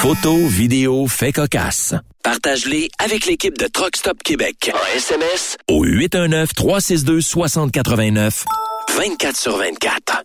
Photos, vidéos, faits cocasse. Partage-les avec l'équipe de Truck Stop Québec. En SMS au 819-362-6089. 24 sur 24.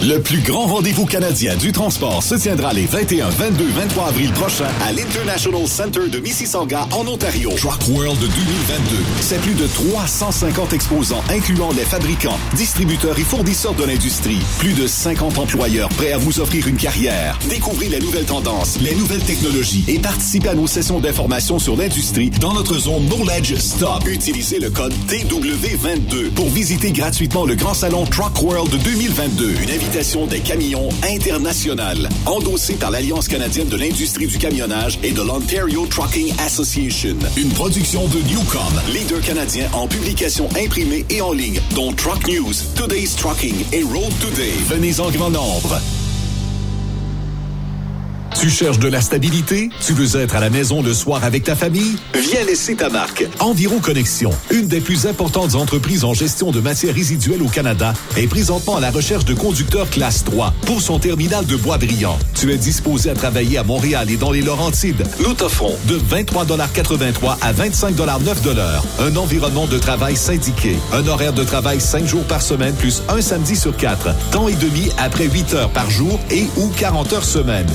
Le plus grand rendez-vous canadien du transport se tiendra les 21, 22, 23 avril prochains à l'International Center de Mississauga en Ontario. Truck World 2022. C'est plus de 350 exposants incluant les fabricants, distributeurs et fournisseurs de l'industrie. Plus de 50 employeurs prêts à vous offrir une carrière. Découvrez les nouvelles tendances, les nouvelles technologies et participez à nos sessions d'information sur l'industrie dans notre zone Knowledge Stop. Utilisez le code TW22 pour visiter gratuitement le grand salon Truck World 2022. Une des camions internationales, endossée par l'Alliance canadienne de l'industrie du camionnage et de l'Ontario Trucking Association. Une production de Newcom, leader canadien en publication imprimée et en ligne, dont Truck News, Today's Trucking et Road Today. Venez en grand nombre. Tu cherches de la stabilité? Tu veux être à la maison le soir avec ta famille? Viens laisser ta marque. Environ Connexion, une des plus importantes entreprises en gestion de matières résiduelles au Canada, est présentement à la recherche de conducteurs classe 3 pour son terminal de bois brillant. Tu es disposé à travailler à Montréal et dans les Laurentides. Nous t'offrons de 23,83 à 25,9 un environnement de travail syndiqué, un horaire de travail 5 jours par semaine plus un samedi sur 4, temps et demi après 8 heures par jour et ou 40 heures semaine.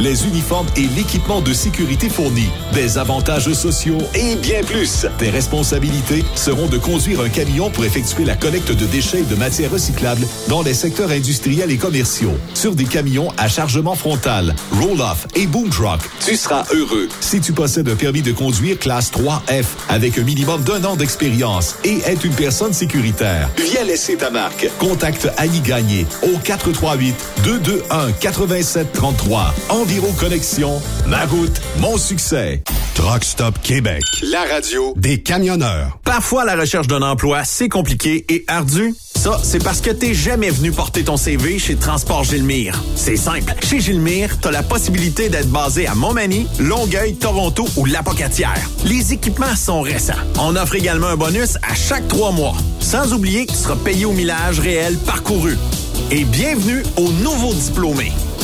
Les uniformes et l'équipement de sécurité fournis, des avantages sociaux et bien plus. Tes responsabilités seront de conduire un camion pour effectuer la collecte de déchets et de matières recyclables dans les secteurs industriels et commerciaux, sur des camions à chargement frontal, roll-off et boom truck. Tu seras heureux si tu possèdes un permis de conduire classe 3F avec un minimum d'un an d'expérience et est une personne sécuritaire. Viens laisser ta marque. Contacte Annie Gagné au 438 221 8733 Environ Connexion, ma route, mon succès. Truck Stop Québec. La radio des camionneurs. Parfois, la recherche d'un emploi, c'est compliqué et ardu. Ça, c'est parce que t'es jamais venu porter ton CV chez Transport Gilmire. C'est simple. Chez Gilmire, t'as la possibilité d'être basé à Montmagny, Longueuil, Toronto ou Lapocatière. Les équipements sont récents. On offre également un bonus à chaque trois mois. Sans oublier que tu seras payé au millage réel parcouru. et bienvenue aux nouveaux diplômés.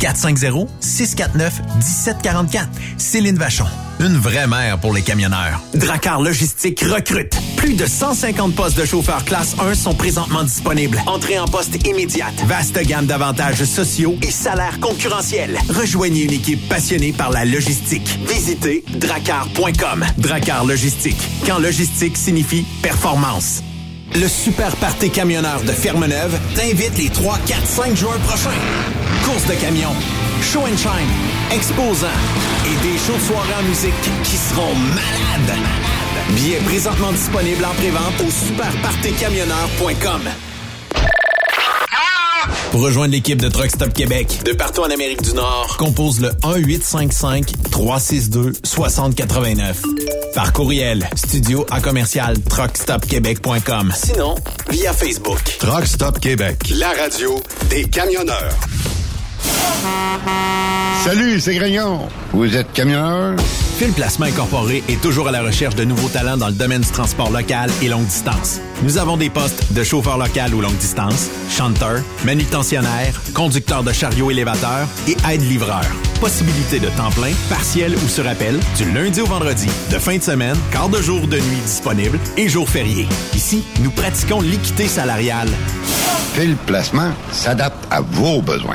450-649-1744. Céline Vachon. Une vraie mère pour les camionneurs. Dracar Logistique recrute. Plus de 150 postes de chauffeurs classe 1 sont présentement disponibles. Entrée en poste immédiate. Vaste gamme d'avantages sociaux et salaires concurrentiels. Rejoignez une équipe passionnée par la logistique. Visitez dracar.com. Dracar Logistique. Quand logistique signifie performance. Le Super Party Camionneur de Fermeneuve t'invite les 3, 4, 5 juin prochains. Course de camions, show and shine, exposants et des shows de soirée en musique qui seront malades. Billets présentement disponibles en prévente au superpartycamionneur.com. Pour rejoindre l'équipe de Truck Stop Québec, de partout en Amérique du Nord, compose le 1-855-362-6089. Par courriel, studio à commercial truckstopquebec.com. Sinon, via Facebook. Truck Stop Québec, la radio des camionneurs. Salut, c'est Grignon. Vous êtes camionneur? Fil Placement Incorporé est toujours à la recherche de nouveaux talents dans le domaine du transport local et longue distance. Nous avons des postes de chauffeur local ou longue distance, chanteur, manutentionnaire, conducteur de chariot élévateur et aide-livreur. Possibilité de temps plein, partiel ou sur appel, du lundi au vendredi, de fin de semaine, quart de jour de nuit disponible et jours fériés. Ici, nous pratiquons l'équité salariale. Fil Placement s'adapte à vos besoins.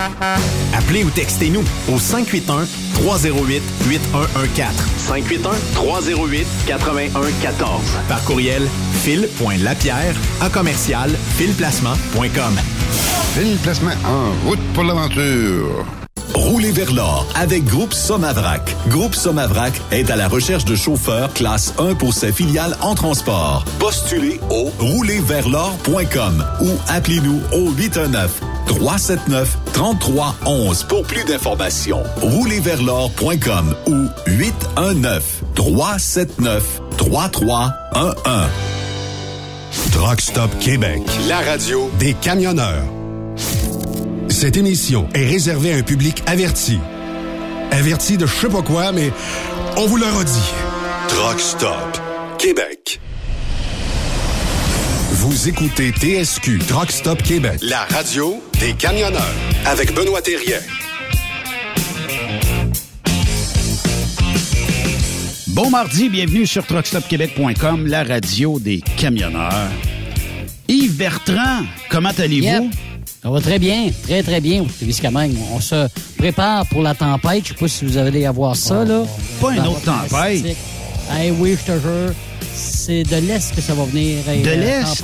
Appelez ou textez-nous au 581 308 8114. 581 308 8114. Par courriel, fil.lapierre à commercial filplacement.com. Fil Placement en route pour l'aventure. Roulez vers l'or avec Groupe Somavrac. Groupe Somavrac est à la recherche de chauffeurs classe 1 pour ses filiales en transport. Postulez au roulerversl'or.com ou appelez-nous au 819 379 3311 pour plus d'informations. Roulerversl'or.com ou 819 379 3311. Truck Stop Québec, la radio des camionneurs. Cette émission est réservée à un public averti. Averti de je sais pas quoi, mais on vous le redit. Truck Stop Québec. Vous écoutez TSQ Truck Stop Québec, la radio des camionneurs avec Benoît Thérien. Bon mardi, bienvenue sur truckstopquebec.com, la radio des camionneurs. Yves Bertrand, comment allez-vous? Yep. Ça va très bien, très très bien au. On se prépare pour la tempête. Je sais pas si vous allez avoir ça, là. Pas une autre tempête. Eh oui, je te jure. C'est de l'Est que ça va venir. eh, De la l'Est?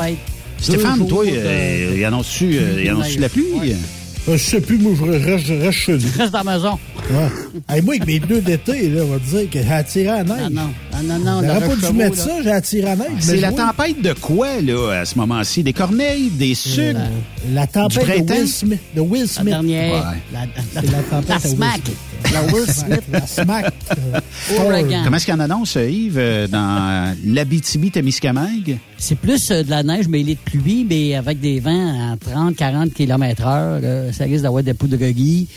Stéphane, Deux toi, de- euh, y annonce-tu euh, y annonce-tu la pluie? Ouais. Euh, Je sais plus, moi, je reste, je reste chez nous. Reste dans la maison. Ouais. Hey, moi, avec mes pneus d'été, là, on va te dire que j'ai attiré à la Ah neige. non, ah non, non. J'aurais pas dû mettre là. ça, j'ai attiré à la neige. C'est la je vois, tempête de quoi, là, à ce moment-ci? Des corneilles, des sucres? La, la tempête Du de? Will Smith. De Will La Smith. dernière. Ouais. La, C'est la tempête la à Will smack. Smith. La Will Smith. La smack. euh. Comment est-ce qu'il en annonce, euh, Yves, euh, dans l'Abitibi-Témiscamingue? C'est plus euh, de la neige mêlée de pluie, mais avec des vents à 30-40 km heure. ça risque d'avoir des poudres de gui.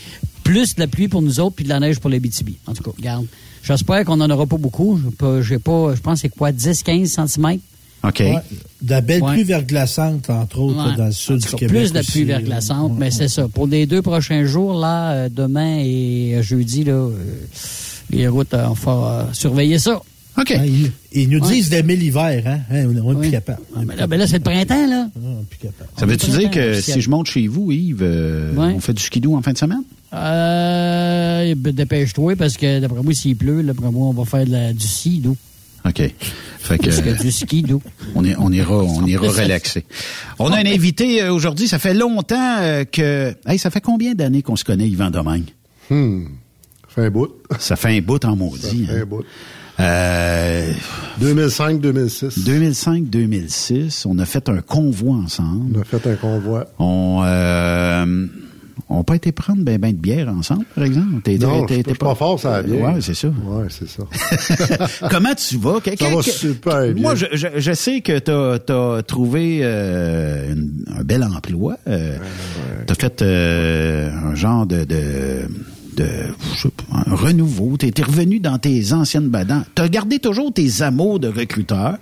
Plus de la pluie pour nous autres, puis de la neige pour BTB. En tout cas, regarde. J'espère qu'on n'en aura pas beaucoup. J'ai pas, je pense que c'est quoi, 10-15 cm? OK. ouais. De la belle Ouais. pluie verglaçante, entre autres, Ouais. dans le sud En du Québec. Plus de aussi, pluie verglaçante, Ouais, mais ouais. c'est ça. Pour les deux prochains jours, là, euh, demain et euh, jeudi, là, euh, les routes, euh, on va euh, surveiller ça. OK. Ah, Ils, ils nous Ouais. disent d'aimer l'hiver, hein? Hein, On n'est plus capable. Ah, mais là, ben là, c'est le printemps, là. est plus capable. Ça veut-tu dire que si je monte chez vous, Yves, euh, Ouais. on fait du skidoo en fin de semaine? Euh, dépêche-toi, parce que d'après moi, s'il pleut, d'après moi, on va faire de la- du nous. OK. Fait que, Parce que du ski, d'où? on, est, on ira, on ira relaxer. On a un invité euh, aujourd'hui. Ça fait longtemps euh, que. Hey, ça fait combien d'années qu'on se connaît, Yvan Domingue? Hmm. Ça fait un bout. Ça fait un bout en maudit. Ça fait hein. un bout. Euh, 2005-2006. 2005-2006, on a fait un convoi ensemble. On a fait un convoi. On euh, on n'a pas été prendre ben ben de bière ensemble, par exemple. T'es- Non, t'es- je t'es pas fort, ça bien. Ouais, c'est ça. Ouais, c'est ça. Comment tu vas? Que- Ça que- va que- super bien. Moi, je, je, je sais que tu as, trouvé euh, une- un bel emploi. Euh, Tu as fait euh, un genre de... de de, je sais pas, un renouveau. Tu es revenu dans tes anciennes badans. Tu as gardé toujours tes amours de recruteur.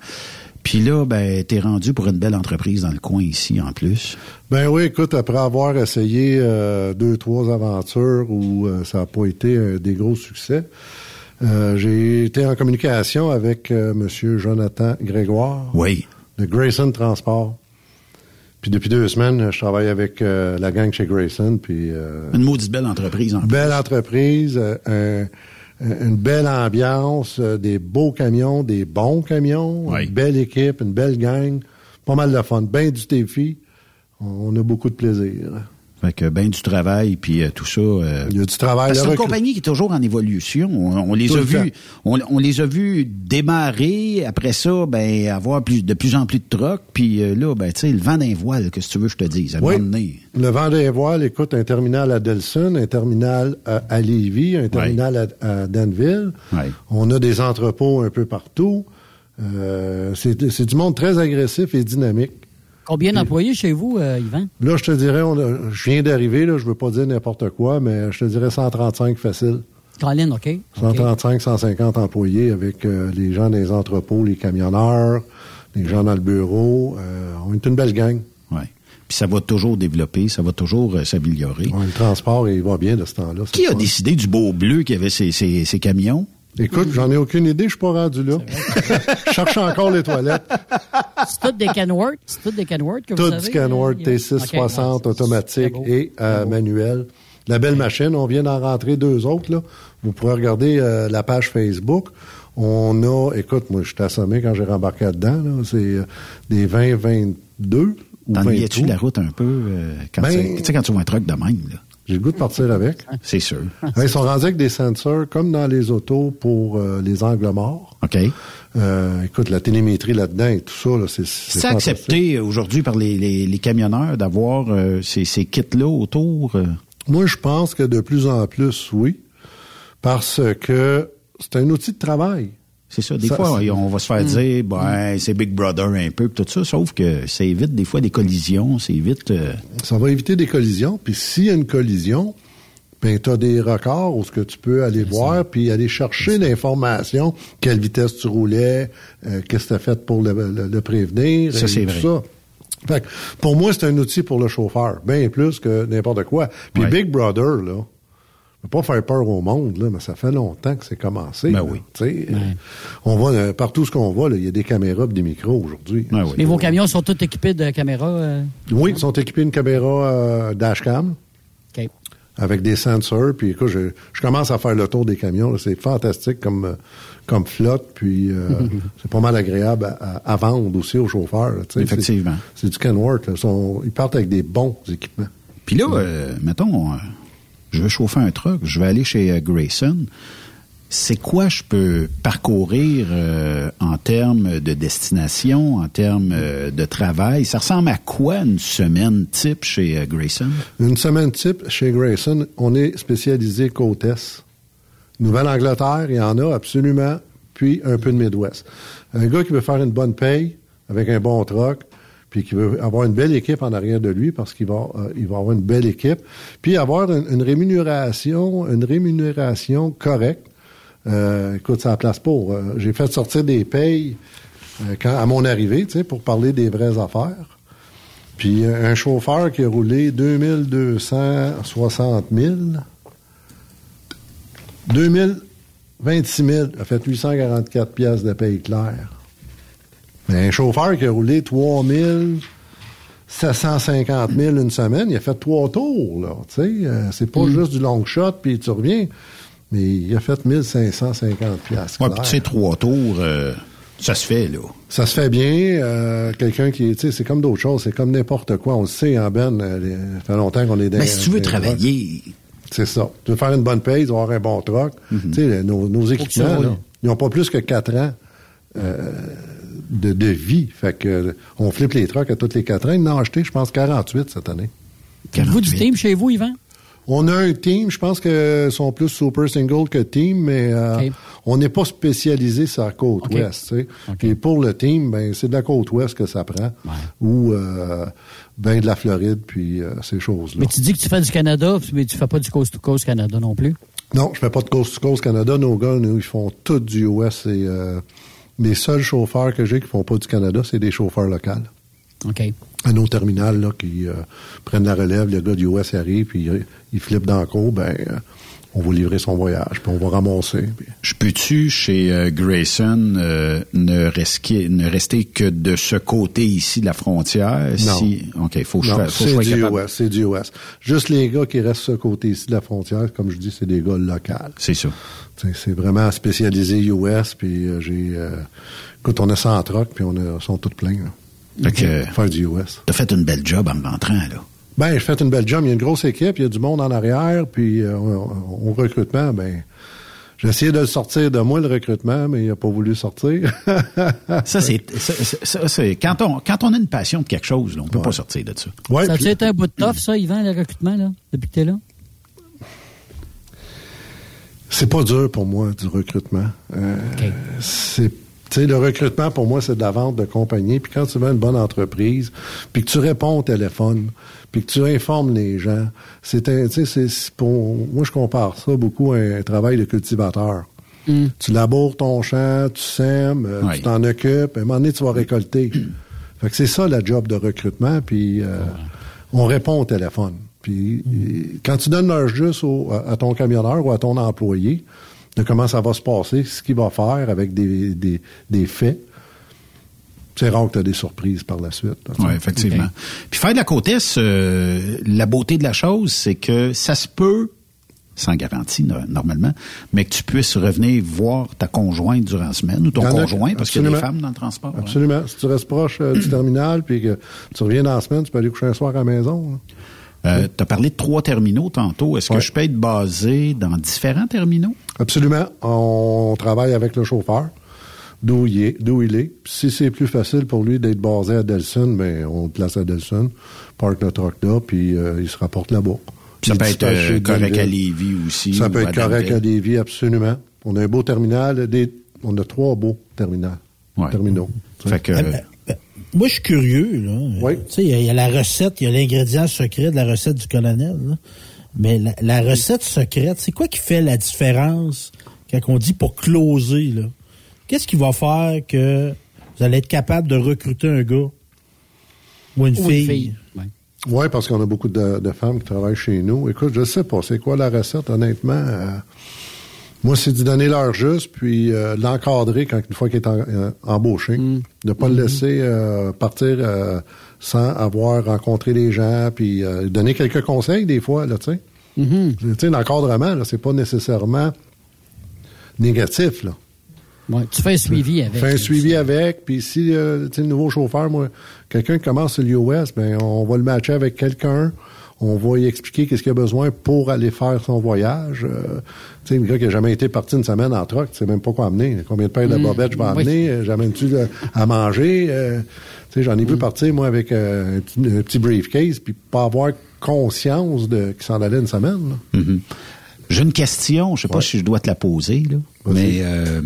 Puis là, ben, t'es rendu pour une belle entreprise dans le coin ici, en plus. Ben oui, écoute, après avoir essayé euh, deux, trois aventures où euh, ça n'a pas été euh, des gros succès, euh, j'ai été en communication avec euh, M. Jonathan Grégoire Oui. de Grayson Transport. Puis depuis deux semaines, je travaille avec euh, la gang chez Grayson. Puis euh, Une maudite belle entreprise, en plus. belle entreprise, euh, un- une belle ambiance, euh, des beaux camions, des bons camions, Oui. une belle équipe, une belle gang, pas mal de fun, bien du défi. On a beaucoup de plaisir. Fait que ben du travail, puis euh, tout ça. euh, Il y a du travail. C'est une compagnie qui est toujours en évolution. On, on les Tout a le vus, on, on les a vus démarrer. Après ça, ben avoir plus, de plus en plus de trocs. Puis euh, là, ben tu sais, le vent d'un voile, que si tu veux, je te dise. À Oui. donné? Le vent des voiles, écoute, un terminal à Delson, un terminal à, à Lévis, un terminal à, à Danville. On a des entrepôts un peu partout. Euh, c'est du monde très agressif et dynamique. Combien d'employés chez vous, euh, Yvan? Là, je te dirais, on a- je viens d'arriver, là, je veux pas dire n'importe quoi, mais je te dirais 135 facile. Colin, OK? OK. 135, 150 employés avec euh, les gens des entrepôts, les camionneurs, les gens dans le bureau. Euh, on est une belle gang. Ouais. Puis ça va toujours développer, ça va toujours euh, s'améliorer. Ouais, le transport, il va bien de ce temps-là. Qui a fun. décidé du beau bleu qui avait ces camions? Écoute, j'en ai aucune idée, je suis pas rendu là. Je cherche encore les toilettes. C'est tout des Kenworth? C'est tout des Kenworth que vous Tout avez? du Kenworth euh, T660 OK, ouais, automatique et euh, manuel. La belle machine, on vient d'en rentrer deux autres. Là. Vous pourrez regarder euh, la page Facebook. On a, écoute, moi je suis assommé quand j'ai rembarqué là-dedans. Là. C'est euh, des 2022 ou T'ennuyais-tu 23. de la route un peu euh, quand, Ben- tu tu sais, quand tu vois un truck de même? Là? J'ai le goût de partir avec. C'est sûr. Ouais, Ils sont rendus avec des sensors comme dans les autos pour euh, les angles morts. OK. Euh, écoute, la télémétrie là-dedans et tout ça, là, c'est c'est accepté aujourd'hui par les, les, les camionneurs d'avoir euh, ces, ces kits-là autour? euh? Moi, je pense que de plus en plus, oui, parce que c'est un outil de travail. C'est ça. Des Ça, fois, c'est- on va se faire Mm. dire, ben, c'est Big Brother un peu, tout ça, sauf que ça évite des fois des collisions, ça évite... euh, Ça va éviter des collisions. Puis s'il y a une collision, ben tu as des records où ce que tu peux aller voir puis aller chercher l'information, quelle vitesse tu roulais, euh, qu'est-ce que tu as fait pour le, le- le prévenir. Ça, c'est vrai. ça. Fait que, pour moi, c'est un outil pour le chauffeur, bien plus que n'importe quoi. Puis Ouais. Big Brother, là, pas faire peur au monde, là, mais ça fait longtemps que c'est commencé. Ben là. oui. Tu sais, On va euh, partout ce qu'on va, là, il y a des caméras et des micros aujourd'hui. Oui. Mais vos camions sont tous équipés de caméras? euh? Oui, ils sont équipés d'une caméra euh, dashcam OK. avec des sensors. Puis écoute, je, je commence à faire le tour des camions. C'est fantastique comme, comme flotte. Puis euh, c'est pas mal agréable à, vendre aussi aux chauffeurs. là. Effectivement. C'est du Kenworth. Ils, sont- ils partent avec des bons équipements. Puis là, euh, mettons, euh, je veux chauffer un truck, je vais aller chez euh, Grayson. C'est quoi je peux parcourir euh, en termes de destination, en termes euh, de travail? Ça ressemble à quoi une semaine type chez Grayson? Une semaine type chez Grayson, on est spécialisé côte Est. Nouvelle-Angleterre, il y en a absolument, puis un peu de Midwest. Un gars qui veut faire une bonne paye avec un bon truck, puis qui veut avoir une belle équipe en arrière de lui parce qu'il va, euh, il va avoir une belle équipe, puis avoir une, rémunération, une rémunération correcte. Euh, écoute, ça ne place pas. Euh, J'ai fait sortir des payes quand, à mon arrivée, tu sais, pour parler des vraies affaires. Puis un chauffeur qui a roulé 2260 000, 2026 000 a fait 844 pièces de paye claire. Mais un chauffeur qui a roulé 3 750 000 une semaine, il a fait trois tours, là, tu sais. euh, c'est pas juste du long shot, puis tu reviens. Mais il a fait 1550 pièces Ouais, puis tu sais, trois tours, euh, Ça se fait, là. Ça se fait bien. Euh, Quelqu'un qui, tu sais, c'est comme d'autres choses. C'est comme n'importe quoi. On le sait, en Ben, euh, ça fait longtemps qu'on est dans... Mais si tu veux travailler, C'est ça. Tu veux faire une bonne paye, tu vas avoir un bon truck. Tu sais, nos, équipements, ils n'ont pas plus que 4 ans euh, de, de vie. Fait que euh, on flippe les trucks à tous les 4 ans. Ils en acheté, je pense, 48 cette année. Vous du team chez vous, Yvan? On a un team, je pense que sont plus super single que team, mais euh, on n'est pas spécialisé sur la côte ouest. tu sais. Puis pour le team, ben c'est de la côte ouest que ça prend, ou euh, ben de la Floride, puis euh, ces choses-là. Mais tu dis que tu fais du Canada, mais tu fais pas du Coast to Coast Canada non plus? Non, je fais pas de coast to coast Canada. Nos gars, nous, ils font tout du US. Et, euh, les seuls chauffeurs que j'ai qui font pas du Canada, c'est des chauffeurs locaux. OK. À nos terminales, là, qui euh, prennent la relève, le gars du US arrive, puis il, il flippe dans le cours, ben, euh, on va livrer son voyage, puis on va ramasser. puis- je peux-tu, chez euh, Grayson, euh, ne, rester, ne rester que de ce côté ici de la frontière? Non. Si, OK, faut que je Non, fasse- faut que je sois du capable. US, c'est du US. Juste les gars qui restent sur ce côté-ci de la frontière, comme je dis, c'est des gars locaux. C'est ça. C'est vraiment spécialisé US, puis euh, j'ai... écoute, on a 100 trucks, puis on a, sont tous pleins. là. Fait que, Faire du US. t'as fait une belle job en rentrant, là. Ben, j'ai fait une belle job. Il y a une grosse équipe, il y a du monde en arrière, puis euh, au recrutement, ben, j'ai essayé de le sortir de moi, le recrutement, mais il n'a pas voulu sortir. Ça, c'est, ça, ça- ça, c'est, quand on, quand on a une passion de quelque chose, là, on peut pas sortir de ça. Ouais, ça puis- a-tu été un bout de tough, ça, Yvan, le recrutement, là, depuis que t'es là? c'est pas dur pour moi, du recrutement. Euh, OK. C'est tu sais, le recrutement, pour moi, c'est de la vente de compagnie. Puis quand tu veux une bonne entreprise, puis que tu réponds au téléphone, puis que tu informes les gens, c'est un, tu sais, c'est- c'est pour, moi, je compare ça beaucoup à un travail de cultivateur. Tu laboures ton champ, tu sèmes, euh, tu t'en occupes, à un moment donné, tu vas récolter. fait que c'est ça, la job de recrutement, puis euh, on répond au téléphone. Puis euh, quand tu donnes l'heure juste au- à, à ton camionneur ou à ton employé de comment ça va se passer, ce qu'il va faire avec des, des, des faits, c'est rare que tu as des surprises par la suite. Oui, effectivement. Puis faire de la côte Est, euh, la beauté de la chose, c'est que ça se peut, sans garantie no- normalement, mais que tu puisses revenir voir ta conjointe durant la semaine ou ton conjoint, parce qu'il y a des femmes dans le transport. hein. Absolument. Si tu restes proche euh, du terminal puis que tu reviens dans la semaine, tu peux aller coucher un soir à la maison. Euh, tu as parlé de trois terminaux tantôt. Est-ce que je peux être basé dans différents terminaux? Absolument. On travaille avec le chauffeur, d'où il est. D'où il est. Puis Si c'est plus facile pour lui d'être basé à Delson, ben, on le place à Delson, parque le truck là, puis euh, il se rapporte là-bas. Ça peut être euh, correct à Lévis aussi. Ça peut être correct à. Lévis, absolument. On a un beau terminal. Des, on a trois beaux terminaux. Ouais. terminaux. Fait que, Euh, euh, Moi, je suis curieux, là. Oui. Tu sais, il y a- il y, a la recette, il y a l'ingrédient secret de la recette du colonel, là. Mais la, la recette secrète, c'est quoi qui fait la différence quand on dit pour closer, là? Qu'est-ce qui va faire que vous allez être capable de recruter un gars ou une Ou fille? une fille? Ouais. Oui, parce qu'on a beaucoup de, de femmes qui travaillent chez nous. Écoute, je sais pas, c'est quoi la recette, honnêtement. euh, moi, c'est de donner l'heure juste, puis euh, l'encadrer quand une fois qu'il est en- euh, embauché. De ne pas le laisser euh, partir euh, sans avoir rencontré les gens, puis euh, donner quelques conseils des fois, là, tu sais. Tu sais, l'encadrement, là, c'est pas nécessairement négatif, là. Ouais, Tu fais un suivi avec. Fais un suivi avec, puis si euh, tu sais, le nouveau chauffeur, moi, quelqu'un commence sur l'US, ben on va le matcher avec quelqu'un, on va lui expliquer qu'est-ce qu'il a besoin pour aller faire son voyage. Euh, tu sais, le gars qui a jamais été parti une semaine en truck, tu sais même pas quoi amener. Combien de paires de Mm, bobettes je vais oui. amener? Euh, J'amène-tu à manger? Euh, tu sais, j'en ai vu partir, moi, avec euh, un, petit, un petit briefcase, puis pas avoir conscience de qu'il s'en allait une semaine. Mhm. J'ai une question, je sais pas si je dois te la poser, là, mais euh,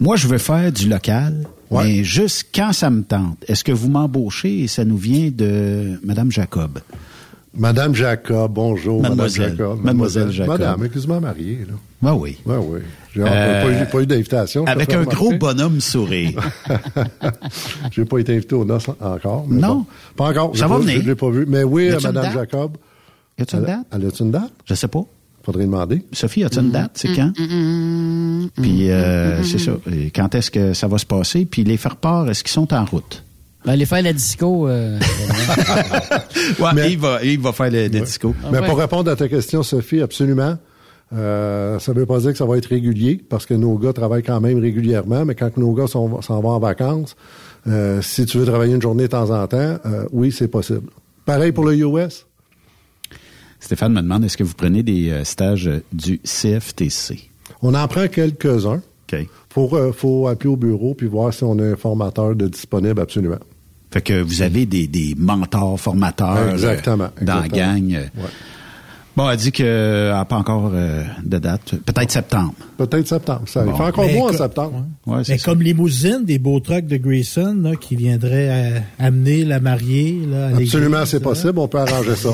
moi, je veux faire du local, Ouais. mais juste quand ça me tente. Est-ce que vous m'embauchez et ça nous vient de Madame Jacob? Madame Jacob, bonjour, Mademoiselle. Madame Jacob. Mademoiselle Jacob. Madame, quasiment mariée, là. Ben oui. Oui, oui. J'ai Euh, pas eu, pas eu d'invitation. Avec un remarquer. gros bonhomme sourire. J'ai pas été invité aux noces encore. mais Non. bon. Pas encore. Ça va pas- venir. Je l'ai pas vu. Mais oui, Madame? Jacob. Y a-tu une date? Elle a-tu une date? Je sais pas. Faudrait demander. Sophie, as-tu une date? C'est quand? Puis euh, c'est ça. Et quand est-ce que ça va se passer? Puis les faire part, est-ce qu'ils sont en route? Ben, aller faire la disco. euh, Ouais, Mais- il, va, il va faire le disco. Mais ouais. pour répondre à ta question, Sophie, absolument. Euh, ça veut pas dire que ça va être régulier, parce que nos gars travaillent quand même régulièrement, mais quand nos gars s'en vont en vacances, euh, si tu veux travailler une journée de temps en temps, euh, oui, c'est possible. Pareil pour le US. Stéphane me demande, est-ce que vous prenez des euh, stages euh, du CFTC? On en prend quelques-uns. OK. Faut, euh, faut appeler au bureau puis voir si on a un formateur de disponible, absolument. Fait que vous avez des, des mentors, formateurs Exactement, dans la gang. euh. Bon, elle dit qu'elle n'a pas encore de date. Peut-être septembre. Peut-être septembre. Ça il fait encore beau en septembre. Ouais, Mais ça. comme limousine, des beaux trucks de Grayson là, qui viendraient euh, amener la mariée là, à Absolument, c'est possible. On peut arranger ça.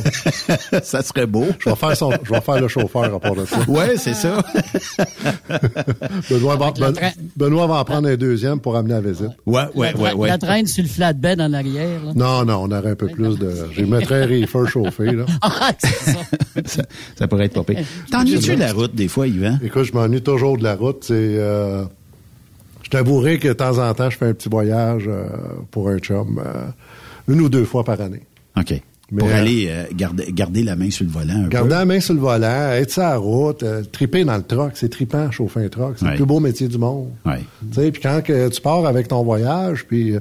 ça serait beau. Je vais faire, son, je vais faire le chauffeur à rapport de ça. Ouais, c'est ça. Benoît, va, Ben- Benoît va en prendre un deuxième pour amener la visite. Ouais, ouais, la, ouais, tra- ouais. la traîne sur le flatbed en arrière. Là. Non, non, on aurait un peu plus de... Je mettrais un reefer chauffé, là. Ah, c'est ça. ça. ça pourrait être pas pire. T'ennuies-tu de la route des fois, Yvan? Écoute, je m'ennuie toujours de la route. C'est, euh, je t'avouerai que de temps en temps, je fais un petit voyage euh, pour un chum, euh, une ou deux fois par année. OK. Mais, Pour euh, aller garder, garder la main sur le volant un Garder peu. la main sur le volant, être sur la route, triper dans le truck, c'est trippant, chauffer un truck. C'est Ouais. le plus beau métier du monde. Ouais. Tu sais, puis quand que tu pars avec ton voyage, puis...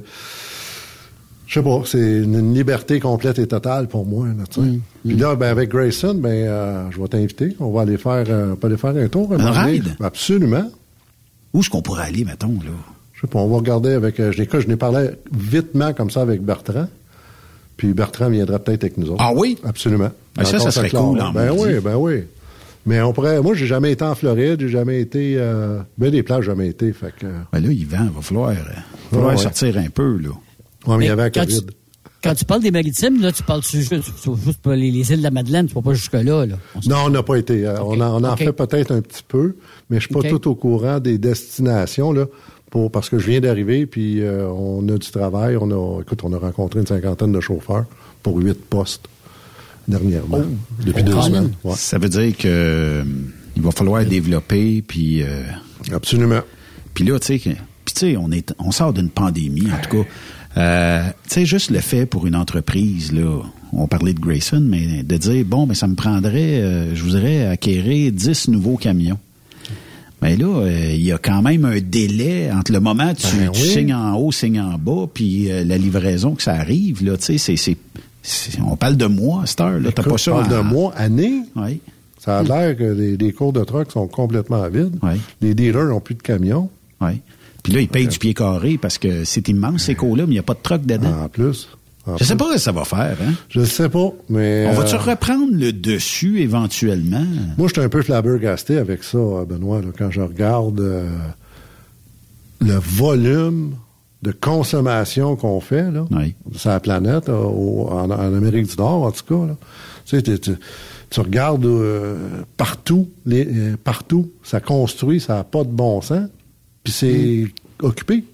euh, je sais pas, c'est une, liberté complète et totale pour moi. Là, sais. Mm. Puis là, ben, avec Grayson, ben, euh, je vais t'inviter. On va aller faire, euh, on peut aller faire un tour. Un ride? Absolument. Où est-ce qu'on pourrait aller, mettons, là? Je sais pas, on va regarder avec... Euh, je n'ai parlé vitement comme ça avec Bertrand. Puis Bertrand viendra peut-être avec nous autres. Ah oui? Absolument. Ben ça, ça serait cool, en Ben oui, ben oui. Mais on pourrait... Moi, j'ai jamais été en Floride. J'ai jamais été... Euh, ben des plages, jamais été. Fait que... Ben là, Yvan, il va falloir, euh, falloir ouais. sortir un peu, là. Ouais, mais il y avait la quand, tu, COVID. quand tu parles des maritimes, là, tu parles juste, juste pour les, les îles de la Madeleine, tu vas pas jusque-là. Là. On Non, on n'a pas été. Euh, On, en, on en fait peut-être un petit peu, mais je suis pas tout au courant des destinations, là, pour, parce que je viens d'arriver, puis euh, on a du travail. On a, écoute, on a rencontré une cinquantaine de chauffeurs pour huit postes dernièrement, depuis Oh, deux semaines. Ouais. Ça veut dire que euh, il va falloir développer, puis... euh, Absolument. Puis là, tu sais, que- puis tu sais, on est, on sort d'une pandémie, en tout cas. Euh, tu sais, juste le fait pour une entreprise, là, on parlait de Grayson, mais de dire, bon, mais ça me prendrait, euh, je voudrais acquérir 10 nouveaux camions. Mais là, euh, il y a quand même un délai entre le moment où tu, Ben tu oui. signes en haut, signes en bas, puis euh, la livraison que ça arrive, là, tu sais, c'est, on parle de mois à cette heure, là, t'as pas ça parle de mois, année. Oui, Ça a l'air que les, les cours de truck sont complètement vides. Ouais. Les dealers n'ont plus de camions. oui. Puis là, ils payent du pied carré parce que c'est immense, ces cours-là, mais il n'y a pas de truck dedans. En plus. En Je sais plus. pas ce que ça va faire, hein? Je ne sais pas, mais... On va-tu euh, reprendre le dessus éventuellement? Moi, je suis un peu flabbergasté avec ça, euh, Benoît, là, quand je regarde euh, le volume de consommation qu'on fait là, Oui. sur la planète, au- en, en Amérique du Nord, en tout cas. Là. Tu, sais, tu, tu- tu regardes euh, partout, les, partout, ça construit, ça n'a pas de bon sens, puis c'est occupé.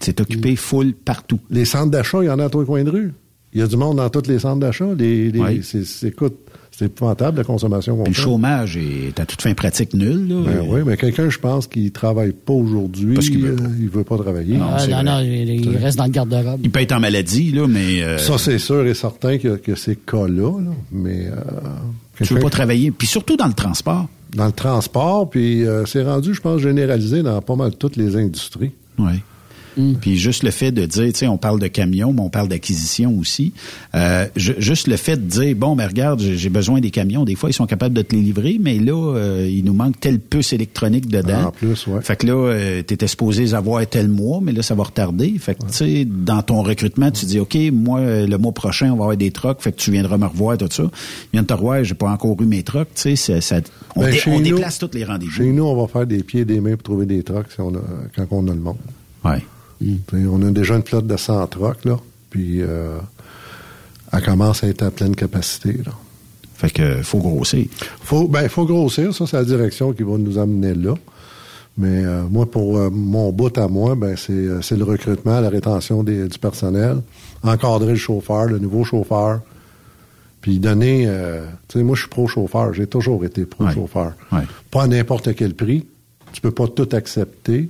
C'est occupé full partout. Les centres d'achat, il y en a à tous les coins de rue. Il y a du monde dans tous les centres d'achat. Les, les- Oui. c'est, c'est- écoute, c'est épouvantable la consommation qu'on Puis le chômage est à toute fin pratique nulle. Là. Ben oui, mais quelqu'un, je pense, qui travaille pas aujourd'hui, Parce qu'il veut euh, pas. il veut pas travailler. Ah, c'est non, non, il, il reste dans le garde-robe. Il peut être en maladie, là, mais euh, Ça, c'est sûr et certain que, que ces cas-là, là, mais euh, tu veux pas travailler. Puis surtout dans le transport. Dans le transport, puis euh, c'est rendu, je pense, généralisé dans pas mal toutes les industries. Oui. Puis juste le fait de dire, tu sais, on parle de camions, mais on parle d'acquisition aussi. Euh, ju- juste le fait de dire, bon, ben regarde, j'ai besoin des camions. Des fois, ils sont capables de te les livrer, mais là, euh, il nous manque telle puce électronique dedans. En plus, ouais. Fait que là, euh, t'étais supposé avoir tel mois, mais là, ça va retarder. Fait que, tu sais, dans ton recrutement, tu dis, OK, moi, euh, le mois prochain, on va avoir des trucks, fait que tu viendras me revoir, tout ça. Il vient de te revoir, j'ai pas encore eu mes trucks, tu sais, ça, ça- on, Ben, dé- chez on nous- déplace tous les rendez-vous. Chez nous, on va faire des pieds et des mains pour trouver des trucks si on a, quand on a le monde. Ouais. On a déjà une flotte de 100 trucks, là, puis euh, elle commence à être à pleine capacité. Là. Fait que, faut grossir. Faut, ben, faut grossir, ça, c'est la direction qui va nous amener là. Mais euh, moi, pour euh, mon bout à moi, ben, c'est, c'est le recrutement, la rétention des- du personnel, encadrer le chauffeur, le nouveau chauffeur, puis donner... tu sais, moi, je suis pro-chauffeur. J'ai toujours été pro-chauffeur. Ouais. Pas à n'importe quel prix. Tu peux pas tout accepter,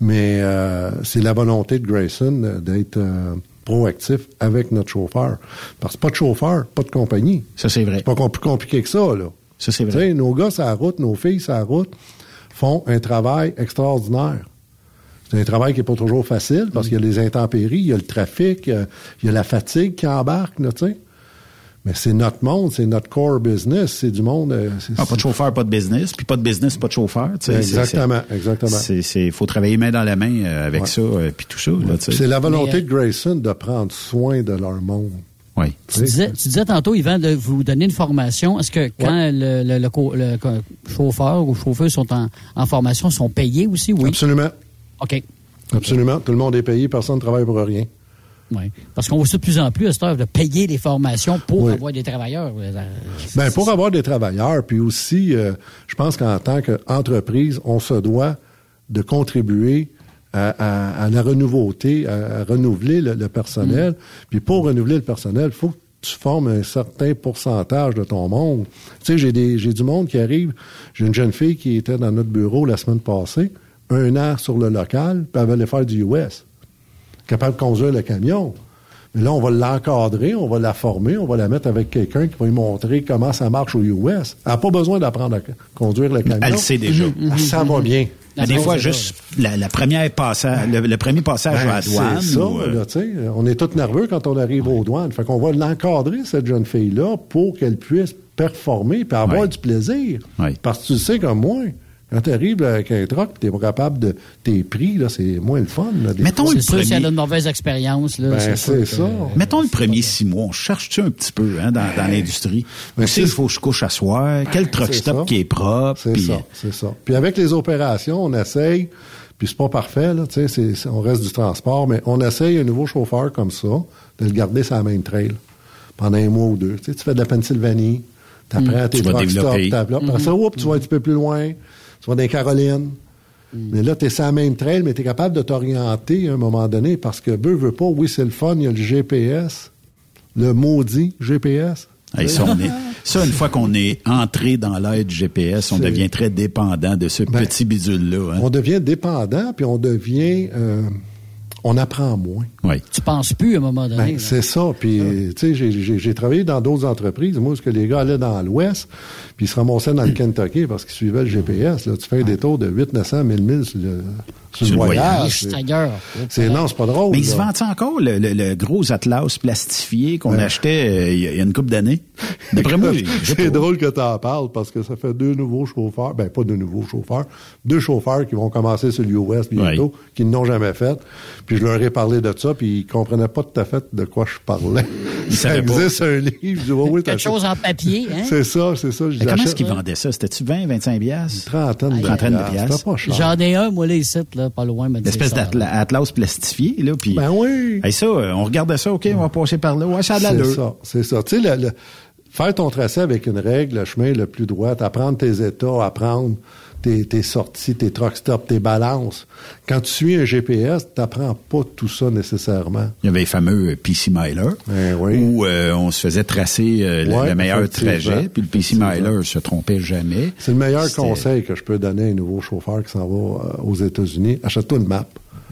mais euh, c'est la volonté de Grayson euh, d'être euh, proactif avec notre chauffeur. Parce que pas de chauffeur, pas de compagnie. Ça, c'est vrai. C'est pas plus compliqué que ça, là. Ça, c'est Tu vrai. sais, nos gars la route, nos filles la route font un travail extraordinaire. C'est un travail qui n'est pas toujours facile parce qu'il y a les intempéries, il y a le trafic, il y a, il y a la fatigue qui embarque, tu sais. Mais c'est notre monde, c'est notre core business, c'est du monde. c'est- Ah, pas de chauffeur, pas de business, puis pas de business, pas de chauffeur. tu sais. C'est- Exactement, exactement. C'est, c'est, faut travailler main dans la main euh, avec Ouais. ça, euh, puis tout ça. Là, tu sais. C'est la volonté Mais, de Grayson de prendre soin de leur monde. Oui. Tu disais, tu disais tantôt, Yvan, de vous donner une formation. Est-ce que quand le, le- chauffeur ou chauffeurs sont en, en formation, sont payés aussi? Oui. Absolument. OK. Absolument. Tout le monde est payé, personne ne travaille pour rien. Oui. Parce qu'on voit ça de plus en plus à cette heure de payer les formations pour Oui. avoir des travailleurs. Euh, Ben, pour avoir des travailleurs, puis aussi, euh, je pense qu'en tant qu'entreprise, on se doit de contribuer à, à- à la renouveauté, à, à renouveler le, le personnel. Puis pour renouveler le personnel, il faut que tu formes un certain pourcentage de ton monde. Tu sais, j'ai du monde qui arrive. J'ai une jeune fille qui était dans notre bureau la semaine passée, un an sur le local, puis elle allait faire du US. Capable de conduire le camion. Mais là, on va l'encadrer, on va la former, on va la mettre avec quelqu'un qui va lui montrer comment ça marche au US. Elle n'a pas besoin d'apprendre à conduire le camion. Elle le sait déjà. Ah, Ça va bien. Mais des fois, juste la, la première passage, le, le premier passage Ben, à la douane. C'est ça, ou, euh, là. On est tous nerveux quand on arrive aux douanes. Fait qu'on va l'encadrer, cette jeune fille-là, pour qu'elle puisse performer et avoir Ouais. du plaisir. Ouais. Parce que tu le sais comme moi, quand tu arrives avec un truck et tu pas capable de tes prix, là, c'est moins le fun. Là, des Mettons fois. le C'est sûr, si elle a premier. une mauvaise expérience, là, Ben, c'est que- ça. Mettons le premier six mois, on cherche-tu un petit peu hein, dans, dans l'industrie? Ben, c'est c'est- qu'il faut que je couche à soir? Quel truck stop ça. qui est propre? C'est ça, c'est ça. Puis avec les opérations, on essaye, puis c'est pas parfait, là, tu sais, c'est- c'est- on reste du transport, mais on essaye un nouveau chauffeur comme ça, de le garder sur la même trail pendant un mois ou deux. Tu sais, tu fais de la Pennsylvanie, tu apprends tes Tu truck stops, t'apprends- ça, oups, tu vas un petit peu plus loin, tu vas dans les Carolines. Mais là, tu es sur la même trail, mais tu es capable de t'orienter à un moment donné parce que, veut, veut pas, oui, c'est le fun, il y a le GPS, le maudit GPS. Hey, ça, on est- ça, une fois qu'on est entré dans l'ère du GPS, on devient très dépendant de ce Ben, petit bidule-là. hein. On devient dépendant, puis on devient... euh, on apprend moins. Oui. Tu penses plus à un moment donné. Ben, c'est ça. Puis, tu sais, j'ai- travaillé dans d'autres entreprises. Moi, ce que les gars allaient dans l'Ouest, puis ils se ramassaient dans le Kentucky parce qu'ils suivaient le GPS. Là. Tu fais un détour de 8 900 1000 milles sur le, voyage. voyage. C'est-. C'est non, c'est pas drôle. Mais il se vend encore le, le- le gros Atlas plastifié qu'on achetait euh, il y, a- il y a une couple d'années? D'après moi, c'est drôle que tu en parles parce que ça fait deux nouveaux chauffeurs, ben pas deux nouveaux chauffeurs, deux chauffeurs qui vont commencer sur l'US bientôt, qui ne l'ont jamais fait. Puis je leur ai parlé de ça, puis ils comprenaient pas tout à fait de quoi je parlais. Ils ça pas. existe un livre. Je dis, oui, Quelque chose en papier, hein? C'est ça, c'est ça. Je Mais comment est-ce qu'ils vendaient ça? C'était-tu 20, 25 biasses? Trentaine de Trentaine de. C'était cher. J'en ai un, moi, là, ici, là, pas loin, L'espèce d'Atlas plastifié, là, puis... Ben oui. Hey, ça, euh, on regardait ça, OK, on va passer par là. Ouais, ça a de C'est ça, c'est ça. Tu sais, le- le- faire ton tracé avec une règle, le chemin le plus droit, apprendre tes états, apprendre tes, tes sorties, tes truck stops, tes balances. Quand tu suis un GPS, tu n'apprends pas tout ça nécessairement. Il y avait les fameux euh, PC Miler, Ben oui. où euh, on se faisait tracer euh, le- Ouais, le meilleur trajet, puis le PC Miler se trompait jamais. C'est le meilleur conseil que je peux donner à un nouveau chauffeur qui s'en va aux États-Unis. Achète-toi une map.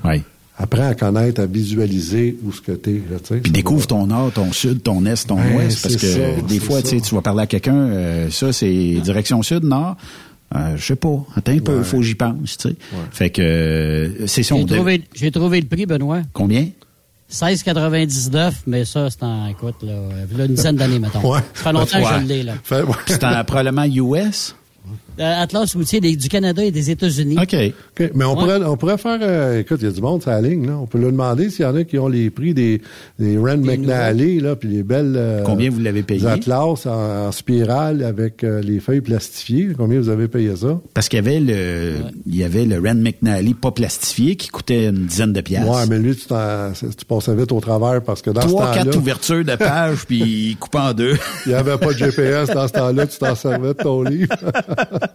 Oui. Apprends à connaître, à visualiser où ce que t'es. là. Puis découvre va- ton nord, ton sud, ton est, ton Ben, ouest, parce que ça, des fois, tu vas parler à quelqu'un, euh, ça, c'est direction sud, nord. Euh, je sais pas. Attends un peu, Ouais. faut que j'y pense, tu sais. Fait que euh, c'est ça. on J'ai trouvé, le prix, Benoît. Combien? 16,99, mais ça, c'est en, écoute, là, là, une dizaine d'années, mettons. Ouais. Ça fait longtemps que je l'ai, là. Fait- ouais. C'est en- probablement US. Euh, Atlas routier des- du Canada et des États-Unis. OK. OK, Mais on, Ouais. pourrait, on pourrait faire... euh, écoute, il y a du monde sur la ligne. Là. On peut leur demander s'il y en a qui ont les prix des, des Rand McNally, là, puis les belles... euh, Combien vous l'avez payé? Atlas en, en spirale avec euh, les feuilles plastifiées. Combien vous avez payé ça? Parce qu'il y avait le, il y avait le Rand McNally pas plastifié qui coûtait une dizaine de piastres. Ouais, mais lui, tu, t'en- tu passais vite au travers parce que dans Trois, ce quatre temps-là, ouvertures de page, puis il coupe en deux. il n'y avait pas de GPS dans ce temps-là. Tu t'en servais de ton livre.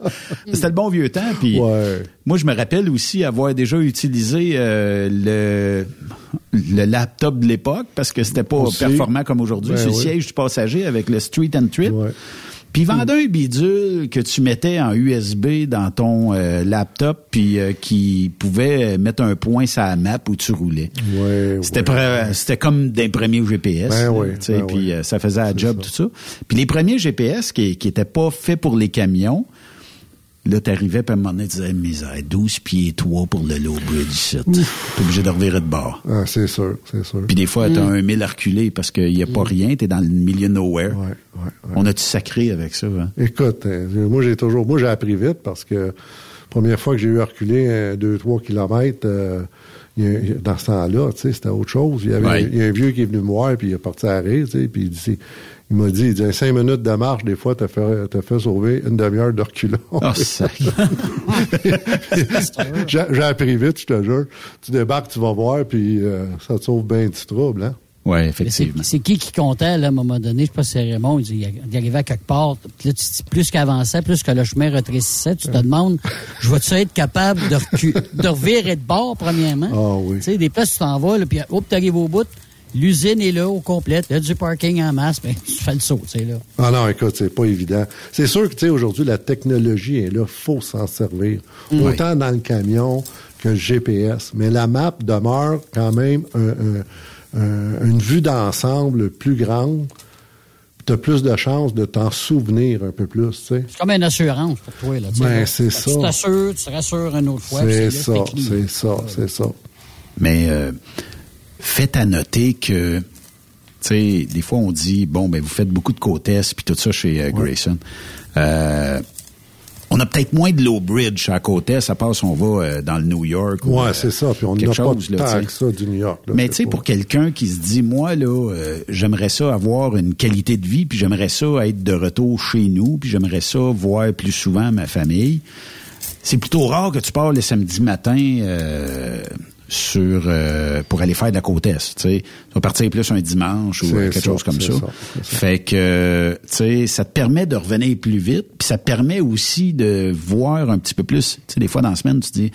C'était le bon vieux temps. Puis Ouais. moi, je me rappelle aussi avoir déjà utilisé euh, le, le laptop de l'époque parce que c'était pas Aussi. performant comme aujourd'hui. Ben C'est le oui. siège du passager avec le Street and Trip. Ouais. Puis ils vendaient un bidule que tu mettais en USB dans ton euh, laptop, puis euh, qui pouvait mettre un point sur la map où tu roulais. Ouais, C'était ouais. c'était comme des premiers GPS. Ben ben puis euh, ça faisait la job, tout ça. Puis les premiers GPS qui, qui étaient pas faits pour les camions, là, t'arrivais, puis à un moment donné, tu disais, misère, 12 pieds 3 pour le low bridge ici. T'es obligé de revirer de bord. Ah, c'est sûr, c'est sûr. Puis des fois, t'as un mille à reculer parce qu'il n'y a pas rien, t'es dans le milieu de nowhere. Ouais, ouais, ouais. On a-tu sacré avec ça? Hein? Écoute, euh, moi j'ai toujours, moi j'ai appris vite parce que première fois que j'ai eu à reculer 2-3 kilomètres, euh, dans ce temps-là, tu sais, c'était autre chose. Il y avait il y a un vieux qui est venu me voir puis il est parti à rire, tu sais, puis il dit, il m'a dit, il dit, cinq minutes de marche, des fois, t'as fait, t'as fait sauver une demi-heure de reculons. Oh, sac. j'ai appris vite, je te jure. Tu débarques, tu vas voir, puis euh, ça te sauve bien du trouble, hein? Oui, effectivement. c'est qui qui comptait, là, à un moment donné? Je sais pas si c'est Raymond. Il, dit, il arrivait à quelque part. Puis là, tu te dis, plus qu'avançait, plus que le chemin rétrécissait, tu te demandes, je vais-tu être capable de, recu- de revirer de bord, premièrement? Ah oui. Tu sais, des places, tu t'en vas, là, puis hop, tu arrives au bout. L'usine est là, au complet. Il y a du parking en masse, mais tu fais le saut, tu sais, là. Ah non, écoute, c'est pas évident. C'est sûr que, tu sais, aujourd'hui, la technologie est là, faut s'en servir. Autant dans le camion que le GPS. Mais la map demeure quand même un- un- un- une vue d'ensemble plus grande. Tu as plus de chances de t'en souvenir un peu plus, tu sais. C'est comme une assurance pour toi, là. tu Ben, c'est Tu ça. t'assures, tu te rassures une autre fois. C'est ça, c'est ça, c'est ça. Mais euh, faites à noter que, tu sais, des fois on dit, bon, ben vous faites beaucoup de côtes puis tout ça chez euh, Grayson. Euh, on a peut-être moins de low bridge à à part si on va euh, dans le New York. ou, Ouais, c'est ça. Puis on n'a quelque pas chose, de là, que ça du New York. là. Mais tu sais, pour quelqu'un qui se dit, moi, là, j'aimerais ça avoir une qualité de vie, puis j'aimerais ça être de retour chez nous, puis j'aimerais ça voir plus souvent ma famille. C'est plutôt rare que tu pars le samedi matin euh, sur euh, pour aller faire de la côte est. Tu sais, vas partir plus un dimanche ou euh, quelque ça, chose comme ça. Fait que tu sais, ça te permet de revenir plus vite, puis ça te permet aussi de voir un petit peu plus. Tu sais, des fois dans la semaine, tu te dis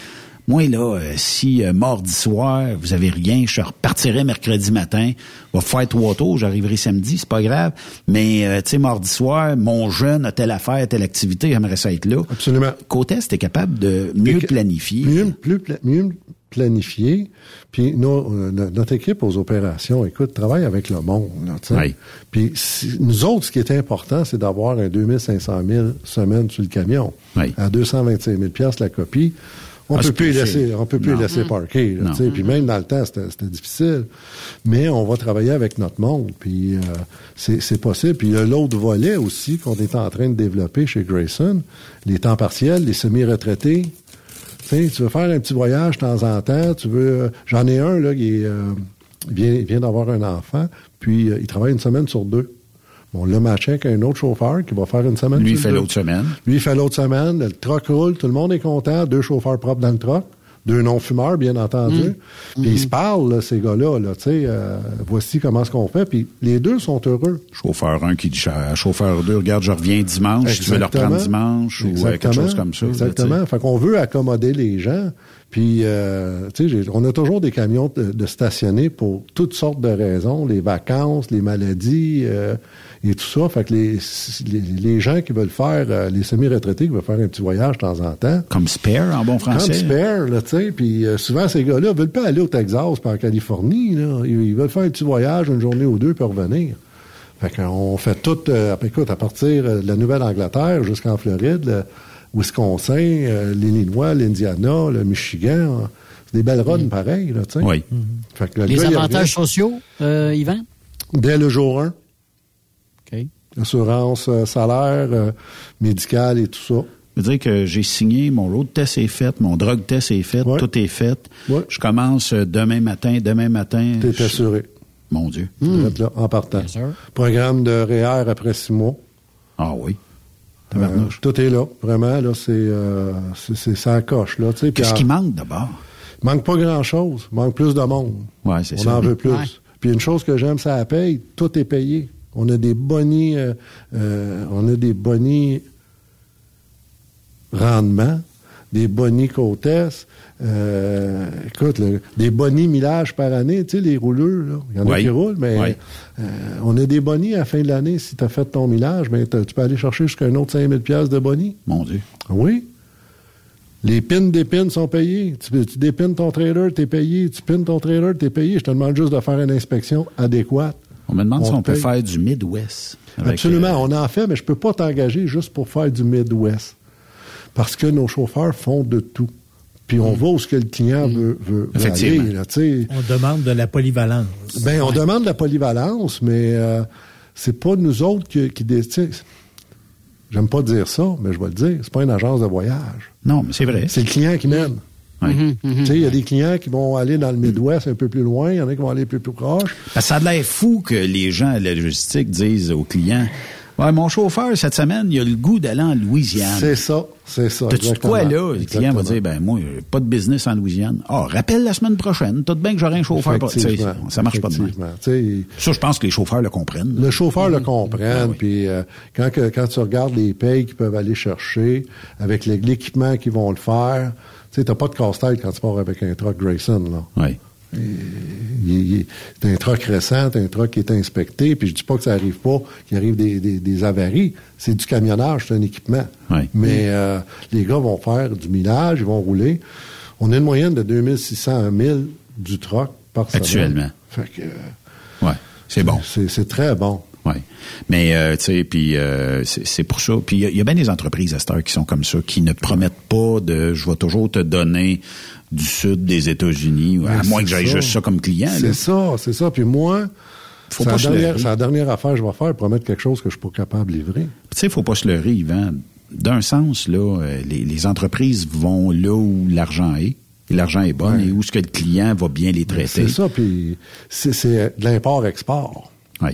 moi, là, euh, si mardi soir, vous avez rien, je repartirai mercredi matin, va faire trois tours, j'arriverai samedi, c'est pas grave. Mais, tu sais, mardi soir, mon jeune a telle affaire, telle activité, j'aimerais ça être là. Absolument. Côté, t'es capable de mieux planifier. Mieux, plus mieux planifié. Puis nos- euh, no- notre équipe aux opérations, écoute, travaille avec le monde. Là, tu sais. Oui. Puis si- nous autres, ce qui est important, c'est d'avoir un 2500 000 semaines sur le camion. Oui. À 225 000 piastres la copie. On Ah, peut plus laisser, on peut plus Non. laisser parquer. là, Non. tu sais. Puis même dans le temps, c'était c'était difficile. Mais on va travailler avec notre monde. Puis euh, c'est c'est possible. Puis il y a l'autre volet aussi qu'on est en train de développer chez Grayson, les temps partiels, les semi-retraités. Tu sais, tu veux faire un petit voyage de temps en temps, tu veux. euh, J'en ai un là qui est, euh, il vient, il vient d'avoir un enfant, puis euh, il travaille une semaine sur deux. Bon, on l'a matché avec un autre chauffeur qui va faire une semaine Lui, il fait l'autre semaine. Lui, il fait l'autre semaine, le truck roule, tout le monde est content, deux chauffeurs propres dans le truck, deux non-fumeurs, bien entendu. Puis ils se parlent, là, ces gars-là, là, tu sais, euh, voici comment ce qu'on fait, puis les deux sont heureux. Chauffeur 1 qui dit à chauffeur 2, regarde, je reviens dimanche, tu veux le reprendre dimanche ou euh, quelque chose comme ça. là. Exactement. Fait qu'on veut accommoder les gens. Puis, euh, tu sais, on a toujours des camions de, de stationner pour toutes sortes de raisons, les vacances, les maladies euh, et tout ça. Fait que les, les, les gens qui veulent faire, euh, les semi-retraités qui veulent faire un petit voyage de temps en temps, Comme spare en bon français. comme spare, là, tu sais. Puis euh, souvent, ces gars-là veulent pas aller au Texas pas en Californie, là. Ils, ils veulent faire un petit voyage, une journée ou deux, puis revenir. Fait qu'on fait tout, euh, écoute, à partir de la Nouvelle-Angleterre jusqu'en Floride, Wisconsin, euh, l'Illinois, l'Indiana, le Michigan. C'est des belles runs pareilles, là, tu sais. Oui. Fait que le Les gars, avantages sociaux, euh, Yvan? Dès le jour 1, OK. assurance, euh, salaire, euh, médical et tout ça. Je veux dire que j'ai signé, mon road test est fait, mon drug test est fait, Ouais. tout est fait. Ouais. Je commence demain matin, demain matin. T'es je- assuré. Mon Dieu. Tu vas être là, en partant. Bien sûr. Programme de REER après six mois. Ah oui. Euh, tout est là, vraiment, là, c'est, euh, c'est, ça coche, là, tu sais. puis Qu'est-ce qui manque d'abord? Il manque pas grand-chose, il manque plus de monde. Ouais, c'est On ça. en veut plus. Ouais. Puis une chose que j'aime, ça la paye, tout est payé. On a des bonnies, euh, euh, on a des bonnies rendements des bonnies côte est. Euh, écoute, le- des bonnies millage par année, tu sais, les rouleux. Il y en a qui roulent, mais Oui. euh, on a des bonnies à la fin de l'année. Si tu as fait ton millage, ben, tu peux aller chercher jusqu'à un autre 5000 pièces de bonnies. Mon Dieu. Oui. Les pins des pins sont payés. Tu, tu dépines ton trailer, t'es payé. Tu pines ton trailer, t'es payé. Je te demande juste de faire une inspection adéquate. On me demande si on peut faire du Midwest. Absolument, euh, on en fait, mais je peux pas t'engager juste pour faire du Midwest. Parce que nos chauffeurs font de tout. Puis on va où ce que le client veut, veut, veut Effectivement. aller. là. On demande de la polyvalence. Ben, on demande la polyvalence, mais euh, c'est pas nous autres qui, qui décident. J'aime pas dire ça, mais je vais le dire. C'est pas une agence de voyage. Non, mais c'est vrai. C'est le client qui mène. Oui. Tu sais, il y a des clients qui vont aller dans le Midwest un peu plus loin, il y en a qui vont aller un peu plus proche. Ça a l'air fou que les gens à la logistique disent aux clients Ouais, mon chauffeur, cette semaine, il a le goût d'aller en Louisiane. C'est ça, c'est ça. T'as-tu de quoi là? Le client va dire, ben moi, j'ai pas de business en Louisiane. Ah, rappelle la semaine prochaine. Tout de bien que j'aurai un chauffeur. Ça marche pas de même. Ça, je pense que les chauffeurs le comprennent. Le chauffeur le comprend, puis euh, quand, que- quand tu regardes les payes qu'ils peuvent aller chercher, avec l'équipement qu'ils vont le faire, tu sais, t'as pas de casse-tête quand tu pars avec un truck Grayson, là. Oui. C'est un truck récent, c'est un truck qui est inspecté, puis je dis pas que ça arrive pas, qu'il arrive des, des- des avaries. C'est du camionnage, c'est un équipement. Oui. Mais euh, les gars vont faire du millage, ils vont rouler. On a une moyenne de 2600 à 1000 du truck par semaine. Actuellement. Fait que, euh, Ouais. C'est bon. c'est très bon. Oui. Mais, euh, tu sais, puis euh, c'est pour ça. Puis il y y, a bien des entreprises à cette heure qui sont comme ça, qui ne promettent pas de je vais toujours te donner du sud des États-Unis, à moins que j'aille juste ça comme client. C'est ça, c'est ça. Puis moi, Faut c'est pas la, dernière, la dernière affaire que je vais faire, promettre quelque chose que je suis pas capable de livrer. Tu sais, il faut pas se leurrer, Yvan. D'un sens, là, euh, les, les entreprises vont là où l'argent est. Et l'argent est bon et où ce que le client va bien les traiter. C'est ça, puis c'est de l'import-export. Oui.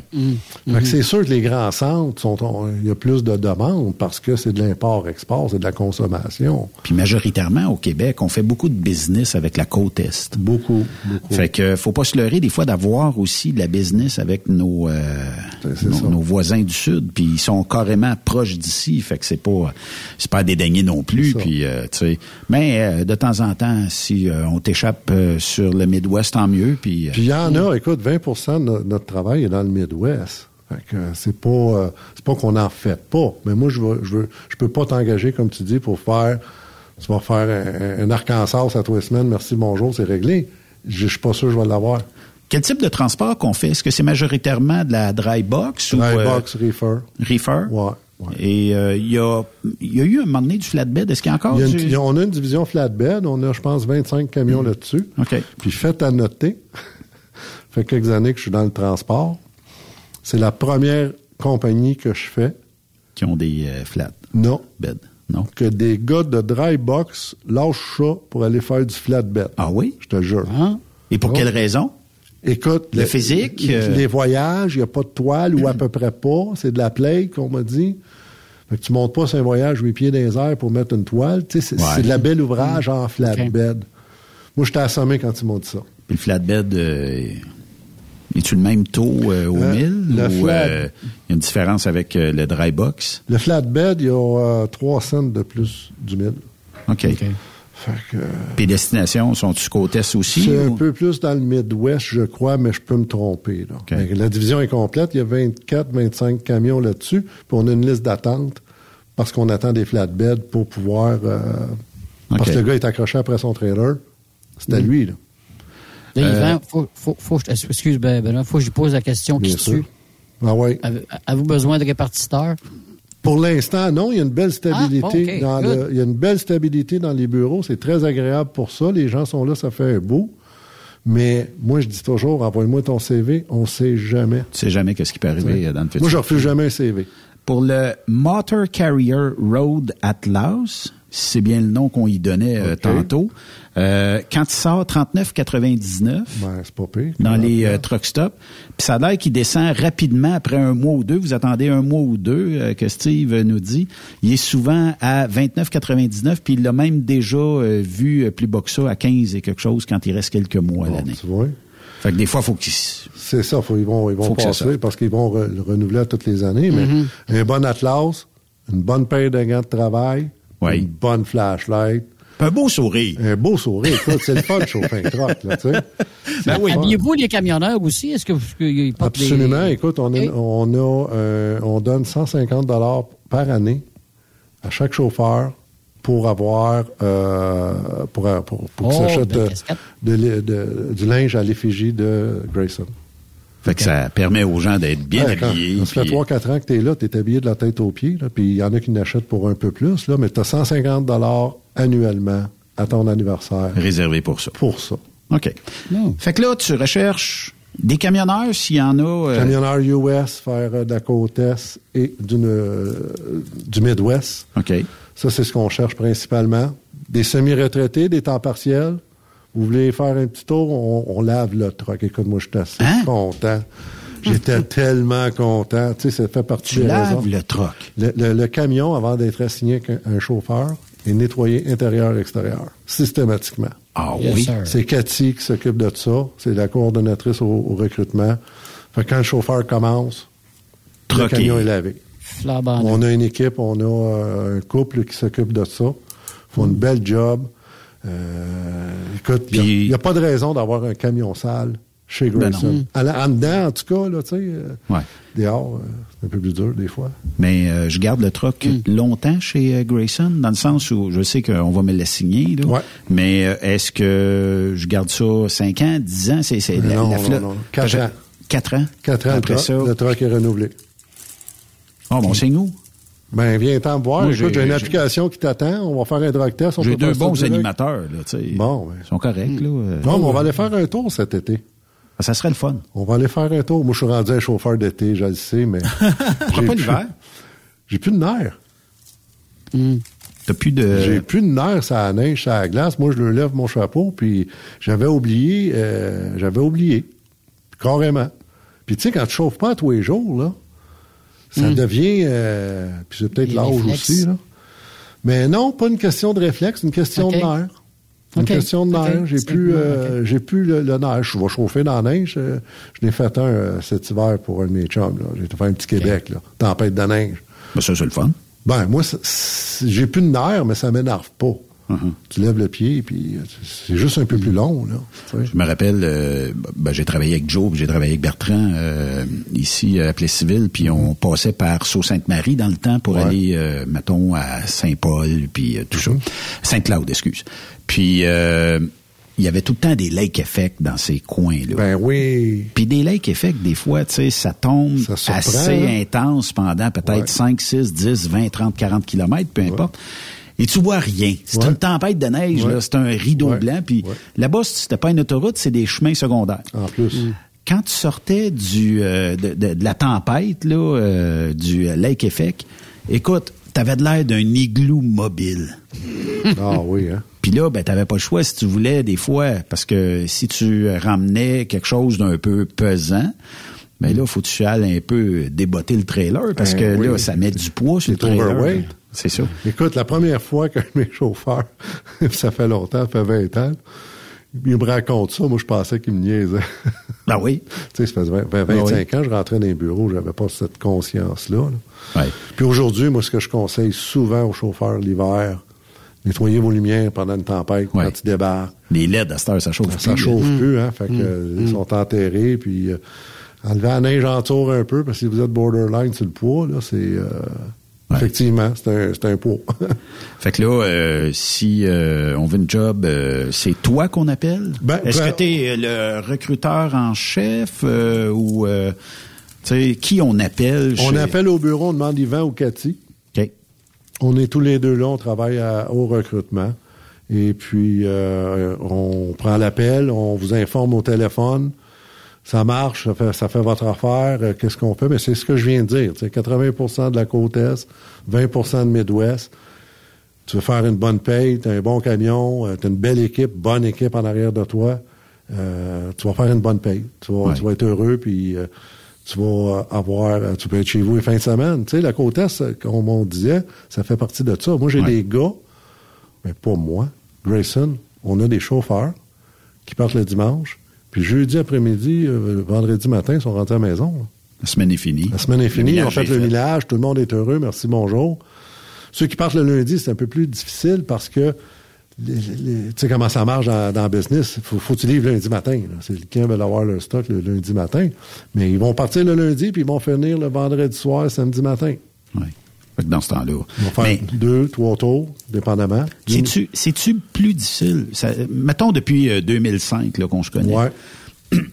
Fait que c'est sûr que les grands centres, sont, on- il y a plus de demandes parce que c'est de l'import-export, c'est de la consommation. Puis majoritairement au Québec, on fait beaucoup de business avec la côte est. Beaucoup, beaucoup. Fait que faut pas se leurrer des fois d'avoir aussi de la business avec nos euh, nos, voisins du sud, puis ils sont carrément proches d'ici, fait que c'est pas c'est pas à dédaigner non plus, puis euh, tu sais. Mais euh, de temps en temps, si euh, on t'échappe euh, sur le Midwest, tant mieux, puis. euh, il y en a, écoute, 20% de no- notre travail est dans le Midwest. Euh, c'est pas euh, c'est pas qu'on en fait pas. Mais moi, je veux, je veux, je peux pas t'engager, comme tu dis, pour faire tu vas faire un, un arc-en-ciel à toi semaines, merci, bonjour, c'est réglé. Je je suis pas sûr que je vais l'avoir. Quel type de transport qu'on fait? Est-ce que c'est majoritairement de la dry box Dry ou euh, box, reefer. reefer? Ouais. ouais. Et euh, il y a y a eu un moment donné du flatbed. Est-ce qu'il y a encore Il y a une- du... on a une division flatbed, on a, je pense, 25 camions là-dessus. OK. Puis faites à noter, fait quelques années que je suis dans le transport. C'est la première compagnie que je fais, qui ont des euh, flatbed. non, Non? que des gars de dry box lâchent ça pour aller faire du flatbed. Ah oui? Je te jure. Hein? Et pour Oh. quelle raison? Écoute, Le physique, les, euh, les voyages, il n'y a pas de toile ou à peu près pas. C'est de la plague qu'on m'a dit. Fait que tu montes pas sur un voyage huit pieds dans les airs pour mettre une toile. Tu sais, c'est Ouais. de la belle ouvrage en flatbed. Moi, j'étais assommé quand ils m'ont dit ça. Puis le flatbed, euh, es-tu le même taux euh, au Euh, 1000 le ou flat- euh, il y a une différence avec euh, le dry box? Le flatbed, il y a euh, 3 cents de plus du 1000. OK. Fait que, Puis les destinations sont-tu côte est aussi? c'est un peu plus dans le Midwest, je crois, mais je peux me tromper. Là. Mais la division est complète. Il y a 24, 25 camions là-dessus. Puis on a une liste d'attente parce qu'on attend des flatbeds pour pouvoir... euh, Parce que le gars est accroché après son trailer. C'est à Mm. lui, là. Là, Euh, Yvan, faut, excuse, ben, Benoît, faut que je pose la question Bien qui sûr. tue. Ah ouais. Avez- Avez-vous besoin de répartiteurs? Pour l'instant, non, il y a une belle stabilité. Ah, bon, ok, dans le- il y a une belle stabilité dans les bureaux. C'est très agréable pour ça. Les gens sont là, ça fait un beau. Mais moi, je dis toujours, envoie-moi ton CV, on sait jamais. Tu sais jamais qu'est-ce qui peut arriver euh, dans le futur. Moi, je refuse jamais un CV. Pour le Motor Carrier Road Atlas, c'est bien le nom qu'on y donnait euh, tantôt, euh, quand il sort 39,99 Ben, c'est pas pire. dans les euh, truck stops, puis ça a l'air qu'il descend rapidement après un mois ou deux. Vous attendez un mois ou deux euh, que Steve nous dit. Il est souvent à 29,99 puis il l'a même déjà euh, vu plus bas que ça à 15 et quelque chose quand il reste quelques mois à Bon, l'année. Fait que des fois, faut qu'il C'est ça, faut, ils vont, ils vont Faut passer parce qu'ils vont re- le renouveler toutes les années. Mais Mm-hmm. un bon atlas, une bonne paire de gants de travail, Oui. une bonne flashlight, Un beau sourire. Un beau sourire. Écoute, c'est le fun de chauffer un truck, là, tu sais. Ben oui. Aviez-vous les camionneurs aussi? Est-ce que, portent les- Absolument. Écoute, on, est- on a, euh, on donne 150 dollars par année à chaque chauffeur pour avoir, euh, pour, pour, pour qu'il Oh, s'achète euh, de de- du linge à l'effigie de Grayson. Fait que ça permet aux gens d'être bien Ouais, quand- habillés. Ça fait puis- 3-4 ans que tu es là, tu es habillé de la tête aux pieds, là, puis il y en a qui n'achètent pour un peu plus, là, mais tu as 150 dollars annuellement à ton anniversaire réservé pour ça. pour ça. OK. Fait que là, tu recherches des camionneurs, s'il y en a. euh, Camionneur US, faire euh, de la côte Est et d'une, euh, du Midwest. OK. Ça, c'est ce qu'on cherche principalement. Des semi-retraités, des temps partiels. Vous voulez faire un petit tour, on, on lave le truck. Écoute, moi, je suis assez Hein? content. J'étais tellement content. Tu sais, ça fait partie Tu des laves raisons. le truck. Le, le- le camion, avant d'être assigné avec un, un chauffeur, est nettoyé intérieur-extérieur, systématiquement. Ah Yes, oui? C'est Cathy qui s'occupe de ça. C'est la coordonnatrice au, au recrutement. Fait que quand le chauffeur commence, le camion est- lavé. On a une équipe, on a euh, un couple qui s'occupe de ça. Ils font une belle job. Euh, écoute, il n'y a, pas de raison d'avoir un camion sale chez Ben Grayson. non. En, en dedans, en tout cas, là, tu sais, euh, Ouais. dehors, euh, c'est un peu plus dur des fois. Mais euh, je garde le truck longtemps chez Grayson, dans le sens où je sais qu'on va me l'assigner. là. Ouais. Mais euh, est-ce que je garde ça 5 ans, 10 ans? C'est, c'est la, Non, la non, flotte. non. Quatre ans. 4 ans? Quatre ans, Après le, ça, le truck est renouvelé. oh, bon, c'est nous. Ben, viens t'en me voir. Moi, Écoute, j'ai- une application qui t'attend. On va faire un drug test. On J'ai deux bons direct. animateurs. Là, tu sais. Bon, ben. Ils sont corrects. Là. euh. Non, mais on va aller faire un tour cet été. Ah, Ça serait le fun. On va aller faire un tour. Moi, je suis rendu un chauffeur d'été, je le sais, mais. J'ai pas l'hiver? J'ai plus de nerfs. T'as plus de... J'ai plus de nerfs à la neige, à la glace. Moi, je le lève mon chapeau, puis j'avais oublié, euh, j'avais oublié. Carrément. Puis tu sais, quand tu chauffes pas tous les jours, là, ça devient, euh, puis c'est peut-être l'âge aussi, là. Mais non, pas une question de réflexe, une question de nerfs. Une question de OK. nerfs. J'ai plus, euh, j'ai plus le, le nerf. Je vais chauffer dans la neige. euh, Je l'ai fait un euh, cet hiver pour un de mes chums. là. J'ai été faire un petit Québec, là. Tempête de neige. Ben, ça, c'est le fun. Ben, moi, j'ai plus de nerfs, mais ça m'énerve pas. Uh-huh. Tu lèves le pied, puis euh, c'est juste un peu plus long, là. Je me rappelle, euh, ben, j'ai travaillé avec Joe, puis j'ai travaillé avec Bertrand euh, ici à Plessisville, puis on passait par Sault-Sainte-Marie dans le temps pour Ouais. aller, euh, mettons, à Saint-Paul, puis euh, tout ça. Sainte-Claude, excuse. Puis euh, il y avait tout le temps des lake effects dans ces coins-là. Ben oui. Puis des lake effects, des fois, tu sais, ça tombe Ça assez intense pendant peut-être Ouais. 5, 6, 10, 20, 30, 40 kilomètres, peu importe. Et tu vois rien. C'est Ouais. une tempête de neige, Ouais. c'est un rideau Ouais. blanc. Puis Ouais. là-bas, si c'était pas une autoroute, c'est des chemins secondaires. En plus. Quand tu sortais du euh, de, de- de la tempête, là, euh, du euh, Lake Effect, écoute, t'avais de l'air d'un igloo mobile. Ah oui, hein. Puis là, ben, t'avais pas le choix si tu voulais, des fois, parce que si tu ramenais quelque chose d'un peu pesant, ben là, faut que tu ailles un peu débotter le trailer, parce Ben que oui. là, ça met du poids sur le trailer. overweight. C'est ça. Écoute, la première fois que mes chauffeurs, ça fait longtemps, ça fait 20 ans, ils me racontent ça, moi je pensais qu'ils me niaisaient. Ben oui. tu sais, ça fait 20, 20, 25 ans, je rentrais dans les bureaux, j'avais pas cette conscience-là. là. Puis aujourd'hui, moi, ce que je conseille souvent aux chauffeurs l'hiver, nettoyez vos lumières pendant une tempête, quand tu débarques. Les LED, à cette heure, ça chauffe Ça plus. chauffe plus, hein. Fait que, euh, ils sont enterrés, puis euh, enlever la neige un peu, parce que si vous êtes borderline sur le poids, là, c'est... euh, Ouais. Effectivement, c'est un, c'est un poids. Fait que là, euh, si euh, on veut une job, euh, c'est toi qu'on appelle? Ben, Est-ce ben- que tu es le recruteur en chef euh, ou euh, tu sais qui on appelle? on chez- appelle au bureau, on demande Yvan ou Cathy. OK. On est tous les deux là, on travaille à- au recrutement. Et puis, euh, on prend l'appel, on vous informe au téléphone. Ça marche, ça fait, ça fait votre affaire. euh, Qu'est-ce qu'on fait? Mais c'est ce que je viens de dire. C'est 80% de la côte Est, 20% de Midwest. Tu veux faire une bonne paye, tu as un bon camion, tu as une belle équipe, bonne équipe en arrière de toi. euh, tu vas faire une bonne paye. Tu vas, Ouais. tu vas être heureux, puis euh, tu vas avoir, euh, tu peux être chez vous les fins de semaine. Tu sais, la côte Est, euh, comme on disait, ça fait partie de ça. Moi, j'ai Ouais. des gars, mais pas moi, Grayson, on a des chauffeurs qui partent le dimanche, puis jeudi après-midi, euh, vendredi matin, ils sont rentrés à la maison. là. La semaine est finie. La semaine est finie, on fait le millage, tout le monde est heureux, merci, bonjour. Ceux qui partent le lundi, c'est un peu plus difficile parce que tu sais comment ça marche dans, dans le business. Faut, faut que tu livres lundi matin. C'est client veut avoir leur stock le lundi matin. Mais ils vont partir le lundi, puis ils vont finir le vendredi soir, samedi matin. Oui. Dans ce temps-là. Ils vont faire Mais- deux, trois tours, dépendamment. C'est-tu, c'est-tu plus difficile? Ça- mettons depuis euh, 2005 là, qu'on se connaît. Ouais.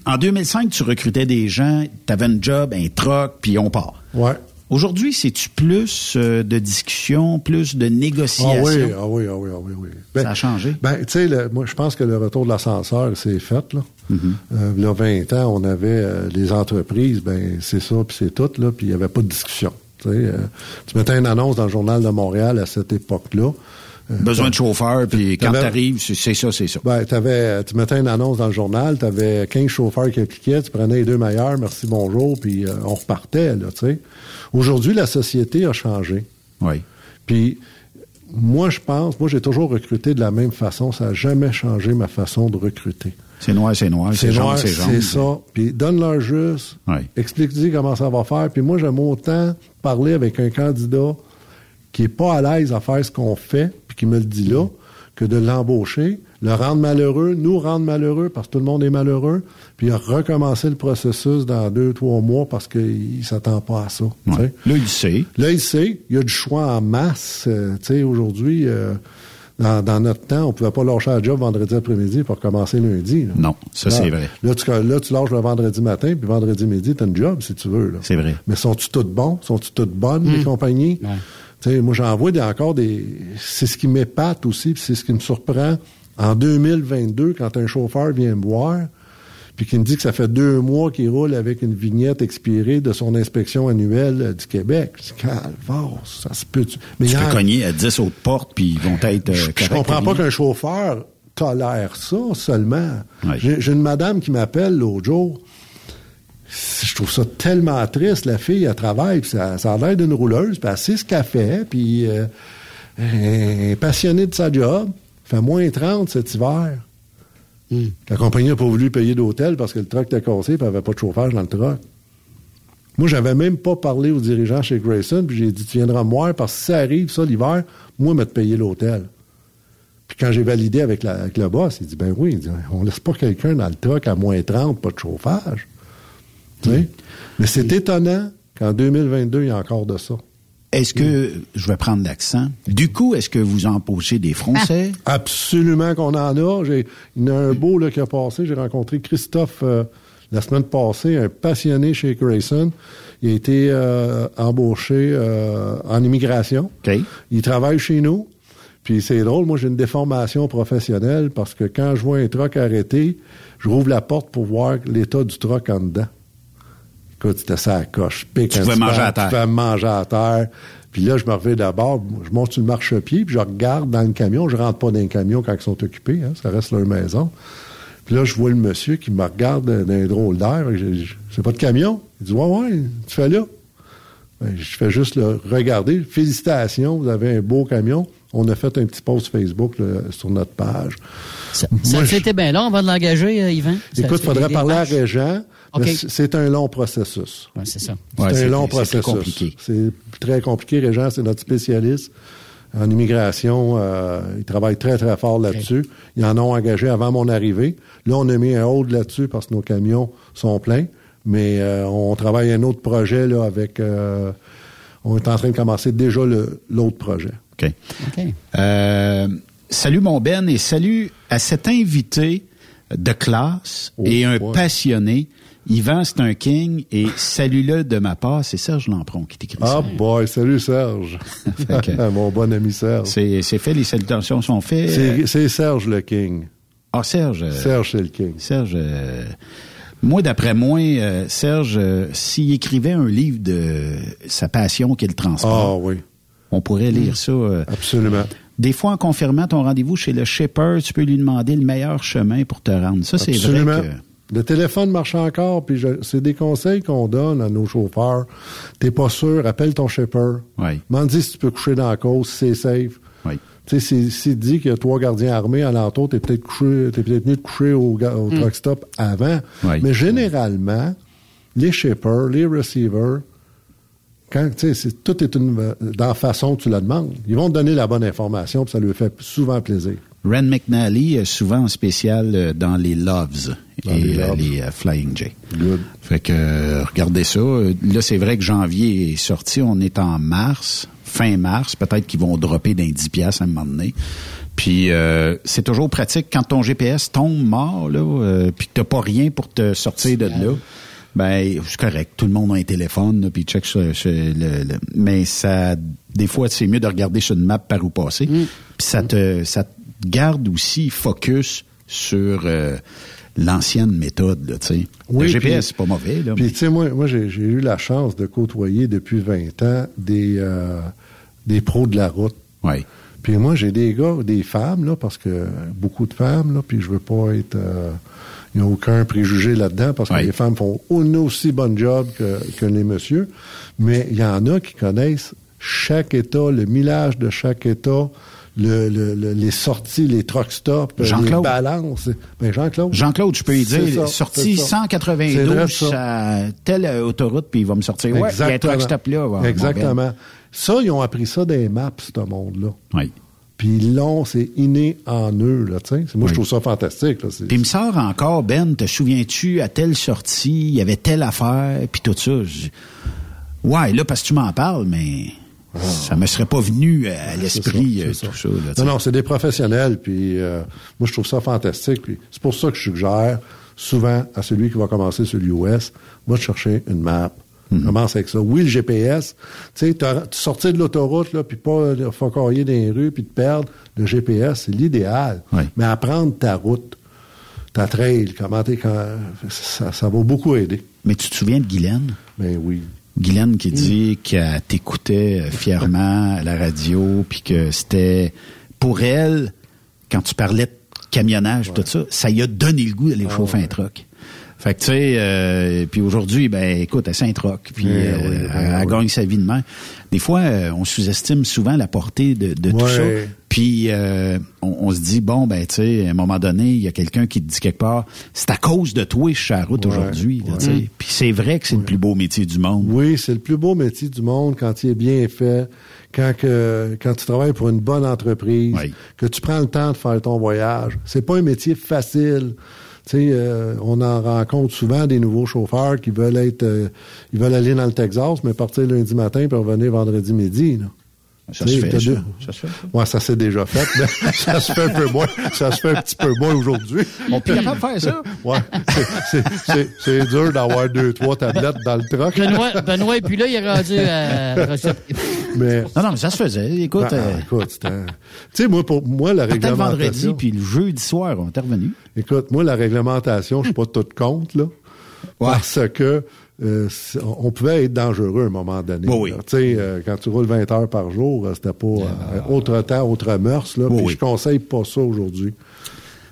En 2005, tu recrutais des gens, tu avais un job, un troc, puis on part. Ouais. Aujourd'hui, c'est-tu plus euh, de discussion, plus de négociation? Ah oui, ah oui, ah oui, ah oui, oui. Ben, Ça a changé? Ben, tu sais, moi, je pense que le retour de l'ascenseur, c'est fait, là. Euh, il y a 20 ans, on avait euh, les entreprises, ben, c'est ça, puis c'est tout, là, puis il n'y avait pas de discussion. Tu euh, tu mettais une annonce dans le Journal de Montréal à cette époque-là. Euh, Besoin de chauffeur, puis quand T'avais- t'arrives, c'est ça, c'est ça. Ben, t'avais, tu mettais une annonce dans le journal, tu avais 15 chauffeurs qui appliquaient, tu prenais les deux meilleurs, merci, bonjour, puis euh, on repartait, là, tu sais. Aujourd'hui, la société a changé. Oui. Puis, moi, je pense, moi, j'ai toujours recruté de la même façon. Ça n'a jamais changé ma façon de recruter. C'est noir, c'est noir, c'est noir, c'est jaune. c'est ça. Puis, donne-leur juste. Oui. Explique-lui comment ça va faire. Puis, moi, j'aime autant parler avec un candidat qui est pas à l'aise à faire ce qu'on fait, puis qui me le dit là, que de l'embaucher, le rendre malheureux, nous rendre malheureux parce que tout le monde est malheureux, puis recommencer le processus dans deux, trois mois parce qu'il s'attend pas à ça. tu sais. Là, il sait. Là, il sait, il y a du choix en masse. Euh, tu sais, aujourd'hui, euh, dans, dans notre temps, on pouvait pas lâcher la job vendredi après-midi pour commencer lundi. là. Non, ça, Là, c'est vrai. Là tu, là, tu lâches le vendredi matin, puis vendredi midi, tu as une job, si tu veux. là. C'est vrai. Mais sont-tu toutes bons? Sont-tu toutes bonnes, les compagnies? Tu sais, moi, j'en vois des- encore des... C'est ce qui m'épate aussi, puis c'est ce qui me surprend. En 2022, quand un chauffeur vient me voir, puis qui me dit que ça fait deux mois qu'il roule avec une vignette expirée de son inspection annuelle euh, du Québec. Je dis, calvaire, ça se peut... Mais Tu en- cogner à 10 autres portes, puis ils vont être euh, je, je comprends pas qu'un chauffeur tolère ça seulement. J'ai une madame qui m'appelle l'autre jour. Je trouve ça tellement triste. La fille, elle travaille, puis ça, ça a l'air d'une rouleuse, puis elle sait ce qu'elle fait, puis euh, elle est passionnée de sa job. Fait moins 30 cet hiver. La compagnie n'a pas voulu payer d'hôtel parce que le truck était cassé, puis il n'y avait pas de chauffage dans le truck. Moi, j'avais même pas parlé aux dirigeants chez Grayson, puis j'ai dit, tu viendras me voir, parce que si ça arrive, ça, l'hiver, moi, je vais te payer l'hôtel. Puis quand j'ai validé avec, la- avec le boss, il dit, ben oui, il dit, on laisse pas quelqu'un dans le truck à moins 30, pas de chauffage. Tu sais? Mais c'est étonnant qu'en 2022, il y a encore de ça. Est-ce que, je vais prendre l'accent, du coup, est-ce que vous embauchez des Français? Absolument qu'on en a. J'ai, il y en a un beau là, qui a passé. J'ai rencontré Christophe euh, la semaine passée, un passionné chez Grayson. Il a été euh, embauché euh, en immigration. OK. Il travaille chez nous. Puis c'est drôle, moi j'ai une déformation professionnelle parce que quand je vois un truck arrêté, je rouvre la porte pour voir l'état du truck en dedans. Écoute, c'était ça à coche. Pique Tu pouvais manger à terre. Tu pouvais manger à terre. Puis là, je me reviens d'abord, je monte sur le marchepied, puis je regarde dans le camion. Je rentre pas dans le camion quand ils sont occupés, hein, ça reste leur maison. Puis là, je vois le monsieur qui me regarde d'un drôle d'air. C'est pas de camion? Il dit, ouais, ouais, tu fais là. Ben, je fais juste le regarder. Félicitations, vous avez un beau camion. On a fait un petit post Facebook là, sur notre page. Ça, Moi, ça je- c'était bien long avant de l'engager, euh, Yvan? Écoute, c'était faudrait parler à? Régent. OK. mais c- C'est un long processus. Ouais, c'est ça. C'est Ouais, un c'est- long c'est processus. compliqué. C'est très compliqué. Régent, c'est notre spécialiste en immigration. Euh, il travaille très, très fort là-dessus. Ils en ont engagé avant mon arrivée. Là, on a mis un hold là-dessus parce que nos camions sont pleins. Mais euh, on travaille un autre projet là avec... euh, on est en train de commencer déjà le- l'autre projet. OK. OK. Euh, salut mon Ben et salut à cet invité de classe Oh, et un ouais. passionné. Yvan, c'est un king et salut-le de ma part. C'est Serge Lampron qui t'écrit Ah ça. boy, salut Serge. Fait que- Mon bon ami Serge. C'est fait, les salutations sont faites. C'est Serge le King. Ah, Serge. euh, Serge, c'est le King. Serge, euh, moi, d'après moi, euh, Serge, euh, s'il écrivait un livre de sa passion qui est le Ah oui, on pourrait lire ça. euh, absolument. Des fois, en confirmant ton rendez-vous chez le shipper, tu peux lui demander le meilleur chemin pour te rendre. Ça, c'est vrai Absolument. que... Le téléphone marche encore, puis c'est des conseils qu'on donne à nos chauffeurs. T'es pas sûr, appelle ton shipper. Oui. M'en dis si tu peux coucher dans la cause, si c'est safe. Oui. Tu sais, si- s'il dit qu'il y a trois gardiens armés alentour, t'es peut-être couché, t'es peut-être mieux de coucher au, au truck stop avant. Oui. Mais généralement, les shippers, les receivers, quand, tu sais, c'est- tout est une, dans la façon que tu la demandes. Ils vont te donner la bonne information, puis ça lui fait souvent plaisir. Ren McNally, euh, souvent en spécial euh, dans les Loves Dans et les euh, Loves. les euh, Flying J. Good. Fait que regardez ça. Là, c'est vrai que janvier est sorti. On est en mars, fin mars. Peut-être qu'ils vont dropper d'un 10 piastres à un moment donné. Puis euh, c'est toujours pratique quand ton GPS tombe mort, là, euh, puis que t'as pas rien pour te sortir de là. Ben, c'est correct. Tout le monde a un téléphone, puis check sur, sur le, le- Mais ça, des fois, c'est mieux de regarder sur une map par où passer. Puis ça te, ça te garde aussi focus sur euh, l'ancienne méthode, tu sais. le GPS, c'est pas mauvais, là. Puis, mais- tu sais, moi, moi j'ai j'ai eu la chance de côtoyer depuis 20 ans des, euh, des pros de la route. Oui. Puis moi, j'ai des gars, des femmes, là, parce que beaucoup de femmes, là, puis je veux pas être... euh, Il n'y a aucun préjugé là-dedans, parce que Oui. les femmes font un aussi bon job que, que les messieurs. Mais il y en a qui connaissent chaque État, le millage de chaque État, le, le- le- les sorties, les truck stops, les Jean-Claude. balances. Ben Jean-Claude. Jean-Claude, je peux lui dire, ça, sorti c'est ça. C'est 192 vrai, ça. à telle autoroute, puis il va me sortir. Ouais, il y a un truck stop là. ouais, mon Exactement. Ça, ils ont appris ça des maps, ce monde-là. Oui. Puis ils l'ont, c'est inné en eux, là, tu sais. Moi, je trouve ça fantastique, là. Puis il me sort encore, Ben, te souviens-tu, à telle sortie, il y avait telle affaire, puis tout ça. Je- Ouais, là, parce que tu m'en parles, mais ça me serait pas venu à l'esprit, Ah. Euh, tout ça. là. Non, non, c'est des professionnels, puis euh, moi, je trouve ça fantastique. Puis c'est pour ça que je suggère souvent à celui qui va commencer sur l'US, va chercher une map. Mhm. Commence avec ça. Oui, le GPS, tu sais, sortir de l'autoroute, là, puis pas focailler dans les rues, puis te perdre, le GPS, c'est l'idéal. Oui. Mais apprendre ta route, ta trail, comment t'es, quand, ça, ça va beaucoup aider. Mais tu te souviens de Guylaine? Ben oui. Guylaine qui dit qu'elle t'écoutait fièrement à la radio, puis que c'était pour elle, quand tu parlais de camionnage, tout ça, ça y a donné le goût d'aller Ah chauffer un truck. Fait que tu sais, euh, puis aujourd'hui, ben écoute, elle un truck, puis euh, oui, elle, gagne sa vie de main. Des fois, euh, on sous-estime souvent la portée de, de tout ça. Puis euh, on, on se dit bon ben tu sais, à un moment donné, il y a quelqu'un qui te dit quelque part, c'est à cause de toi, je suis à la route aujourd'hui. Puis c'est vrai que c'est le plus beau métier du monde. Oui, c'est le plus beau métier du monde quand il est bien fait, quand que quand tu travailles pour une bonne entreprise, Oui. que tu prends le temps de faire ton voyage. C'est pas un métier facile. Euh, on en rencontre souvent des nouveaux chauffeurs qui veulent être, euh, ils veulent aller dans le Texas, mais partir lundi matin puis revenir vendredi midi. Ça se fait, ça. Ça se fait, ça. Ouais, ça s'est déjà fait, mais ça se fait un peu moins. Ça se fait un petit peu moins aujourd'hui. On peut capable de faire ça. Ouais, c'est- dur d'avoir deux, trois tablettes dans le truck. Benoît, Benoît, et puis là, il est rendu à. Mais Non, non, mais ça se faisait. Écoute, Ah, euh, écoute, tu sais, moi, pour moi, la peut-être le vendredi, réglementation. puis le jeudi soir, on est revenu. Écoute, moi, la réglementation, je suis pas toute contre, là. Parce que euh, on pouvait être dangereux à un moment donné. Oui. Tu sais, euh, quand tu roules 20 heures par jour, euh, c'était pas euh, autre temps, autre mœurs, là. Oui, je conseille pas ça aujourd'hui.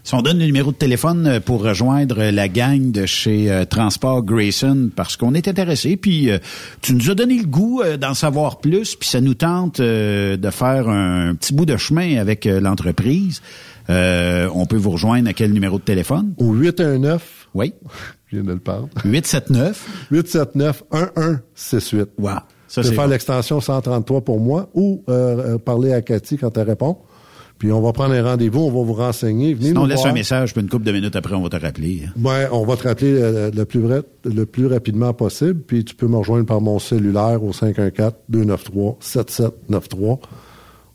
Si on donne le numéro de téléphone pour rejoindre la gang de chez euh, Transport Grayson, parce qu'on est intéressé, puis euh, tu nous as donné le goût euh, d'en savoir plus, puis ça nous tente de faire un petit bout de chemin avec l'entreprise. Euh, on peut vous rejoindre à quel numéro de téléphone? Au 819, Oui. Je viens de le parler, 879. 879-1168. Wow. Ça, tu peux c'est faire bon. l'extension 133 pour moi ou euh, euh, parler à Cathy quand elle répond. Puis on va prendre un rendez-vous, on va vous renseigner. Venez Sinon, on nous laisse voir. un message, puis une couple de minutes après, on va te rappeler. hein. Ouais, on va te rappeler euh, le, plus vrai- le plus rapidement possible, puis tu peux me rejoindre par mon cellulaire au 514-293-7793.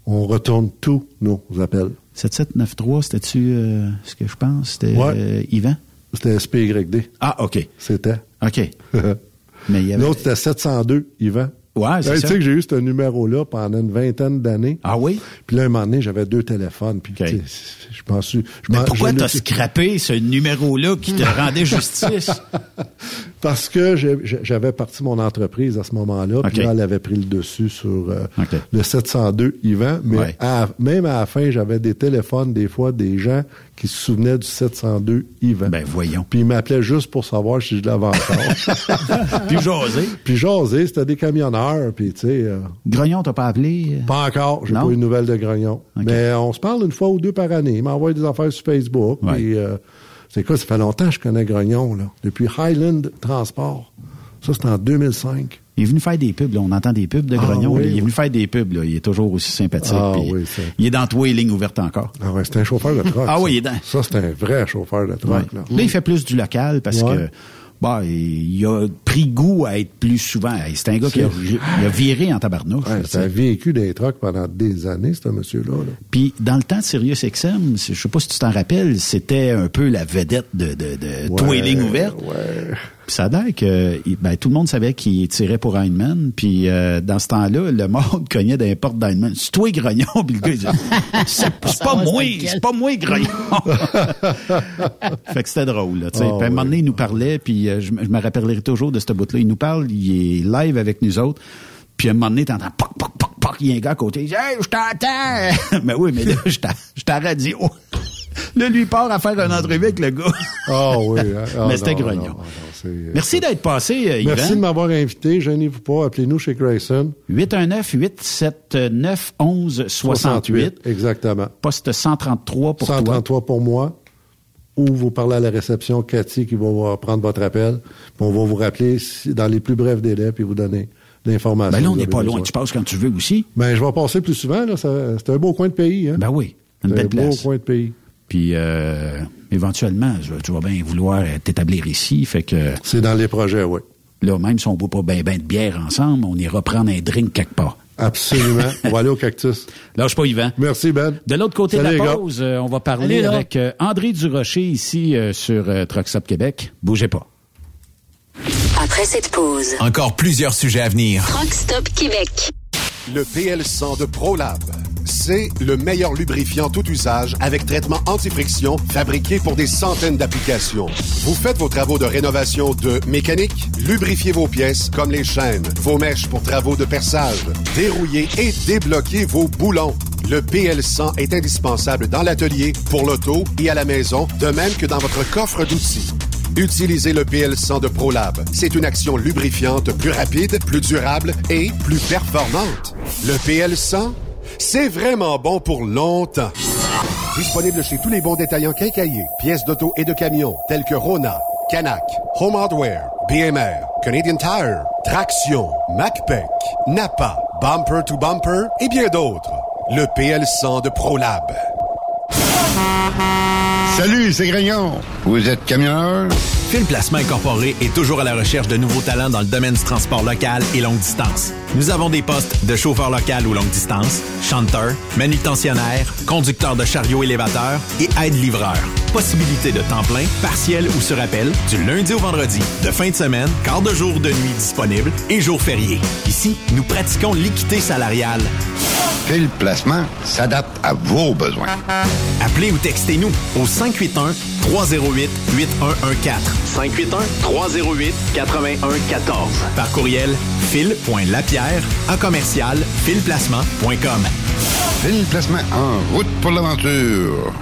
On retourne tous nos appels. 7793, c'était-tu euh, ce que je pense? C'était Ouais. euh, Yvan? C'était SPYD. Ah, OK. C'était. OK. Mais il y avait... L'autre, c'était 702, Yvan. Ouais, c'est. Tu sais que j'ai eu ce numéro-là pendant une vingtaine d'années. Ah oui? Puis là, un moment donné, j'avais deux téléphones. Puis, OK. tu sais, je pense... Je Mais pourquoi t'as scrappé ce numéro-là qui te rendait justice? Parce que j'avais parti mon entreprise à ce moment-là, OK. puis là, elle avait pris le dessus sur euh, le 702 Yvan. Mais Ouais. à- même à la fin, j'avais des téléphones, des fois, des gens qui se souvenaient du 702 Yvan. Ben voyons. Puis ils m'appelaient juste pour savoir si je l'avais encore. Puis jaser. puis jaser, c'était des camionneurs, puis tu sais... euh, Grognon, t'as pas appelé? euh? pas encore, j'ai pas eu de nouvelles de Grognon. Mais on se parle une fois ou deux par année. Il m'envoie des affaires sur Facebook. Puis, euh, c'est quoi, ça fait longtemps que je connais Grognon, là? Depuis Highland Transport. Ça, c'était en 2005. Il est venu faire des pubs, là. on entend des pubs de Ah, Grognon. oui, il est oui. venu faire des pubs, là. il est toujours aussi sympathique. Ah, oui, c'est- il est dans tous les lignes ouvertes encore. Ah ouais, c'était un chauffeur de truck. Ah ça. oui, il est dans. Ça, c'est un vrai chauffeur de truck. Ouais. Là. Là, il fait plus du local parce Ouais. que bah, il a pris goût à être plus souvent. C'est un gars qui a, il a viré en tabarnouche. Ouais, ça a vécu des trucks pendant des années, ce monsieur-là. là. Puis dans le temps de Sirius XM, je sais pas si tu t'en rappelles, c'était un peu la vedette de, de, de Ouais, lignes ouvertes. Ouais. Puis ça a l'air que ben, tout le monde savait qu'il tirait pour Heinemann. Puis euh, dans ce temps-là, le monde cognait les portes d'Heinemann. C'est toi, Grognon. Puis le gars, il dit, c'est c'est pas moi, c'est pas moi, Grognon. fait que c'était drôle. Là. Ah, puis à un moment donné, il nous parlait, puis euh, je, me- je me rappellerai toujours de ce bout-là. Il nous parle, il est live avec nous autres. Puis à un moment donné, t'entends poc, poc, poc, poc, il y a un gars à côté. Il dit Hey, je t'entends! mais oui, mais là, je t'en radio. Là, lui part à faire une entrevue avec le gars. Ah oui. hein. Ah, Mais c'était non, grognon. non, non, c'est- Merci d'être passé, euh, Yvan. Merci de m'avoir invité. Gênez-vous pas. Appelez-nous chez Grayson. 819-879-1168. Exactement. Poste 133 pour toi. 133 pour moi. Ou vous parlez à la réception, Cathy, qui va prendre votre appel. Puis on va vous rappeler dans les plus brefs délais, puis vous donner l'information. Ben là, on n'est pas loin. Tu passes quand tu veux aussi. Ben, je vais passer plus souvent. C'est un beau coin de pays. Hein? Ben oui. Une belle un beau place. coin de pays. Puis, euh, éventuellement, je- tu vas bien vouloir euh, t'établir ici. Fait que C'est dans les projets, oui. là, même si on ne boit pas ben ben de bière ensemble, on ira prendre un drink quelque part. Absolument. on va aller au cactus. Lâche pas, Yvan. Merci, Ben. De l'autre côté Salut, de la pause, euh, on va parler avec euh, André Durocher ici euh, sur euh, Truck Stop Québec. Bougez pas. Après cette pause, Encore plusieurs sujets à venir. Truck Stop Québec. Le PL100 de ProLab. C'est le meilleur lubrifiant tout usage avec traitement anti-friction fabriqué pour des centaines d'applications. Vous faites vos travaux de rénovation de mécanique, lubrifiez vos pièces comme les chaînes, vos mèches pour travaux de perçage, dérouillez et débloquez vos boulons. Le PL100 est indispensable dans l'atelier, pour l'auto et à la maison, de même que dans votre coffre d'outils. Utilisez le PL100 de ProLab. C'est une action lubrifiante plus rapide, plus durable et plus performante. Le PL100, c'est vraiment bon pour longtemps. Disponible chez tous les bons détaillants quincaillés, pièces d'auto et de camions, tels que Rona, Canac, Home Hardware, BMR, Canadian Tire, Traction, MacPac, Napa, Bumper to Bumper et bien d'autres. Le PL100 de ProLab. Salut, c'est Grignon. Vous êtes camionneur? Fil Placement Incorporé est toujours à la recherche de nouveaux talents dans le domaine du transport local et longue distance. Nous avons des postes de chauffeur local ou longue distance, chanteur, manutentionnaire, conducteur de chariot élévateur et aide-livreur. Possibilité de temps plein, partiel ou sur appel, du lundi au vendredi, de fin de semaine, quart de jour de nuit disponible et jours fériés. Ici, nous pratiquons l'équité salariale. Fil Placement s'adapte à vos besoins. Appelez ou textez-nous au 581 308 8114. 581 308 8114. Par courriel fil.lapierre à commercial filplacement.com. Fil Placement en route pour l'aventure.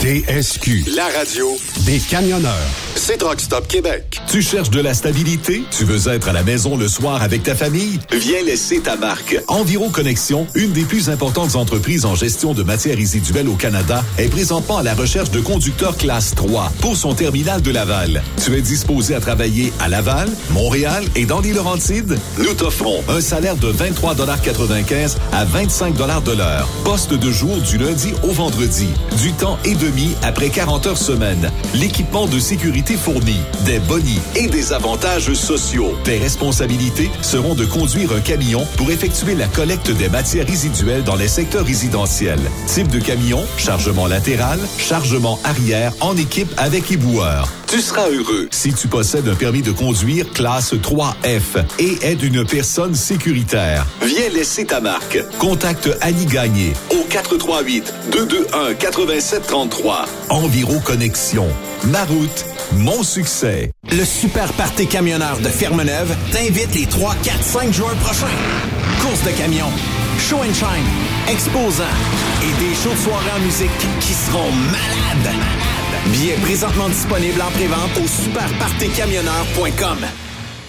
TSQ. La radio des camionneurs. C'est Truck Stop Québec. Tu cherches de la stabilité? Tu veux être à la maison le soir avec ta famille? Viens laisser ta marque. Enviro Connexion, une des plus importantes entreprises en gestion de matières résiduelles au Canada, est présentement à la recherche de conducteurs classe 3 pour son terminal de Laval. Tu es disposé à travailler à Laval, Montréal et dans les Laurentides? Nous t'offrons un salaire de 23,95 à 25 de l'heure. Poste de jour du lundi au vendredi. Du temps et demi après 40 heures semaine. L'équipement de sécurité fourni. Des bonnies et des avantages sociaux. Tes responsabilités seront de conduire un camion pour effectuer la collecte des matières résiduelles dans les secteurs résidentiels. Type de camion, chargement latéral, chargement arrière en équipe avec éboueur. Tu seras heureux si tu possèdes un permis de conduire classe 3F et es une personne sécuritaire. Viens laisser ta marque. Contacte Annie Gagné au 438 221 8733. Enviro Connexion. Ma route, mon succès. Le Super Party Camionneur de Fermeneuve t'invite les 3, 4, 5 juin prochains. Course de camions, show and shine, exposants et des shows de en musique qui seront malades. Billets présentement disponibles en prévente au superpartycamionneur.com.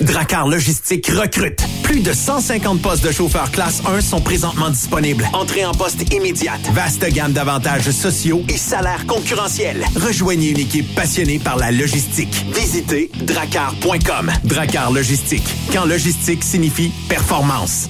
Dracar Logistique recrute. Plus de 150 postes de chauffeurs classe 1 sont présentement disponibles. Entrée en poste immédiate. Vaste gamme d'avantages sociaux et salaires concurrentiels. Rejoignez une équipe passionnée par la logistique. Visitez dracar.com. Dracar Logistique. Quand logistique signifie performance.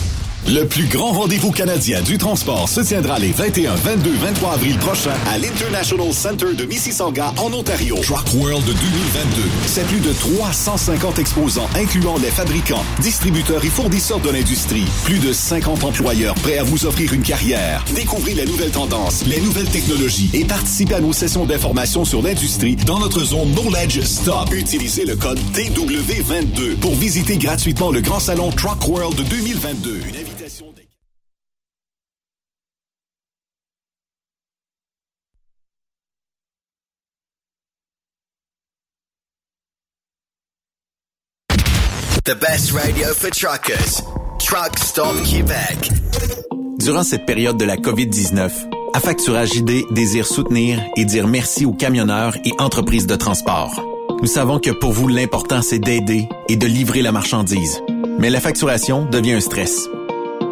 Le plus grand rendez-vous canadien du transport se tiendra les 21, 22, 23 avril prochains à l'International Center de Mississauga en Ontario. Truck World 2022. C'est plus de 350 exposants incluant les fabricants, distributeurs et fournisseurs de l'industrie. Plus de 50 employeurs prêts à vous offrir une carrière. Découvrez les nouvelles tendances, les nouvelles technologies et participez à nos sessions d'information sur l'industrie dans notre zone Knowledge Stop. Utilisez le code TW22 pour visiter gratuitement le grand salon Truck World 2022. Une invitation The best radio for truckers. Durant cette période de la COVID-19, Affacturage JD désire soutenir et dire merci aux camionneurs et entreprises de transport. Nous savons que pour vous, l'important, c'est d'aider et de livrer la marchandise. Mais la facturation devient un stress.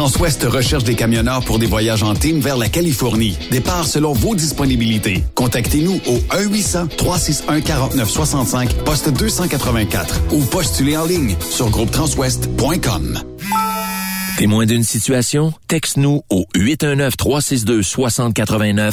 Transwest recherche des camionneurs pour des voyages en team vers la Californie. Départ selon vos disponibilités. Contactez-nous au 1-800-361-4965, poste 284 ou postulez en ligne sur groupetranswest.com. Témoin d'une situation? Texte-nous au 819-362-6089,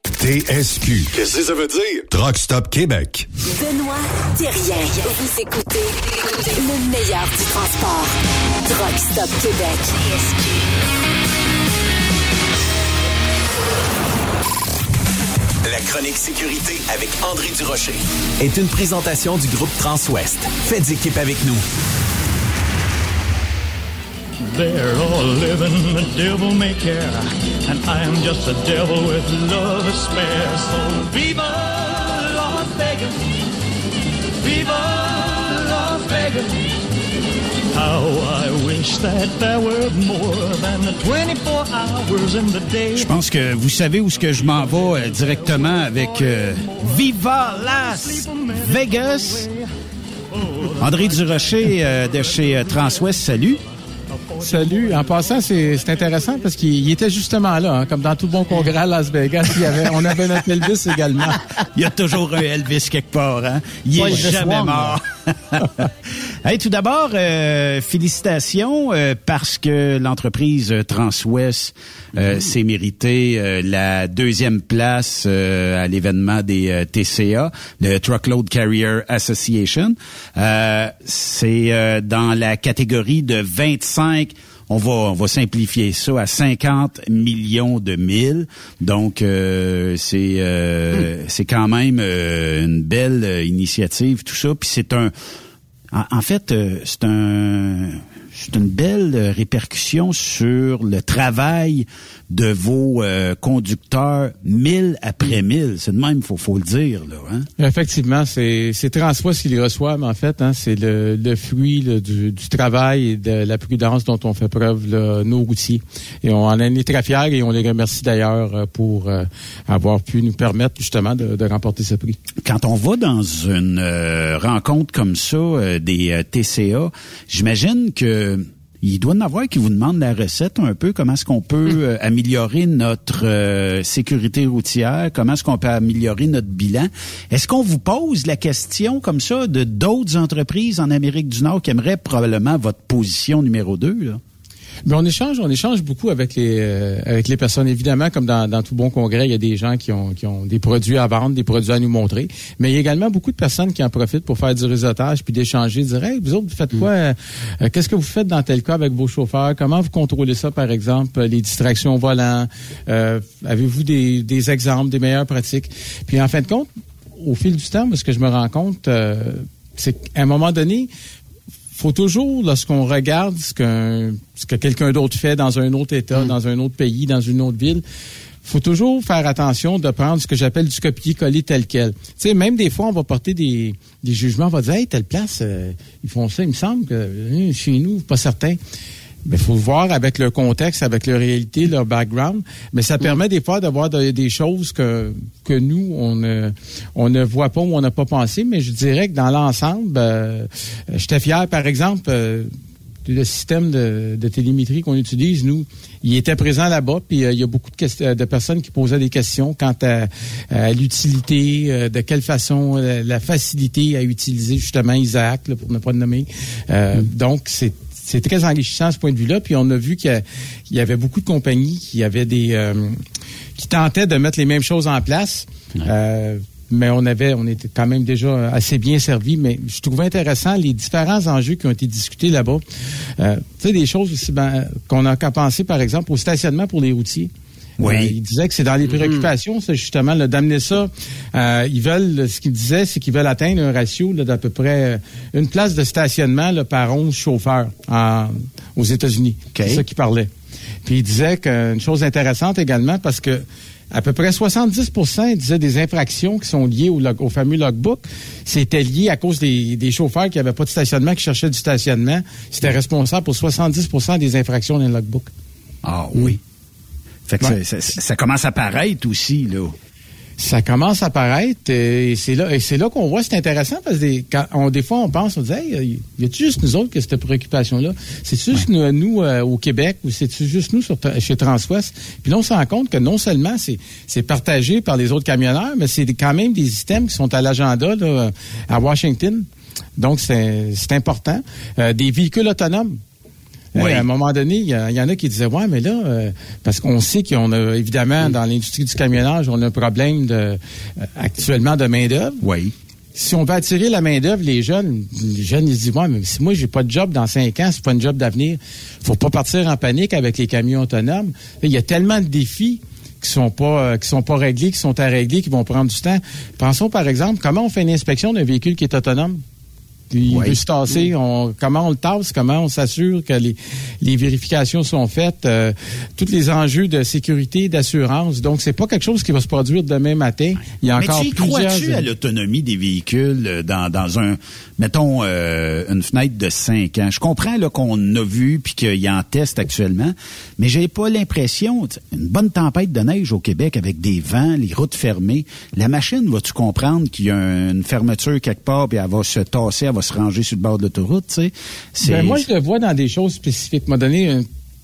TSQ. Qu'est-ce que ça veut dire? Truck Stop Québec. Benoît Thérien. Vous écoutez le meilleur du transport. Truck Stop Québec. La chronique sécurité avec André Durocher. Est une présentation du groupe Transwest. Faites équipe avec nous. They're all living the devil may care, and I am just a devil with love to spare. So viva Las Vegas, viva Las Vegas. How I wish that there were more than the 24 hours in the day. Je pense que vous savez où ce que je m'en vais euh, directement avec euh, Viva Las Vegas. André Durocher euh, de chez euh, Transwest, salut. Salut. En passant, c'est c'est intéressant parce qu'il il était justement là, hein, comme dans tout bon congrès à Las Vegas. Il y avait, on avait notre Elvis également. Il y a toujours un Elvis quelque part, hein? Il Pas est jamais mort. hey, tout d'abord, euh, félicitations euh, parce que l'entreprise euh, Transwest euh, s'est mérité euh, la deuxième place euh, à l'événement des TCA, le Truckload Carrier Association. Euh, C'est euh, dans la catégorie de 25 on va, on va simplifier ça à 50 millions de milles. Donc, euh, c'est euh, c'est quand même euh, une belle initiative, tout ça. Puis c'est un... En, en fait, euh, c'est un c'est une belle répercussion sur le travail de vos euh, conducteurs mille après mille. C'est de même, faut, faut le dire. Là, hein? Effectivement, c'est c'est Transwa qui les reçoivent, en fait. Hein, c'est le, le fruit là, du, du travail et de la prudence dont on fait preuve, là, nos routiers. Et on en est très fiers et on les remercie d'ailleurs euh, pour euh, avoir pu nous permettre justement de, de remporter ce prix. Quand on va dans une euh, rencontre comme ça euh, des euh, TCA, j'imagine que il doit y en avoir qui vous demandent la recette un peu, comment est-ce qu'on peut euh, améliorer notre euh, sécurité routière, comment est-ce qu'on peut améliorer notre bilan? Est-ce qu'on vous pose la question comme ça de d'autres entreprises en Amérique du Nord qui aimeraient probablement votre position numéro 2? Là? Mais on échange, on échange beaucoup avec les euh, avec les personnes. Évidemment, comme dans, dans tout bon congrès, il y a des gens qui ont qui ont des produits à vendre, des produits à nous montrer. Mais il y a également beaucoup de personnes qui en profitent pour faire du réseautage puis d'échanger, dire hey, vous autres, vous faites quoi Euh, euh, Qu'est-ce que vous faites dans tel cas avec vos chauffeurs? Comment vous contrôlez ça, par exemple, euh, les distractions au volant? Euh, Avez-vous des, des exemples, des meilleures pratiques? Puis en fin de compte, au fil du temps, ce que je me rends compte, euh, c'est qu'à un moment donné, faut toujours, lorsqu'on regarde ce, que quelqu'un d'autre fait dans un autre État, dans un autre pays, dans une autre ville, faut toujours faire attention de prendre ce que j'appelle du copier-coller tel quel. Tu sais, même des fois, on va porter des, des jugements, on va dire, hey, telle place, euh, ils font ça, il me semble que hein, chez nous, pas certain. Mais faut voir avec leur contexte, avec leur réalité, leur background. Mais ça permet des fois d'avoir de- des choses que que nous on ne on ne voit pas ou on n'a pas pensé. Mais je dirais que dans l'ensemble, euh, j'étais fier, par exemple. euh, le système de, de télémétrie qu'on utilise, nous, il était présent là-bas, puis euh, il y a beaucoup de, personnes qui posaient des questions quant à, à l'utilité, euh, de quelle façon, la facilité à utiliser justement Isaac, là, pour ne pas le nommer. Euh, Donc, c'est c'est très enrichissant à ce point de vue-là. Puis on a vu qu'il y avait beaucoup de compagnies qui avaient des euh, qui tentaient de mettre les mêmes choses en place. Euh, mais on avait, on était quand même déjà assez bien servi. Mais je trouvais intéressant les différents enjeux qui ont été discutés là-bas. Euh, tu sais, des choses aussi ben, qu'on a qu'à penser, par exemple, au stationnement pour les routiers. Oui. Euh, il disait que c'est dans les préoccupations, ça, justement, d'amener ça. Euh, ils veulent, ce qu'il disait, c'est qu'ils veulent atteindre un ratio d'à peu près euh, une place de stationnement là, par 11 chauffeurs en- aux États-Unis. C'est ça qu'il parlait. Puis il disait qu'une chose intéressante également, parce que à peu près 70 il disait des infractions qui sont liées au, log- au fameux logbook, c'était lié à cause des, des chauffeurs qui n'avaient pas de stationnement, qui cherchaient du stationnement. C'était responsable pour 70% des infractions dans le logbook. Ah oui. Fait que Ouais. ça, ça- ça commence à paraître aussi, là. Ça commence à paraître et c'est là et c'est là qu'on voit c'est intéressant parce que des, quand on, des fois on pense on dit hey, y a-tu juste nous autres qui a cette préoccupation là c'est juste nous, nous, euh, au Québec ou c'est juste nous sur, chez Transwest? Puis là on se rend compte que non seulement c'est c'est partagé par les autres camionneurs mais c'est quand même des items qui sont à l'agenda à Washington. Donc c'est c'est important. Euh, des véhicules autonomes Oui. À un moment donné, il y, en a qui disaient ouais, mais là, euh, parce qu'on sait qu'on a évidemment dans l'industrie du camionnage, on a un problème de euh, actuellement de main d'œuvre. Oui. Si on veut attirer la main d'œuvre, les jeunes, les jeunes ils se disent ouais, mais si moi j'ai pas de job dans cinq ans, c'est pas un job d'avenir. Faut pas partir en panique avec les camions autonomes. Il y a tellement de défis qui sont pas euh, qui sont pas réglés, qui sont à régler, qui vont prendre du temps. Pensons par exemple comment on fait une inspection d'un véhicule qui est autonome? Il Oui. veut se tasser. On, comment on le tasse? Comment on s'assure que les, les vérifications sont faites? euh, tous les enjeux de sécurité, d'assurance. Donc, c'est pas quelque chose qui va se produire demain matin. Il y a Mais encore tu plusieurs... crois-tu à l'autonomie des véhicules euh, dans, dans un, mettons, euh, une fenêtre de 5 ans? Je comprends là, qu'on a vu puis qu'il y en teste actuellement, mais j'ai pas l'impression, une bonne tempête de neige au Québec avec des vents, les routes fermées, la machine, vas-tu comprendre qu'il y a une fermeture quelque part puis elle va se tasser, elle va se ranger sur le bord de l'autoroute, tu sais? C'est- Ben, moi, je le vois dans des choses spécifiques. M'a donné un-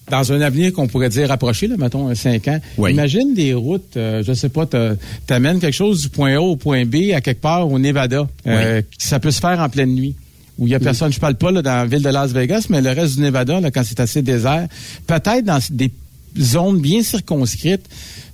dans un avenir qu'on pourrait dire rapproché, là, mettons, un 5 ans. Oui. Imagine des routes, euh, je sais pas, t'a- t'amènes quelque chose du point A au point B à quelque part au Nevada. Euh, Ça peut se faire en pleine nuit. Où il y a personne, je parle pas là, dans la ville de Las Vegas, mais le reste du Nevada, là, quand c'est assez désert, peut-être dans des zones bien circonscrites,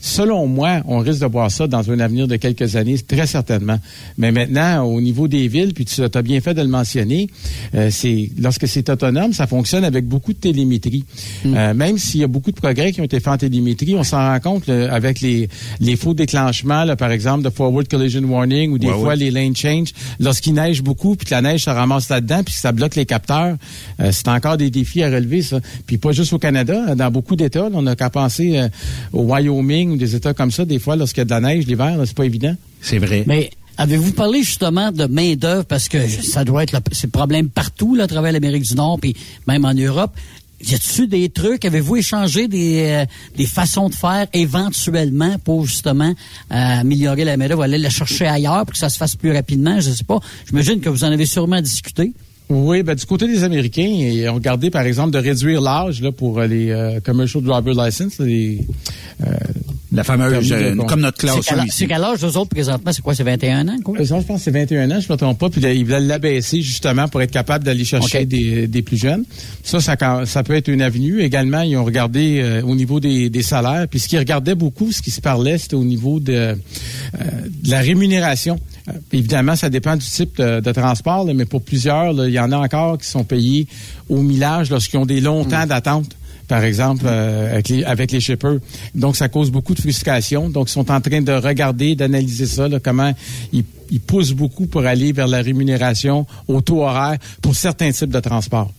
selon moi, on risque de voir ça dans un avenir de quelques années, très certainement. Mais maintenant, au niveau des villes, puis tu as bien fait de le mentionner, euh, c'est lorsque c'est autonome, ça fonctionne avec beaucoup de télémétrie. Hmm. Euh, même s'il y a beaucoup de progrès qui ont été faits en télémétrie, on s'en rend compte là, avec les, les faux déclenchements, là, par exemple, de forward collision warning ou des Ouais, fois ouais. les lane change. Lorsqu'il neige beaucoup, puis que la neige se ramasse là-dedans, puis que ça bloque les capteurs, euh, c'est encore des défis à relever, ça. Puis pas juste au Canada, dans beaucoup d'États, on n'a qu'à penser euh, au Wyoming ou des États comme ça, des fois, lorsqu'il y a de la neige l'hiver, c'est pas évident. C'est vrai. Mais avez-vous parlé justement de main-d'œuvre? Parce que ça doit être le, c'est le problème partout là, à travers l'Amérique du Nord puis même en Europe. Y a-t-il des trucs? Avez-vous échangé des, euh, des façons de faire éventuellement pour justement euh, améliorer la main-d'œuvre, aller la chercher ailleurs pour que ça se fasse plus rapidement? Je sais pas. J'imagine que vous en avez sûrement discuté. Oui, ben, du côté des Américains, ils ont regardé, par exemple, de réduire l'âge là, pour euh, les euh, commercial driver license, les, euh, La fameuse, euh, comme notre classe C'est quel, âge, eux autres, présentement? C'est quoi? C'est 21 ans, quoi? Ça, je pense que c'est 21 ans, je ne me trompe pas. Puis là, ils veulent l'abaisser justement pour être capable d'aller chercher des, des plus jeunes. Ça, ça, quand- ça peut être une avenue. Également, ils ont regardé euh, au niveau des, des salaires. Puis ce qu'ils regardaient beaucoup, ce qui se parlait, c'était au niveau de, euh, de la rémunération. Euh, évidemment, ça dépend du type de, de transport, là, mais pour plusieurs, là, il y en a encore qui sont payés au millage lorsqu'ils ont des longs temps d'attente par exemple, euh, avec, les, avec les shippers. Donc, ça cause beaucoup de frustration. Donc, ils sont en train de regarder, d'analyser ça, là, comment ils, ils poussent beaucoup pour aller vers la rémunération au taux horaire pour certains types de transports.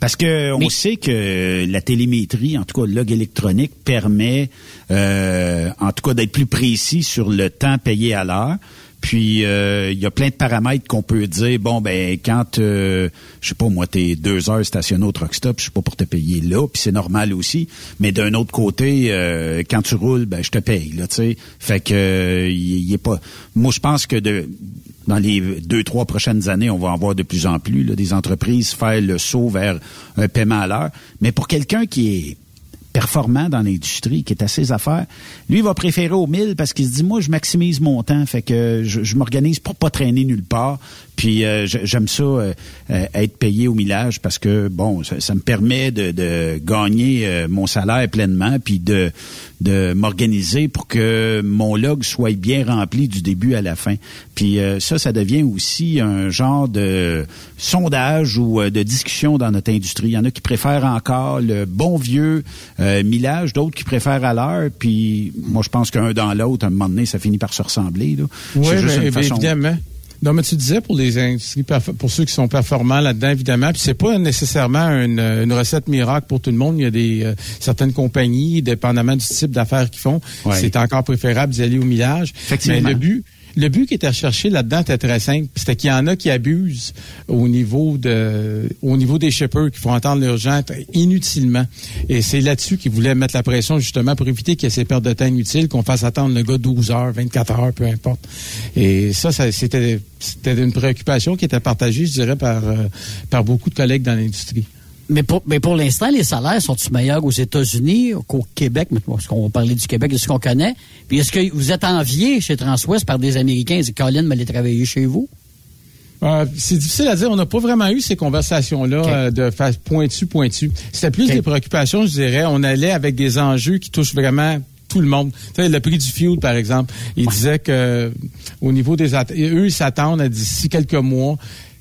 Parce que on sait que la télémétrie, en tout cas le log électronique, permet, euh, en tout cas, d'être plus précis sur le temps payé à l'heure. Puis euh, il y a plein de paramètres qu'on peut dire. Bon ben quand euh, je sais pas moi t'es deux heures stationné au truck stop, je suis pas pour te payer là, puis c'est normal aussi. Mais d'un autre côté, euh, quand tu roules, ben je te paye là, tu sais. Fait que euh, il est pas. Moi je pense que de dans les deux, trois prochaines années, on va en voir de plus en plus là, des entreprises faire le saut vers un paiement à l'heure. Mais pour quelqu'un qui est performant dans l'industrie, qui est à ses affaires, lui, il va préférer au 1000 parce qu'il se dit, moi, je maximise mon temps, fait que je, je m'organise pour pas traîner nulle part. Puis euh, j'aime ça euh, euh, être payé au millage parce que bon, ça, ça me permet de, de gagner euh, mon salaire pleinement, puis de de m'organiser pour que mon log soit bien rempli du début à la fin. Puis euh, ça, ça devient aussi un genre de sondage ou euh, de discussion dans notre industrie. Il y en a qui préfèrent encore le bon vieux euh, millage, d'autres qui préfèrent à l'heure. Puis moi, je pense qu'un dans l'autre, à un moment donné, ça finit par se ressembler. là. Oui, juste mais, une ben, façon- évidemment. Non, mais tu disais pour les industries, pour ceux qui sont performants là-dedans, évidemment, puis c'est pas nécessairement une, une recette miracle pour tout le monde. Il y a des euh, certaines compagnies, dépendamment du type d'affaires qu'ils font, Ouais. c'est encore préférable d'y aller au millage. Effectivement. Mais le but, le but qui était recherché là-dedans était très simple. C'était qu'il y en a qui abusent au niveau de, au niveau des shippers qui font entendre leurs gens inutilement. Et c'est là-dessus qu'ils voulaient mettre la pression justement pour éviter qu'il y ait ces pertes de temps inutiles, qu'on fasse attendre le gars 12 heures, 24 heures, peu importe. Et ça, ça c'était, une préoccupation qui était partagée, je dirais, par, euh, par beaucoup de collègues dans l'industrie. Mais pour, mais pour l'instant, les salaires sont-ils meilleurs aux États-Unis qu'au Québec? Mais Parce qu'on va parler du Québec, de ce qu'on connaît. Puis est-ce que vous êtes envié chez Transwest par des Américains? Et Colin m'allait travailler chez vous? Euh, c'est difficile à dire. On n'a pas vraiment eu ces conversations-là euh, de face pointu, pointu. C'était plus des préoccupations, je dirais. On allait avec des enjeux qui touchent vraiment tout le monde. Tu sais, le prix du fuel, par exemple. Il disait que au niveau des eux, ils s'attendent à d'ici quelques mois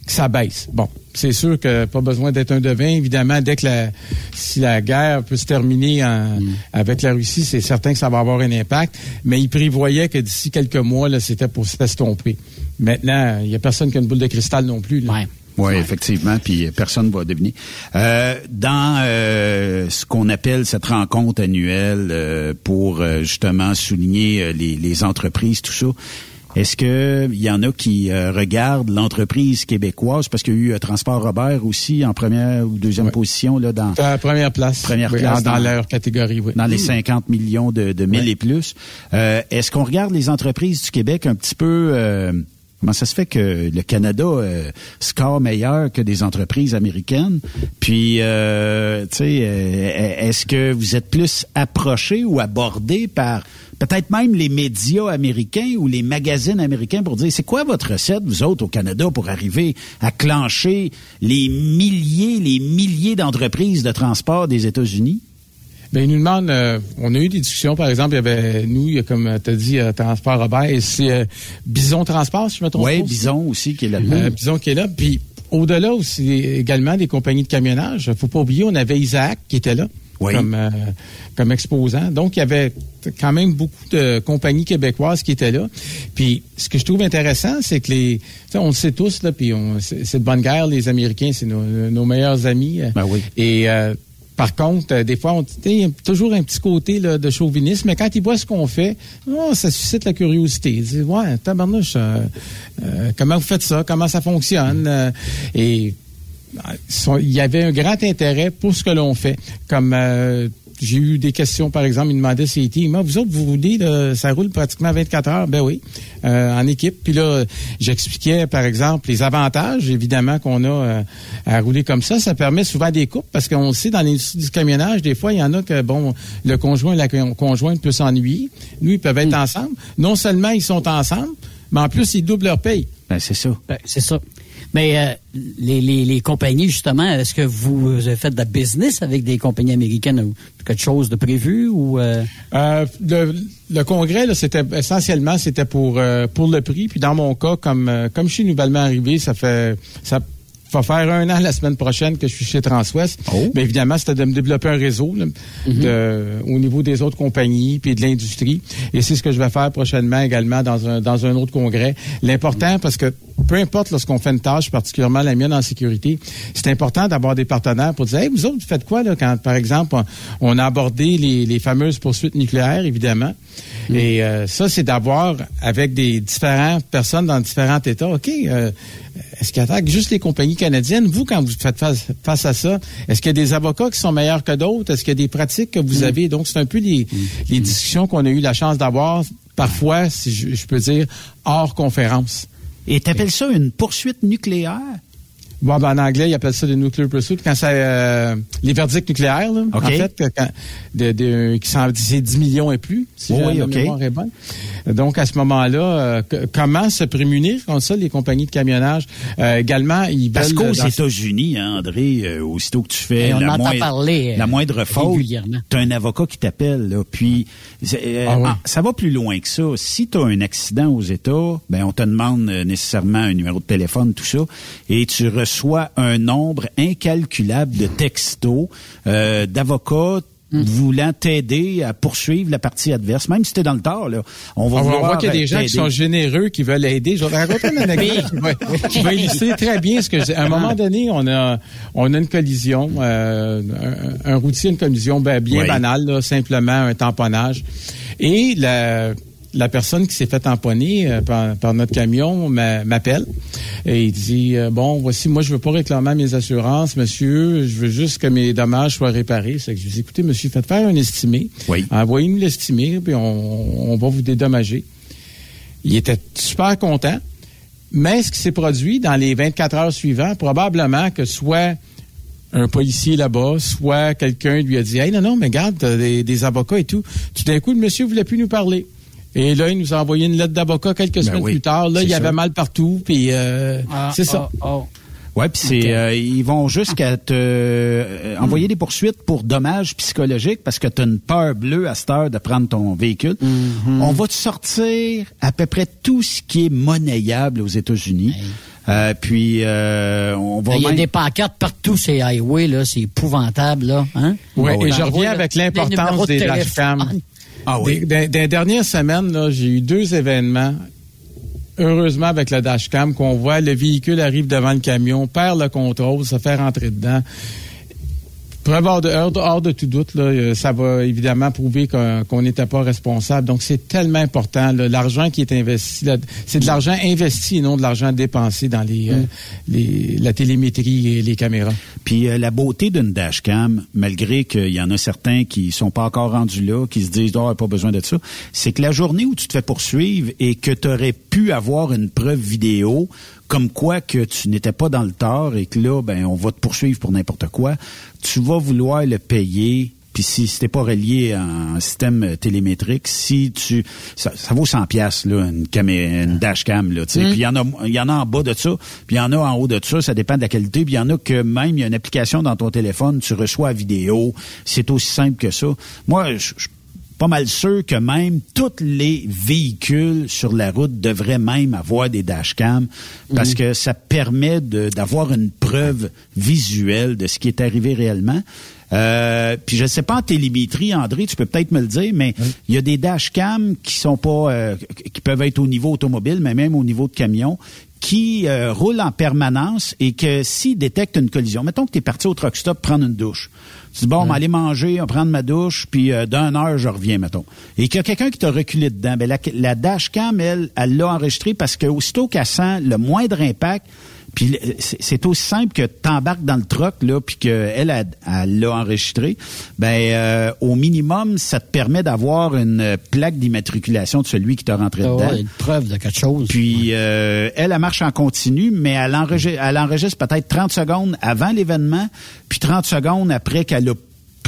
que ça baisse. Bon, c'est sûr que pas besoin d'être un devin. Évidemment, dès que la si la guerre peut se terminer en- avec la Russie, c'est certain que ça va avoir un impact. Mais il prévoyait que d'ici quelques mois, là, c'était pour s'estomper. Maintenant, il y a personne qui a une boule de cristal non plus. Là. Oui, effectivement, puis personne va deviner. Euh, dans euh, ce qu'on appelle cette rencontre annuelle euh, pour euh, justement souligner euh, les, les entreprises, tout ça, est-ce que il y en a qui euh, regardent l'entreprise québécoise? Parce qu'il y a eu euh, Transport Robert aussi en première ou deuxième position là dans la première place. Première Oui, place dans, dans- leur catégorie, oui. dans les 50 millions de, de mille et plus. Euh, Est-ce qu'on regarde les entreprises du Québec un petit peu euh, Comment ça se fait que le Canada euh, score meilleur que des entreprises américaines? Puis, euh, tu sais, euh, est-ce que vous êtes plus approché ou abordé par peut-être même les médias américains ou les magazines américains pour dire c'est quoi votre recette, vous autres, au Canada, pour arriver à clencher les milliers, les milliers d'entreprises de transport des États-Unis? Ben, ils nous demandent, euh, on a eu des discussions, par exemple, il y avait, nous, il y a comme tu as dit, euh, Transport Robert, et c'est euh, Bison Transport, si je me trompe Oui. Bison aussi qui est là. Euh, Bison qui est là. Puis au-delà aussi également des compagnies de camionnage, faut pas oublier, on avait Isaac qui était là. Oui. Comme, euh, comme exposant. Donc, il y avait quand même beaucoup de compagnies québécoises qui étaient là. Puis, ce que je trouve intéressant, c'est que les... On le sait tous, là, puis on- c'est de bonne guerre, les Américains, c'est nos, nos meilleurs amis. Ben oui. Et euh, par contre, euh, des fois, on a toujours un petit côté là, de chauvinisme, mais quand ils voient ce qu'on fait, oh, ça suscite la curiosité. Ils disent, ouais, tabarnouche, euh, euh, comment vous faites ça? Comment ça fonctionne? Euh, et euh, il y avait un grand intérêt pour ce que l'on fait. Comme euh, j'ai eu des questions, par exemple, ils me demandaient c'est. Moi, vous autres, vous roulez, là, ça roule pratiquement 24 heures. Ben oui, euh, en équipe. Puis là, j'expliquais, par exemple, les avantages, évidemment, qu'on a euh, à rouler comme ça. Ça permet souvent des coupes parce qu'on le sait, dans l'industrie du camionnage, des fois, il y en a que, bon, le conjoint et la con- conjointe peut s'ennuyer. Nous, ils peuvent être ensemble. Non seulement ils sont ensemble, mais en plus, ils doublent leur paye. Ben, c'est ça. Ben, c'est ça. Mais euh, les, les, compagnies, justement, est-ce que vous avez fait de la business avec des compagnies américaines ou quelque chose de prévu ou euh, Euh, le, le congrès, c'était essentiellement c'était pour pour le prix. Puis dans mon cas, comme comme je suis nouvellement arrivé, ça fait ça va faire un an la semaine prochaine que je suis chez Transwest. Mais évidemment, c'était de me développer un réseau là, de- au niveau des autres compagnies puis de l'industrie. Et c'est ce que je vais faire prochainement également dans un dans un autre congrès. L'important, parce que peu importe lorsqu'on fait une tâche, particulièrement la mienne en sécurité, c'est important d'avoir des partenaires pour dire, hey, vous autres, vous faites quoi là quand, par exemple, on, on a abordé les, les fameuses poursuites nucléaires, évidemment. Et euh, ça, c'est d'avoir avec des différentes personnes dans différents États. Ok, euh, est-ce qu'ils attaquent juste les compagnies canadiennes Vous, quand vous faites face, face à ça, est-ce qu'il y a des avocats qui sont meilleurs que d'autres? Est-ce qu'il y a des pratiques que vous avez? Donc, c'est un peu les, les discussions qu'on a eu la chance d'avoir parfois, si je, je peux dire, hors conférence. Et t'appelles ça une poursuite nucléaire? Bon, ben, en anglais, ils appellent ça des nuclear pursuit. Quand c'est euh, les verdicts nucléaires, là, OK. en fait, que quand, de, de, qui sont c'est 10 millions et plus, si oui, mémoire est bonne. Donc, à ce moment-là, euh, comment se prémunir contre ça, les compagnies de camionnage? Euh, également, ils Parce qu'aux dans- États-Unis, hein, André, euh, aussitôt que tu fais on la, moindre, parler, euh, la moindre faute, régulièrement. tu as un avocat qui t'appelle. là, Puis euh, Ah oui. ah, ça va plus loin que ça. Si tu as un accident aux États, ben on te demande euh, nécessairement un numéro de téléphone, tout ça, et tu reçois un nombre incalculable de textos euh, d'avocats voulant t'aider à poursuivre la partie adverse, même si tu es dans le tort. Là, on va On, vouloir voit qu'il y a des gens qui sont généreux, qui veulent aider. Je vais te raconter une anecdote qui, va, qui va illustrer très bien ce que j'ai. À un moment donné, on a, on a une collision, euh, un, un routier, une collision ben, bien Oui. banale, là, simplement un tamponnage. Et la, la personne qui s'est fait tamponner euh, par, par notre camion m'a- m'appelle et il dit euh, bon voici moi je veux pas réclamer mes assurances monsieur je veux juste que mes dommages soient réparés c'est que je lui dis écoutez monsieur faites faire un estimé Oui. envoyez-nous l'estimé puis on, on va vous dédommager il était super content. Mais ce qui s'est produit dans les 24 heures suivantes, probablement que soit un policier là-bas, soit quelqu'un lui a dit Hey, non, non, mais garde, des, des avocats et tout. Tout d'un coup, le monsieur voulait plus nous parler. Et là, il nous a envoyé une lettre d'avocat quelques semaines Ben oui, plus tard. Là, il y avait mal partout, puis euh, ah, c'est ça. ah, ah. Ouais, puis c'est euh, ils vont jusqu'à te euh, envoyer des poursuites pour dommages psychologiques parce que tu as une peur bleue à cette heure de prendre ton véhicule. On va te sortir à peu près tout ce qui est monnayable aux États-Unis. Euh, puis euh, on va Il y a même- des pancartes partout ces highways, là, c'est épouvantable, là. Hein? Oui, Ah et je reviens oui, avec l'importance de des téléphone. Ah oui? Des, dernières semaines, j'ai eu deux événements. Heureusement, avec le dashcam, qu'on voit le véhicule arrive devant le camion, perd le contrôle, se fait rentrer dedans. Preuve hors de, hors de- hors de tout doute, là, euh, ça va évidemment prouver qu'on n'était pas responsable. Donc, c'est tellement important. L'argent qui est investi, c'est de l'argent investi et non de l'argent dépensé dans les, euh, les- la télémétrie et les caméras. Puis euh, la beauté d'une dashcam, malgré qu'il y en a certains qui sont pas encore rendus là, qui se disent oh, pas besoin de ça, c'est que la journée où tu te fais poursuivre et que tu aurais pu avoir une preuve vidéo comme quoi que tu n'étais pas dans le tort et que là ben on va te poursuivre pour n'importe quoi, tu vas vouloir le payer puis si c'était pas relié à un système euh, télémétrique, si tu ça, ça vaut 100 pièces là une caméra une dashcam là, tu sais. Mm. Puis il y en a il y en a en bas de ça, puis il y en a en haut de ça, ça dépend de la qualité, puis il y en a que même il y a une application dans ton téléphone, tu reçois la vidéo, c'est aussi simple que ça. Moi, je je- pas mal sûr que même tous les véhicules sur la route devraient même avoir des dashcams parce Mhm. que ça permet de- d'avoir une preuve visuelle de ce qui est arrivé réellement. Euh, puis je ne sais pas en télémétrie, André, tu peux peut-être me le dire, mais il y a des dashcams qui sont pas, euh, qui peuvent être au niveau automobile, mais même au niveau de camion, qui euh, roulent en permanence et que s'ils détectent une collision, mettons que tu es parti au truck stop prendre une douche. Tu dis, bon, on va aller manger, on va prendre ma douche, puis euh, d'une heure, je reviens, mettons. Et qu'il y a quelqu'un qui t'a reculé dedans, ben la, la dashcam, elle, elle l'a enregistré parce que aussitôt qu'elle sent le moindre impact, puis c'est aussi simple que t'embarques dans le truck là, puis qu'elle elle, elle l'a enregistré. Ben euh, au minimum, ça te permet d'avoir une plaque d'immatriculation de celui qui t'a rentré Ah dedans. ouais, une preuve de quelque chose. Puis euh, elle, elle marche en continu, mais elle enregistre, elle enregistre peut-être 30 secondes avant l'événement, puis 30 secondes après qu'elle a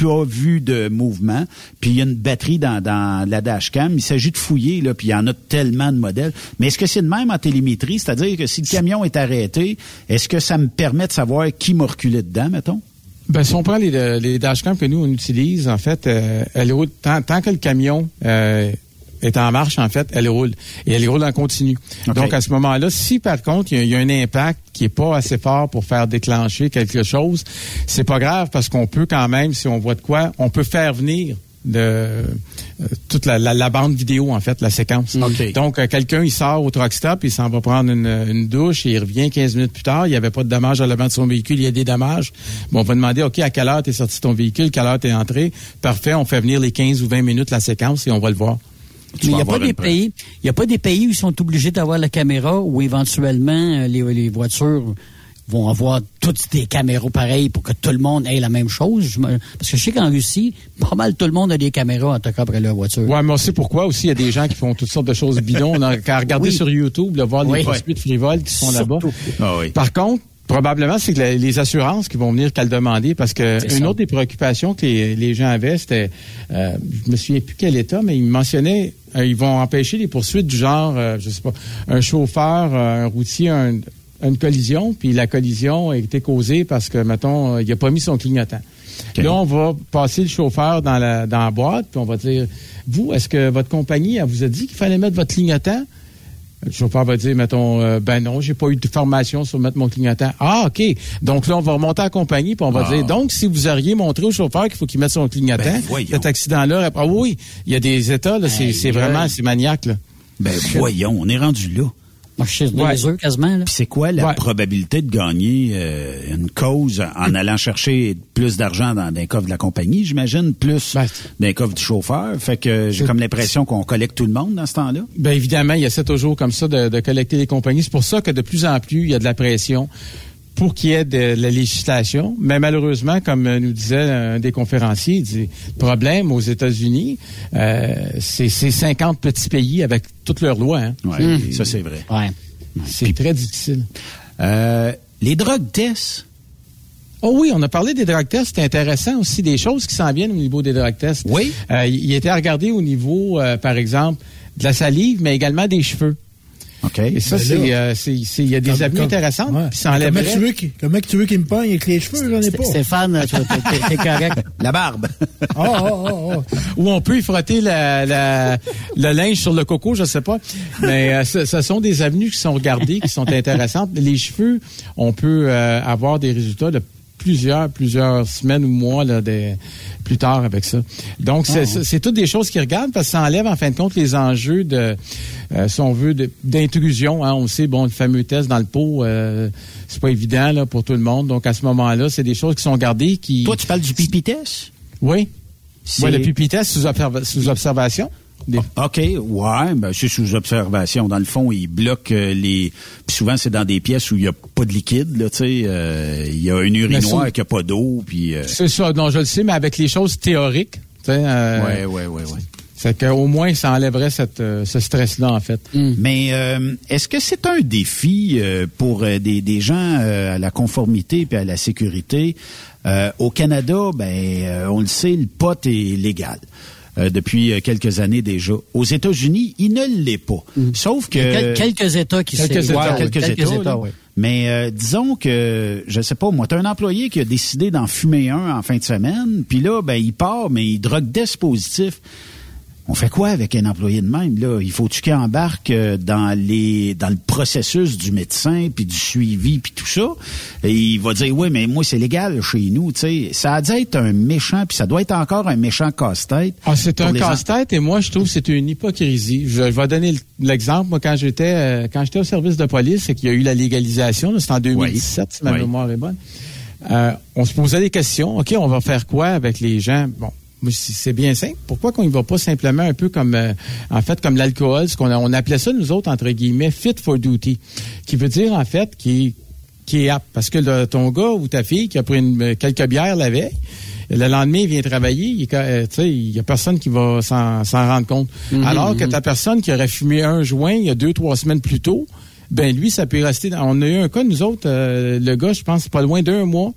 pas vu de mouvement, puis il y a une batterie dans, dans la dashcam. Il s'agit de fouiller, là, puis il y en a tellement de modèles. Mais est-ce que c'est de même en télémétrie? C'est-à-dire que si le camion est arrêté, est-ce que ça me permet de savoir qui m'a reculé dedans, mettons? Ben, si on prend les, les dashcams que nous, on utilise, en fait, euh, elle tant, tant que le camion euh, est en marche, en fait, elle roule. Et elle roule en continu. Donc, à ce moment-là, si par contre, il y, a- il y a un impact qui est pas assez fort pour faire déclencher quelque chose, c'est pas grave parce qu'on peut quand même, si on voit de quoi, on peut faire venir de euh, toute la, la- la bande vidéo en fait la séquence. Donc euh, quelqu'un il sort au truck stop il s'en va prendre une, une douche et il revient 15 minutes plus tard. Il n'y avait pas de dommages à l'avant de son véhicule il y a des dommages. Bon on va demander ok à quelle heure t'es sorti de ton véhicule quelle heure t'es entré? Parfait on fait venir les 15 ou 20 minutes la séquence et on va le voir Mais il n'y a pas des pays, il y a pas des pays où ils sont obligés d'avoir la caméra ou éventuellement euh, les, les voitures vont avoir toutes des caméras pareilles pour que tout le monde ait la même chose. Parce que je sais qu'en Russie, pas mal tout le monde a des caméras en tout cas après leur voiture. Ouais, mais on sait pourquoi aussi. Il y a des gens qui font toutes sortes de choses bidons. On a qu'à regarder Oui. sur YouTube, là, voir les Oui. poursuites frivoles qui sont là-bas. Ah. Par contre, probablement, c'est que les assurances qui vont venir qu'à le demander parce que une autre des préoccupations que les, les gens avaient, c'était, euh, je me souviens plus quel état, mais ils mentionnaient, euh, ils vont empêcher les poursuites du genre, euh, je sais pas, un chauffeur, euh, un routier, un- une collision, puis la collision a été causée parce que, mettons, euh, il a pas mis son clignotant. Là, on va passer le chauffeur dans la, dans la boîte, puis on va dire, vous, est-ce que votre compagnie, elle vous a dit qu'il fallait mettre votre clignotant? Le chauffeur va dire, mettons, euh, ben non, j'ai pas eu de formation sur mettre mon clignotant. Ah, OK. Donc là, on va remonter à la compagnie, puis on va Ah. dire, donc, si vous auriez montré au chauffeur qu'il faut qu'il mette son clignotant, Ben, cet accident-là, ah oui, il y a des états, là, c'est vraiment, c'est maniaque, là. Ben voyons, on est rendu là. Moi, je sais Ouais. des œufs quasiment. Là. Puis c'est quoi la Ouais. probabilité de gagner euh, une cause en allant chercher plus d'argent dans un coffre de la compagnie, j'imagine, plus Ben, dans un coffre du chauffeur? Fait que j'ai comme l'impression qu'on collecte tout le monde dans ce temps-là. Bien évidemment, il essaie toujours comme ça de, de collecter les compagnies. C'est pour ça que de plus en plus, il y a de la pression pour qu'il y ait de la législation. Mais malheureusement, comme euh, nous disait un des conférenciers, il dit, le problème aux États-Unis, euh, c'est c'est 50 petits pays avec toutes leurs lois. Hein. Ouais, ça c'est vrai. Ouais. C'est très difficile. Euh, les drogues tests. Oh oui, on a parlé des drug tests. C'est intéressant aussi des choses qui s'en viennent au niveau des drug tests. Oui. Euh, il était à regarder au niveau, euh, par exemple, de la salive, mais également des cheveux. OK. Et ça, Ben c'est, euh, c'est, c'est- il y a des Comme- avenues comme- intéressantes. Ouais. Puis ça Comment tu veux qu'il comment tu veux qu'il me pogne avec les cheveux? J'en ai pas. Stéphane, tu- t'es- correct. La barbe. Ah, ah, ah, ah. Ou on peut y frotter la, la- le linge sur le coco, je sais pas. Mais euh, ce, ce sont des avenues qui sont regardées, qui sont intéressantes. Les cheveux, on peut euh, avoir des résultats de plusieurs, plusieurs semaines ou mois là, des- plus tard avec ça. Donc, c'est, c'est- c'est toutes des choses qui regardent parce que ça enlève en fin de compte les enjeux de, euh, si on veut, de- d'intrusion. Hein. On sait, bon, le fameux test dans le pot, euh, c'est pas évident là, pour tout le monde. Donc, à ce moment-là, c'est des choses qui sont gardées qui... Toi, tu parles du pipi test? Oui. C'est- Ouais, le pipi test sous, observa- sous observation. Des- OK, ouais, ben c'est sous observation. Dans le fond, ils bloquent euh, les. Puis souvent, c'est dans des pièces où il n'y a pas de liquide, là, tu sais. euh, Il y a une urinoir qui n'a pas d'eau, puis. euh, C'est ça, non, je le sais, mais avec les choses théoriques, tu sais, euh, ouais, ouais, ouais, ouais. C'est qu'au moins, ça enlèverait cette, euh, ce stress-là, en fait. Mais euh, est-ce que c'est un défi euh, pour des, des gens euh, à la conformité et à la sécurité? Euh, au Canada, ben, euh, on le sait, le pot est légal. Euh, depuis euh, quelques années déjà. Aux États-Unis, il ne l'est pas. Sauf que... Il y a quel- quelques États qui quelques États, ouais, quelques quelques États, États, ouais. Mais euh, disons que, je sais pas, moi, t'as un employé qui a décidé d'en fumer un en fin de semaine, puis là, ben, il part, mais il drogue des positif. On fait quoi avec un employé de même là? Il faut-tu qu'il embarque euh, dans les dans le processus du médecin puis du suivi puis tout ça? Et il va dire oui mais moi c'est légal chez nous, tu sais. Ça a dû être un méchant puis ça doit être encore un méchant casse-tête. Ah, c'est un casse-tête et moi je trouve que c'est une hypocrisie. Je, je vais donner l'exemple. Moi, quand j'étais euh, quand j'étais au service de police, c'est qu'il y a eu la légalisation. C'était en 2017, si ma Oui. mémoire est bonne. Euh, on se posait des questions. Ok, on va faire quoi avec les gens? Bon. C'est bien simple. Pourquoi qu'on y va pas simplement un peu comme, euh, en fait, comme l'alcool, ce qu'on on appelait ça nous autres entre guillemets fit for duty, qui veut dire en fait qui qui est apte. Parce que le- ton gars ou ta fille qui a pris une- euh, quelques bières la veille, le lendemain, il vient travailler, il, ca- euh, a personne qui va s'en rendre compte. Mhm, Alors que mhm. ta personne qui aurait fumé un joint il y a deux, trois semaines plus tôt, ben lui, ça peut rester. dans- On a eu un cas, nous autres, euh, le gars, je pense, pas loin d'un mois.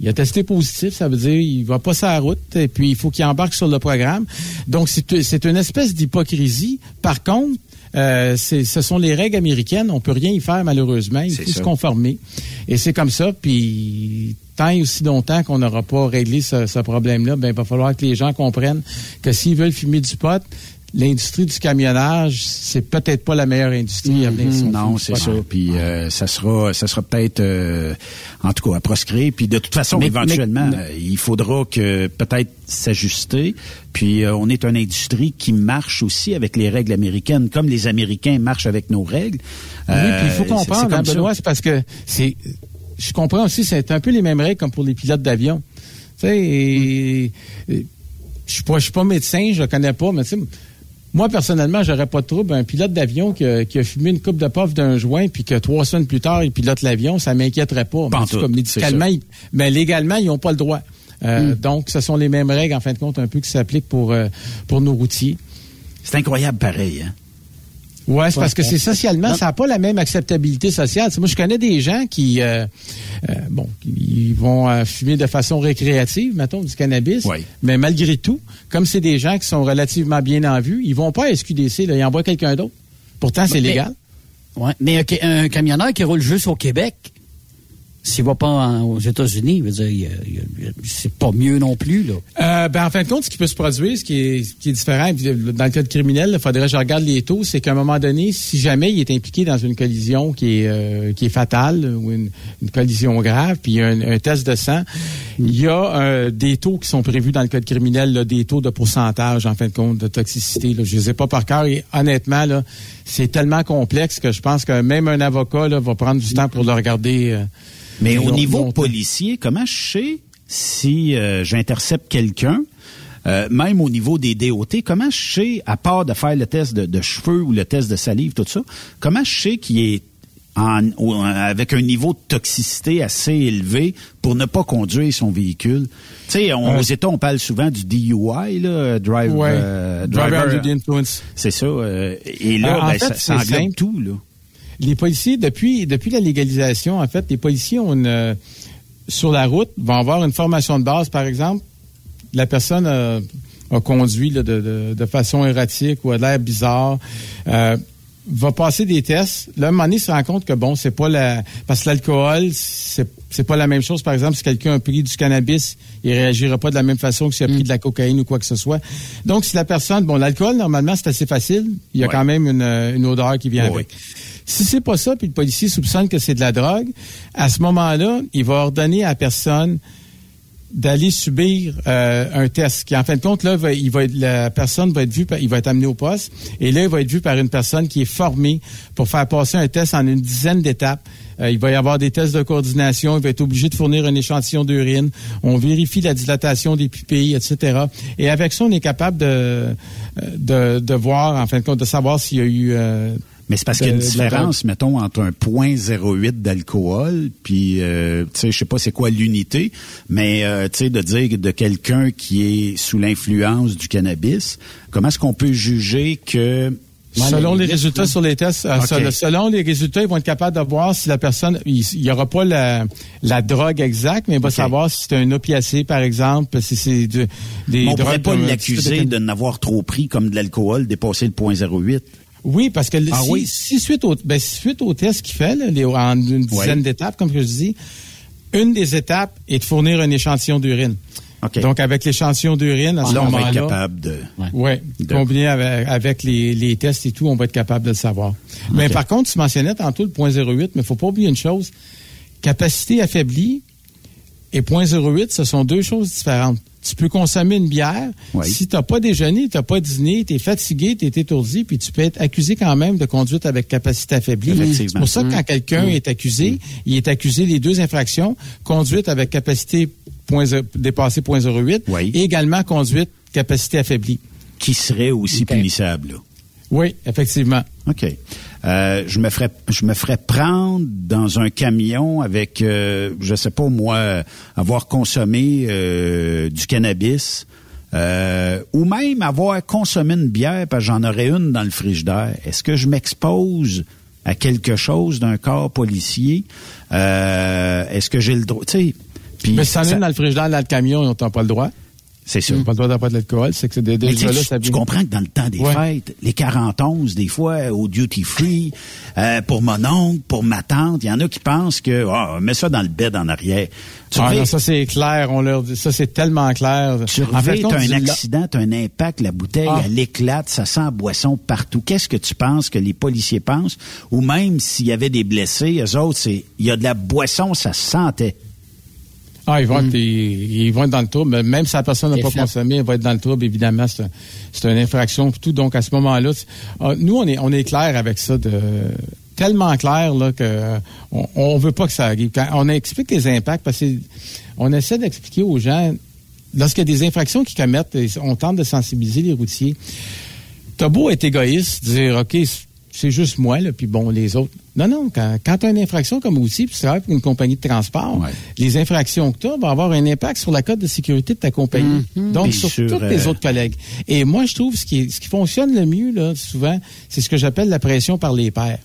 Il a testé positif, ça veut dire il va pas sa route et puis il faut qu'il embarque sur le programme. Donc c'est c'est une espèce d'hypocrisie. Par contre, euh, ce sont les règles américaines. On peut rien y faire malheureusement. Il faut ça. se conformer. Et c'est comme ça. Puis tant et aussi longtemps qu'on n'aura pas réglé ce, ce problème-là, ben il va falloir que les gens comprennent que s'ils veulent fumer du pot, l'industrie du camionnage, c'est peut-être pas la meilleure industrie à venir. Mhm. non, c'est ça. Puis euh, ça sera, ça sera peut-être, euh, en tout cas, à proscrire. Puis de toute façon, Mais- éventuellement, mais- euh, il faudra que peut-être s'ajuster. Puis euh, on est une industrie qui marche aussi avec les règles américaines, comme les Américains marchent avec nos règles. Oui, puis il faut Euh, c'est comprendre, comme hein. Benoît, c'est parce que c'est. Je comprends aussi, c'est un peu les mêmes règles comme pour les pilotes d'avion. Tu sais, et- et je suis pas, je suis pas médecin, je le connais pas, mais tu sais, moi personnellement, j'aurais pas de trouble. Un pilote d'avion qui, a- qui a fumé une coupe de puff d'un joint, puis que trois semaines plus tard, il pilote l'avion, ça m'inquiéterait pas. Mais en tout cas, Pantoute, médicalement, ils- mais légalement, ils n'ont pas le droit. Euh, Hmm. Donc, ce sont les mêmes règles, en fin de compte, un peu qui s'appliquent pour, euh, pour nos routiers. C'est incroyable pareil. Hein? Ouais, c'est parce que c'est socialement, ça n'a pas la même acceptabilité sociale. Moi, je connais des gens qui, euh, euh, bon, ils vont euh, fumer de façon récréative, mettons, du cannabis. Mais malgré tout, comme c'est des gens qui sont relativement bien en vue, ils vont pas à SQDC, là, ils envoient quelqu'un d'autre. Pourtant, c'est légal. Ouais. Mais un, un camionneur qui roule juste au Québec, s'il va pas aux États-Unis, c'est pas mieux non plus. Euh, ben, en fin de compte, ce qui peut se produire, ce qui est, différent, euh, dans le cas de criminel, il faudrait que je regarde les taux, c'est qu'à un moment donné, si jamais il est impliqué dans une collision qui est, euh, fatale ou une, collision grave, puis il y a un, test de sang, il y a des taux qui sont prévus dans le code criminel, des taux de pourcentage, en fin de compte, de toxicité. Je les ai pas par cœur et honnêtement, là, c'est tellement complexe que je pense que même un avocat là, va prendre du temps pour le regarder. euh, Mais au niveau longtemps. policier, comment je sais si euh, j'intercepte quelqu'un, euh, même au niveau des DOT, comment je sais, à part de faire le test de, de cheveux ou le test de salive, tout ça, comment je sais qu'il est en, au- avec un niveau de toxicité assez élevé pour ne pas conduire son véhicule? Tu sais, on- Euh, aux États, on parle souvent du DUI, là, drive, Ouais. euh, Driver driver- under the influence. C'est ça. euh, et là, Euh, en ben, fait, ça, ça englobe tout, là. Les policiers, depuis, depuis la légalisation, en fait, les policiers ont une, euh, sur la route, vont avoir une formation de base, par exemple. La personne euh, a conduit là, de, de- de façon erratique ou a l'air bizarre. euh, va passer des tests. Là, à un moment donné, il se rend compte que bon, c'est pas la. Parce que l'alcool, c'est c'est pas la même chose. Par exemple, si quelqu'un a pris du cannabis, il réagira pas de la même façon que s'il a pris de la cocaïne ou quoi que ce soit. Donc, si la personne, bon, l'alcool, normalement, c'est assez facile. Il y a Ouais. quand même une, une odeur qui vient Ouais. avec. Si c'est pas ça, puis le policier soupçonne que c'est de la drogue, à ce moment-là, il va ordonner à la personne d'aller subir euh, un test qui en fin de compte là il va être- la personne va être vue il va être amené au poste et là il va être vu par une personne qui est formée pour faire passer un test en une dizaine d'étapes. Euh, il va y avoir des tests de coordination il va être obligé de fournir un échantillon d'urine. On vérifie la dilatation des pupilles etc et avec ça on est capable de euh, de, de voir en fin de compte de savoir s'il y a eu euh, Mais c'est parce qu'il y a une la différence, mettons, entre un 0.08 d'alcool, puis, euh, tu sais, je sais pas c'est quoi l'unité, mais, euh, tu sais, de dire de quelqu'un qui est sous l'influence du cannabis, comment est-ce qu'on peut juger que... Selon les résultats sur les tests, euh, selon les résultats, ils vont être capables de voir si la personne, il n'y aura pas la, la drogue exacte, mais il va savoir si c'est un opiacé, par exemple, si c'est de- des on drogues. pourrait pas comme- l'accuser de n'avoir trop pris comme de l'alcool, dépasser le 0.08. Oui, parce que Ah si, oui? si suite au ben, si suite au test qu'il fait, là, les- en une dizaine d'étapes, comme que je dis, une des étapes est de fournir un échantillon d'urine. Donc, avec l'échantillon d'urine, à ce Là, on va moment-là, être capable de... Oui, De- combiné avec, avec les, les tests et tout, on va être capable de le savoir. Mais par contre, tu mentionnais tantôt le 0.08, mais il faut pas oublier une chose. Capacité affaiblie et 0.08, ce sont deux choses différentes. Tu peux consommer une bière. Oui. Si tu n'as pas déjeuné, tu n'as pas dîné, tu es fatigué, tu es étourdi, puis tu peux être accusé quand même de conduite avec capacité affaiblie. C'est pour ça que quand Mm. quelqu'un Mm. est accusé, il est accusé des deux infractions, conduite avec capacité point dépassée 0.08 et également conduite capacité affaiblie. Qui serait aussi punissable, là? Oui, effectivement. OK. Euh, je me ferais je me ferais prendre dans un camion avec euh, je sais pas moi avoir consommé euh, du cannabis euh, ou même avoir consommé une bière parce que j'en aurais une dans le frigidaire. Est-ce que je m'expose à quelque chose d'un corps policier? Euh, Est-ce que j'ai le droit? Tu sais. Mais si t'en as ça- une dans le frigidaire, dans le camion, on n'a pas le droit? C'est sûr. On n'a pas le droit d'avoir de l'alcool. C'est que c'est Mais tu, déjà sais, là, tu- ça tu comprends que dans le temps des Ouais. fêtes, les 41, des fois, au duty free, euh, pour mon oncle, pour ma tante, il y en a qui pensent que, ah, mets ça dans le bed en arrière. Tu Ah, non, ça c'est clair, on leur dit, ça c'est tellement clair. tu En fait, t'as un accident, t'as un impact, la bouteille, Ah. elle éclate, ça sent boisson partout. Qu'est-ce que tu penses que les policiers pensent? Ou même s'il y avait des blessés, eux autres, c'est, il y a de la boisson, ça se sentait. Ah, ils vont, Mm. être, ils, ils vont être dans le trouble. Même si la personne n'a pas fait. consommé, elle va être dans le trouble, évidemment. C'est un- c'est une infraction tout. Donc, à ce moment-là, ah, nous, on est, on est clair avec ça. De, tellement clair là, que on, on veut pas que ça arrive. Quand on explique les impacts, parce qu'on essaie d'expliquer aux gens, lorsqu'il y a des infractions qu'ils commettent, et on tente de sensibiliser les routiers. T'as beau être égoïste, dire, OK, c'est juste moi, là, puis bon, les autres. Non, non, quand, quand tu as une infraction comme outil, puis tu travailles pour une compagnie de transport, les infractions que tu as vont avoir un impact sur la cote de sécurité de ta compagnie. Donc, Puis sur, sur, tous les euh, autres collègues. Et moi, je trouve ce qui, ce qui fonctionne le mieux, là, souvent, c'est ce que j'appelle la pression par les pairs.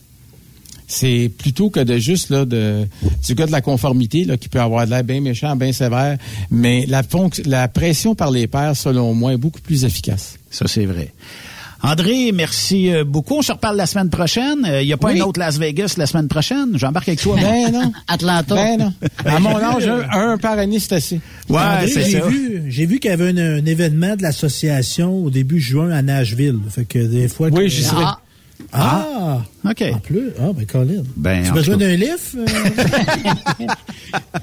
C'est plutôt que de juste là de du gars de la conformité là qui peut avoir de l'air bien méchant, bien sévère, mais la la pression par les pairs selon moi est beaucoup plus efficace. Ça, c'est vrai. André, merci euh, beaucoup. On se reparle la semaine prochaine. Euh, Il n'y a pas Oui. un autre Las Vegas la semaine prochaine? J'embarque avec toi. Ben non. Atlanta. Ben non. À mon âge, un, un par année, c'est assez. Ouais, André, c'est j'ai ça. vu, j'ai vu qu'il y avait un, un événement de l'association au début juin à Nashville. Fait que des fois. Oui, que- j'y serai. Ah. Ah. OK. En plus. Ah, ben, Colin. Ben, tu en as besoin tout cas. d'un lift? euh?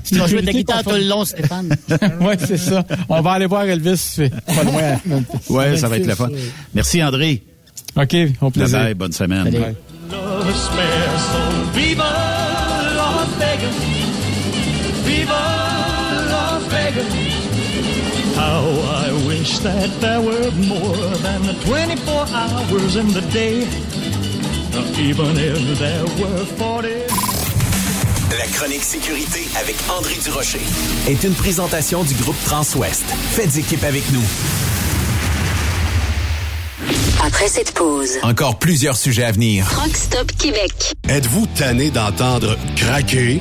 Tu vas jouer de la guitare tout le long, Stéphane. oui, c'est ça. On va aller voir Elvis, pas loin. Ouais, ça va être le fun. Merci, André. OK, au plaisir. Bye bye, bonne semaine. Bye. love is spare. So viva Las Vegas, viva Las Vegas. How I wish that there were more than 24 hours in the day. Even if there were 40. La chronique sécurité avec André Durocher est une présentation du groupe Transouest. Faites équipe avec nous. Après cette pause, Encore plusieurs sujets à venir. Rock Stop Québec. Êtes-vous tanné d'entendre craquer,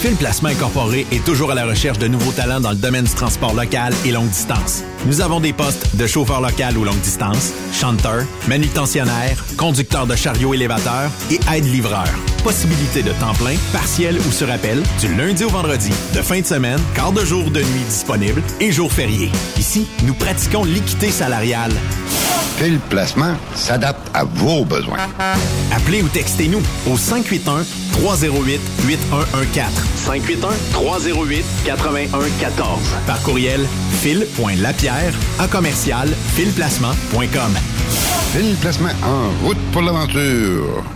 Fil Placement Incorporé est toujours à la recherche de nouveaux talents dans le domaine du transport local et longue distance. Nous avons des postes de chauffeur local ou longue distance, chanteur, manutentionnaire, conducteur de chariot élévateur et aide-livreur. Possibilité de temps plein, partiel ou sur appel, du lundi au vendredi, de fin de semaine, quart de jour de nuit disponible et jours fériés. Ici, nous pratiquons l'équité salariale. Fil Placement s'adapte à vos besoins. Appelez ou textez-nous au 581 308 8114. 581 308 8114. Par courriel fil.lapierre à commercial filplacement.com. Fil Placement en route pour l'aventure.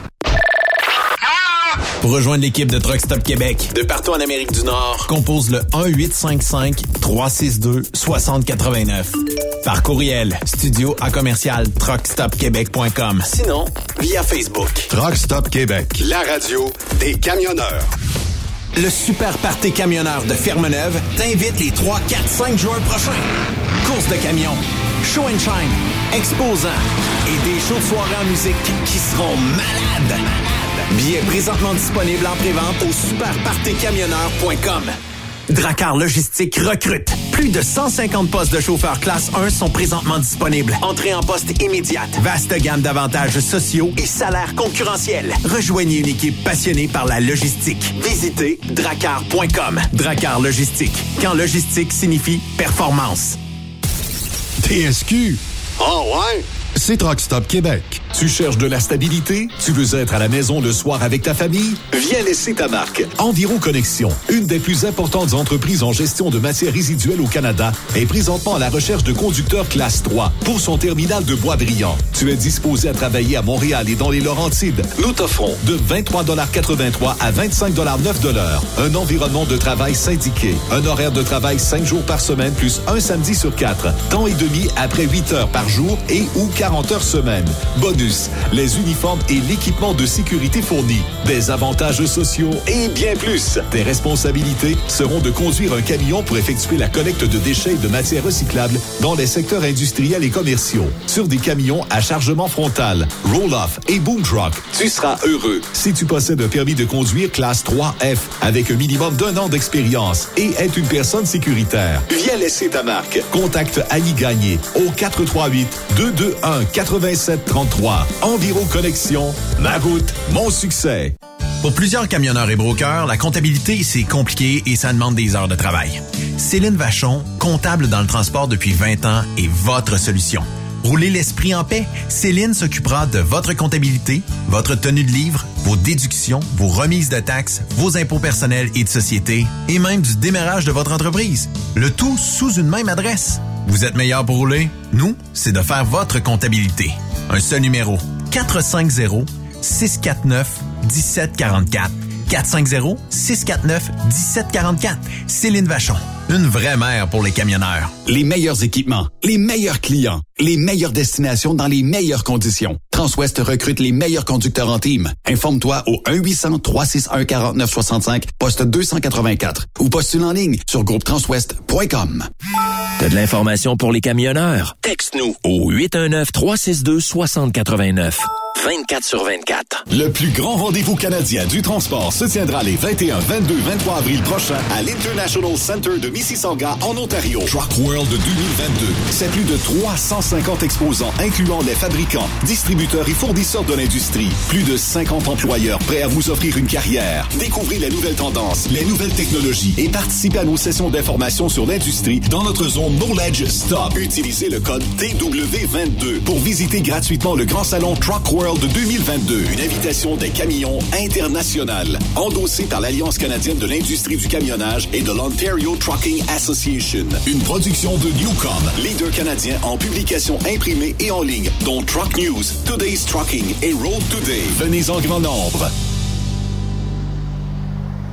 Pour rejoindre l'équipe de Truck Stop Québec, de partout en Amérique du Nord, compose le 1-855-362-6089. Par courriel, studio à commercial truckstopquebec.com. Sinon, via Facebook. Truck Stop Québec, la radio des camionneurs. Le Super Party Camionneur de Fermeneuve t'invite les 3, 4, 5 juin prochains. Course de camions, show and shine, exposants et des shows de soirée en musique qui seront malades. Billets présentement disponibles en prévente au superpartycamionneur.com. Dracar Logistique recrute. Plus de 150 postes de chauffeurs classe 1 sont présentement disponibles. Entrée en poste immédiate. Vaste gamme d'avantages sociaux et salaires concurrentiels. Rejoignez une équipe passionnée par la logistique. Visitez dracar.com. Dracar Logistique. Quand logistique signifie performance. TSQ. Oh ouais? C'est Truck Stop Québec. Tu cherches de la stabilité? Tu veux être à la maison le soir avec ta famille? Viens laisser ta marque. Environ Connexion, une des plus importantes entreprises en gestion de matières résiduelles au Canada, est présentement à la recherche de conducteurs classe 3 pour son terminal de Bois-Brillant. Tu es disposé à travailler à Montréal et dans les Laurentides? Nous t'offrons de 23,83 à 25,9 de l'heure. Un environnement de travail syndiqué. Un horaire de travail 5 jours par semaine plus un samedi sur 4. Temps et demi après 8 heures par jour et ou 40 heures semaine. Bonus, les uniformes et l'équipement de sécurité fournis, des avantages sociaux et bien plus. Tes responsabilités seront de conduire un camion pour effectuer la collecte de déchets et de matières recyclables dans les secteurs industriels et commerciaux, sur des camions à chargement frontal, roll-off et boom truck. Tu seras heureux si tu possèdes un permis de conduire classe 3F avec un minimum d'un an d'expérience et être une personne sécuritaire. Viens laisser ta marque. Contacte Annie Gagné au 438 221 8733. Environ Connexion, ma route, mon succès. Pour plusieurs camionneurs et brokers, la comptabilité, c'est compliqué et ça demande des heures de travail. Céline Vachon, comptable dans le transport depuis 20 ans, est votre solution. Roulez l'esprit en paix. Céline s'occupera de votre comptabilité, votre tenue de livre, vos déductions, vos remises de taxes, vos impôts personnels et de société, et même du démarrage de votre entreprise. Le tout sous une même adresse. Vous êtes meilleur pour rouler? Nous, c'est de faire votre comptabilité. Un seul numéro. 450 649 1744. 450-649-1744. Céline Vachon. Une vraie mère pour les camionneurs. Les meilleurs équipements, les meilleurs clients, les meilleures destinations dans les meilleures conditions. Transwest recrute les meilleurs conducteurs en team. Informe-toi au 1-800-361-4965, poste 284 ou postule en ligne sur groupetranswest.com. T'as de l'information pour les camionneurs? Texte-nous au 819-362-6089. 24 sur 24. Le plus grand rendez-vous canadien du transport se tiendra les 21, 22, 23 avril prochains à l'International Center de Mississauga en Ontario. Truck World 2022. C'est plus de 350 exposants incluant les fabricants, distributeurs et fournisseurs de l'industrie. Plus de 50 employeurs prêts à vous offrir une carrière. Découvrez les nouvelles tendances, les nouvelles technologies et participez à nos sessions d'information sur l'industrie dans notre zone Knowledge Stop. Utilisez le code TW22 pour visiter gratuitement le grand salon Truck World World 2022, une invitation des camions internationales, endossée par l'Alliance canadienne de l'industrie du camionnage et de l'Ontario Trucking Association. Une production de Newcom, leader canadien en publication imprimée et en ligne, dont Truck News, Today's Trucking et Road Today. Venez en grand nombre.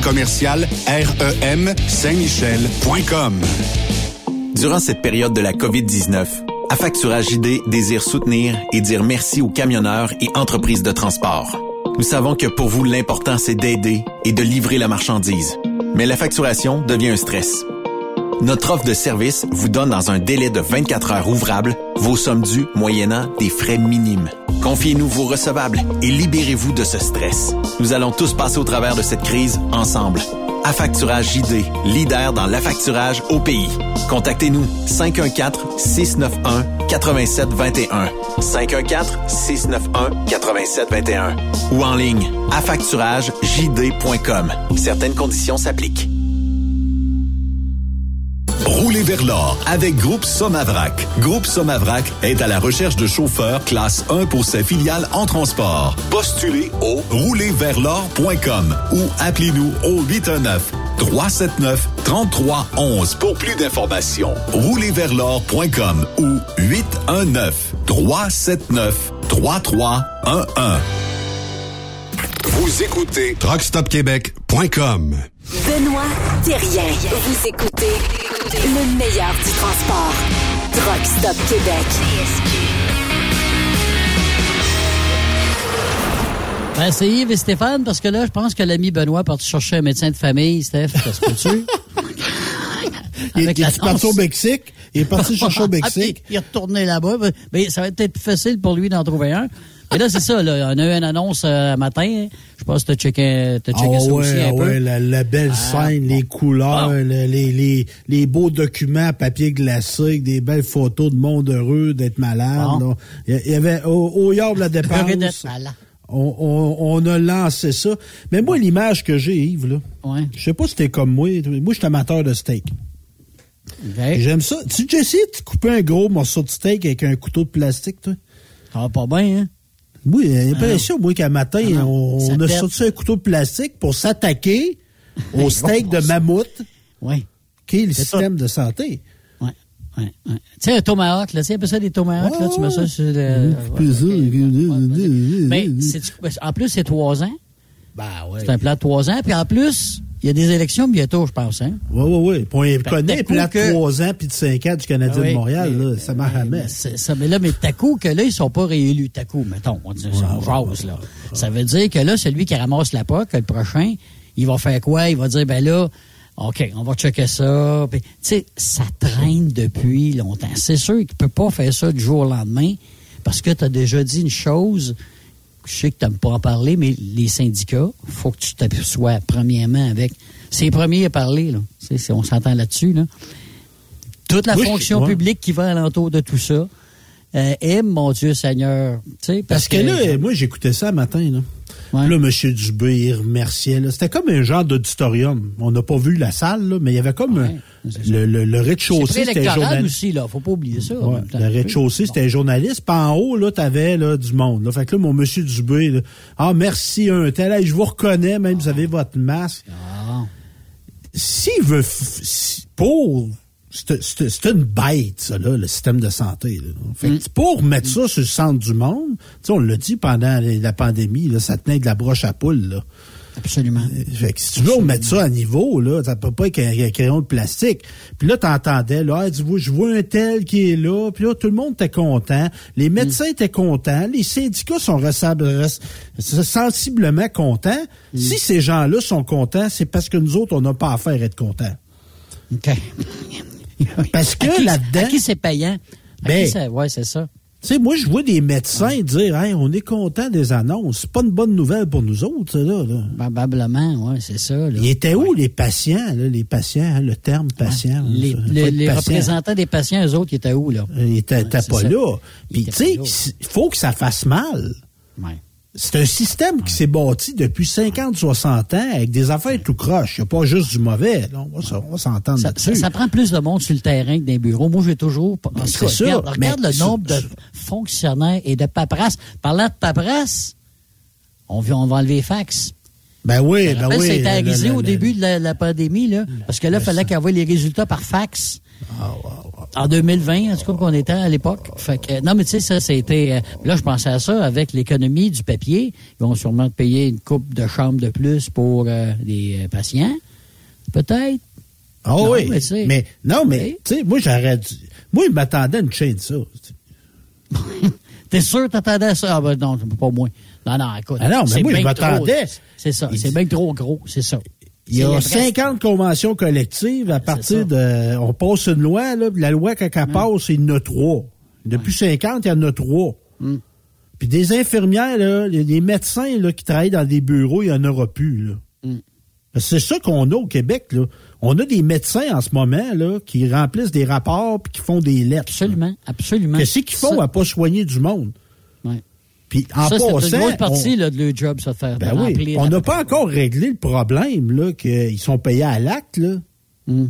commercial REM Saint-Michel.com. Durant cette période de la COVID-19, Affacturage ID désire soutenir et dire merci aux camionneurs et entreprises de transport. Nous savons que pour vous, l'important, c'est d'aider et de livrer la marchandise. Mais la facturation devient un stress. Notre offre de service vous donne dans un délai de 24 heures ouvrables vos sommes dues moyennant des frais minimes. Confiez-nous vos recevables et libérez-vous de ce stress. Nous allons tous passer au travers de cette crise ensemble. Affacturage JD, leader dans l'affacturage au pays. Contactez-nous 514-691-8721. 514-691-8721. Ou en ligne, affacturagejd.com. Certaines conditions s'appliquent. Roulez vers l'or avec Groupe Somavrac. Groupe Somavrac est à la recherche de chauffeurs classe 1 pour ses filiales en transport. Postulez au roulerversl'or.com ou appelez-nous au 819 379 3311 pour plus d'informations. Roulerversl'or.com ou 819 379 3311. Vous écoutez TruckStopQuébec.com. Benoît Thérien. Vous écoutez le meilleur du transport. Truck Stop Québec. Ben, c'est Yves et Stéphane, parce que là, je pense que l'ami Benoît est parti chercher un médecin de famille, Steph. Ça se peut-tu? Il, Avec il la est parti au. Mexique. Il est parti chercher au Ah, Mexique. puis il est retourné là-bas. Ben, ça va être peut-être plus facile pour lui d'en trouver un. Mais là, c'est ça, là. On a eu une annonce euh, matin. Je pense que tu as checké, Ah checké ça ouais, aussi un ah peu. ouais, la, la belle Ah. scène, les couleurs, le- les, les, les beaux documents à papier glacé, des belles photos de monde heureux, d'être malade. Là. Il y avait au, au yard de la dépense. On, on, on a lancé ça. Mais moi, l'image que j'ai, Yves, là, Ouais. je sais pas si t'es comme moi. Moi, je suis amateur de steak. J'aime ça. Tu as essayé de couper un gros morceau de steak avec un couteau de plastique, toi? Ça va pas bien, hein? Oui, l'impression, moi, qu'à matin, Ah on, on a sorti un couteau de plastique pour s'attaquer au steak de mammouth, Oui. qui est le système de santé. Ouais. Tu sais, un tomahawk, là, tu sais, un peu ça des tomahawks, là, tu mets ça sur le. Mais c'est- en plus, c'est trois ans. Ben ouais. C'est un plat de trois ans. Puis en plus, il y a des élections bientôt, je pense. Hein? Oui, oui, oui. Puis on que connaît, puis là, que- 3 ans puis de 5 ans du Canadien oui, de Montréal, mais- là, ça m'a jamais. C'est ça, mais là, mais t'as coup que là, ils sont pas réélus. T'as coup, mettons, on dit ça, jase, là. Ça veut dire que là, celui qui ramasse la POC, le prochain, il va faire quoi? Il va dire, ben là, OK, on va checker ça. Tu sais, ça traîne depuis longtemps. C'est sûr qu'il peut pas faire ça du jour au lendemain parce que tu as déjà dit une chose. Je sais que tu n'aimes pas en parler, mais les syndicats, faut que tu t'aperçois premièrement avec. C'est les premiers à parler, là. C'est- on s'entend là-dessus, là. Toute la Oui, fonction ouais. publique qui va alentour de tout ça euh, aime, mon Dieu Seigneur. Tu sais, Parce que là, moi, j'écoutais ça matin, là. Là, M. Dubé, il remerciait. C'était comme un genre d'auditorium. On n'a pas vu la salle, là, mais il y avait comme un- le, le- le c'est rez-de-chaussée, c'était journaliste. aussi, là. Faut pas oublier ça. Ouais, le rez-de-chaussée, c'était un journaliste. Puis en haut, là, t'avais là, du monde. Là. Fait que là, mon monsieur Dubé, là, ah, merci, un tel. Hey, je vous reconnais, même, vous avez votre masque. Ah. S'il veut... pour... C'est une bête, ça, là, le système de santé. Là. Fait Mm. que pour mettre ça sur le centre du monde, on l'a dit pendant la pandémie, là, ça tenait de la broche à poule. Là. Absolument. Fait que si tu veux mettre ça à niveau, là, ça peut pas être un, crayon de plastique. Puis là, t'entendais, là, Ah, tu vois, je vois un tel qui est là, puis là, tout le monde était content. Les médecins étaient contents. Les syndicats sont sensiblement contents. Si ces gens-là sont contents, c'est parce que nous autres, on n'a pas à faire être contents. OK. Parce À que qui- là-dedans... À qui c'est payant? À Ben, qui c'est- ouais, c'est ça. Tu sais, moi, je vois des médecins dire hey, on est content des annonces. C'est pas une bonne nouvelle pour nous autres, ça, là. là. Probablement, oui, c'est ça. Là. Ils étaient où, les patients, là, les patients, hein, le terme patient? Les, patient. représentants des patients, eux autres, ils étaient où, là? Ils étaient, pas là. Puis, tu sais, il faut que ça fasse mal. Ouais. C'est un système qui s'est bâti depuis 50, 60 ans avec des affaires tout croche. Il n'y a pas juste du mauvais. là. On va, s'entendre Ça, ça- ça prend plus de monde sur le terrain que les bureaux. Moi, j'ai toujours. Ben, c'est ça, Regarde, mais regarde le nombre de fonctionnaires et de paperasse. Parlant de paperasse, on, va- on va enlever les fax. Ben oui, ben oui. ça a été le- le- au début de la, la pandémie, là, parce que là, il fallait qu'il envoie les résultats par fax. En 2020, en tout cas, qu'on était à l'époque. Fait que, non, mais tu sais, ça, c'était. euh, là, je pensais à ça avec l'économie du papier. Ils vont sûrement payer une coupe de chambre de plus pour euh, les euh, patients. Peut-être. Ah Non, oui. mais non, mais, tu sais, moi, j'aurais dû. Moi, il m'attendait une chaîne de ça. T'es sûr que t'attendais à ça? Ah ben non, pas moins. Non, non, écoute. Ah non, mais moi, je m'attendais. C'est ça, c'est bien trop gros, c'est ça. Il y a C'est presque- 50 conventions collectives à partir de. On passe une loi, là, la loi, quand elle passe, il y en a trois. Depuis 50, il y en a trois. Mm. Puis des infirmières, là, les médecins là, qui travaillent dans des bureaux, il n'y en aura plus. Là. Mm. C'est ça qu'on a au Québec. Là. On a des médecins en ce moment là, qui remplissent des rapports puis qui font des lettres. Absolument, absolument. Qu'est-ce qu'ils font Ça- à pas soigner du monde? Puis en ça, passant, une grosse partie on- là, de leur job, ça, faire ben oui, on n'a pas encore réglé le problème là qu'ils sont payés à l'acte. Là. Mm.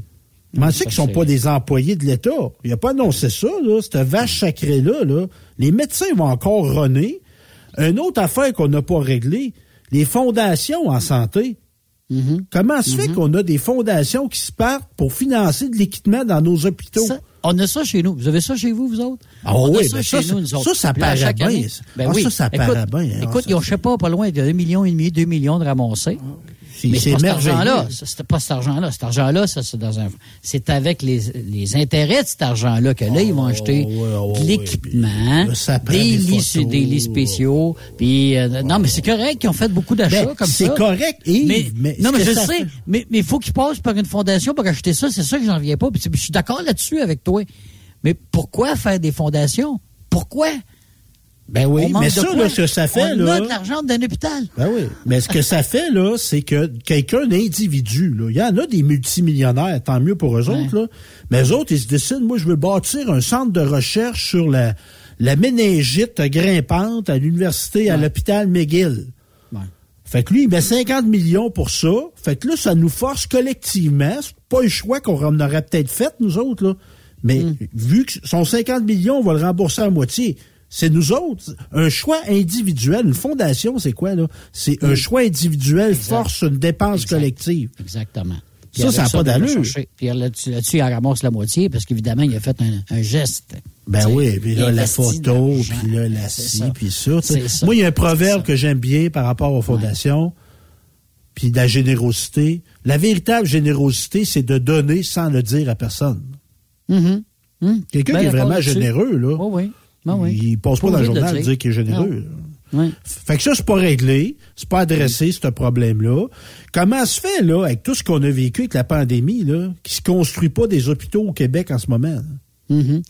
Comment c'est qu'ils sont pas des employés de l'État? Il a pas annoncé ça, là, cette vache sacrée-là. Là. Les médecins vont encore runner. Une autre affaire qu'on n'a pas réglée, les fondations en santé. Mm-hmm. Comment se fait qu'on a des fondations qui se partent pour financer de l'équipement dans nos hôpitaux? Ça, on a ça chez nous. Vous avez ça chez vous, vous autres? Ah on a oui, ça ben chez ça, nous, nous ça, autres. ça Puis à paraît bien, année- ça. Ben Ah, oui. ça, ça écoute, paraît bien, hein, Écoute, ça, ils ont, je sais pas, pas loin de 1,5 million, 2 millions de ramassés. C'est- Mais c'est pas cet argent-là. C'était pas cet argent-là. Cet argent-là, ça, c'est dans un. C'est avec les, les intérêts de cet argent-là que là, ils vont acheter de l'équipement, des, des lits, photos. des lits spéciaux. Puis, euh, non, mais c'est correct qu'ils ont fait beaucoup d'achats Ben, comme ça. c'est correct, Yves, mais, mais non, mais je sais. fait- Mais il faut qu'ils passent par une fondation pour acheter ça. C'est ça que j'en reviens pas. Puis, je suis d'accord là-dessus avec toi. Mais pourquoi faire des fondations? Pourquoi? Ben oui, mais ça, là, ce que ça fait, On là. a de l'argent d'un hôpital. Ben oui. Mais ce que ça fait, là, c'est que quelqu'un d'individu, là, il y en a des multimillionnaires, tant mieux pour eux autres, là. Mais eux autres, ils se décident, moi, je veux bâtir un centre de recherche sur la, la méningite grimpante à l'université, à l'hôpital McGill. Ouais. Fait que lui, il met 50 millions pour ça. Fait que là, ça nous force collectivement. C'est pas un choix qu'on aurait peut-être fait, nous autres, là. Mais Hmm. vu que son 50 millions, on va le rembourser à moitié. C'est nous autres. Un choix individuel, une fondation, c'est quoi, là? C'est un choix individuel force une dépense collective. Exactement. Ça, ça n'a pas d'allure. Puis là-dessus, là-dessus, il en ramasse la moitié parce qu'évidemment, il a fait un, un geste. Ben T'sais, oui, puis là, la photo, puis là, la ça. puis ça. Moi, il y a un proverbe que j'aime bien par rapport aux fondations, puis de la générosité. La véritable générosité, c'est de donner sans le dire à personne. Mhm. Mhm. Quelqu'un Ben qui est vraiment généreux, là, Oui, oui. Ben oui. il passe pas dans le journal le à dire. dire qu'il est généreux. Oui. Fait que ça, c'est pas réglé, c'est pas adressé, ce problème-là. Comment se fait, là, avec tout ce qu'on a vécu avec la pandémie, là, qui se construit pas des hôpitaux au Québec en ce moment? Mhm.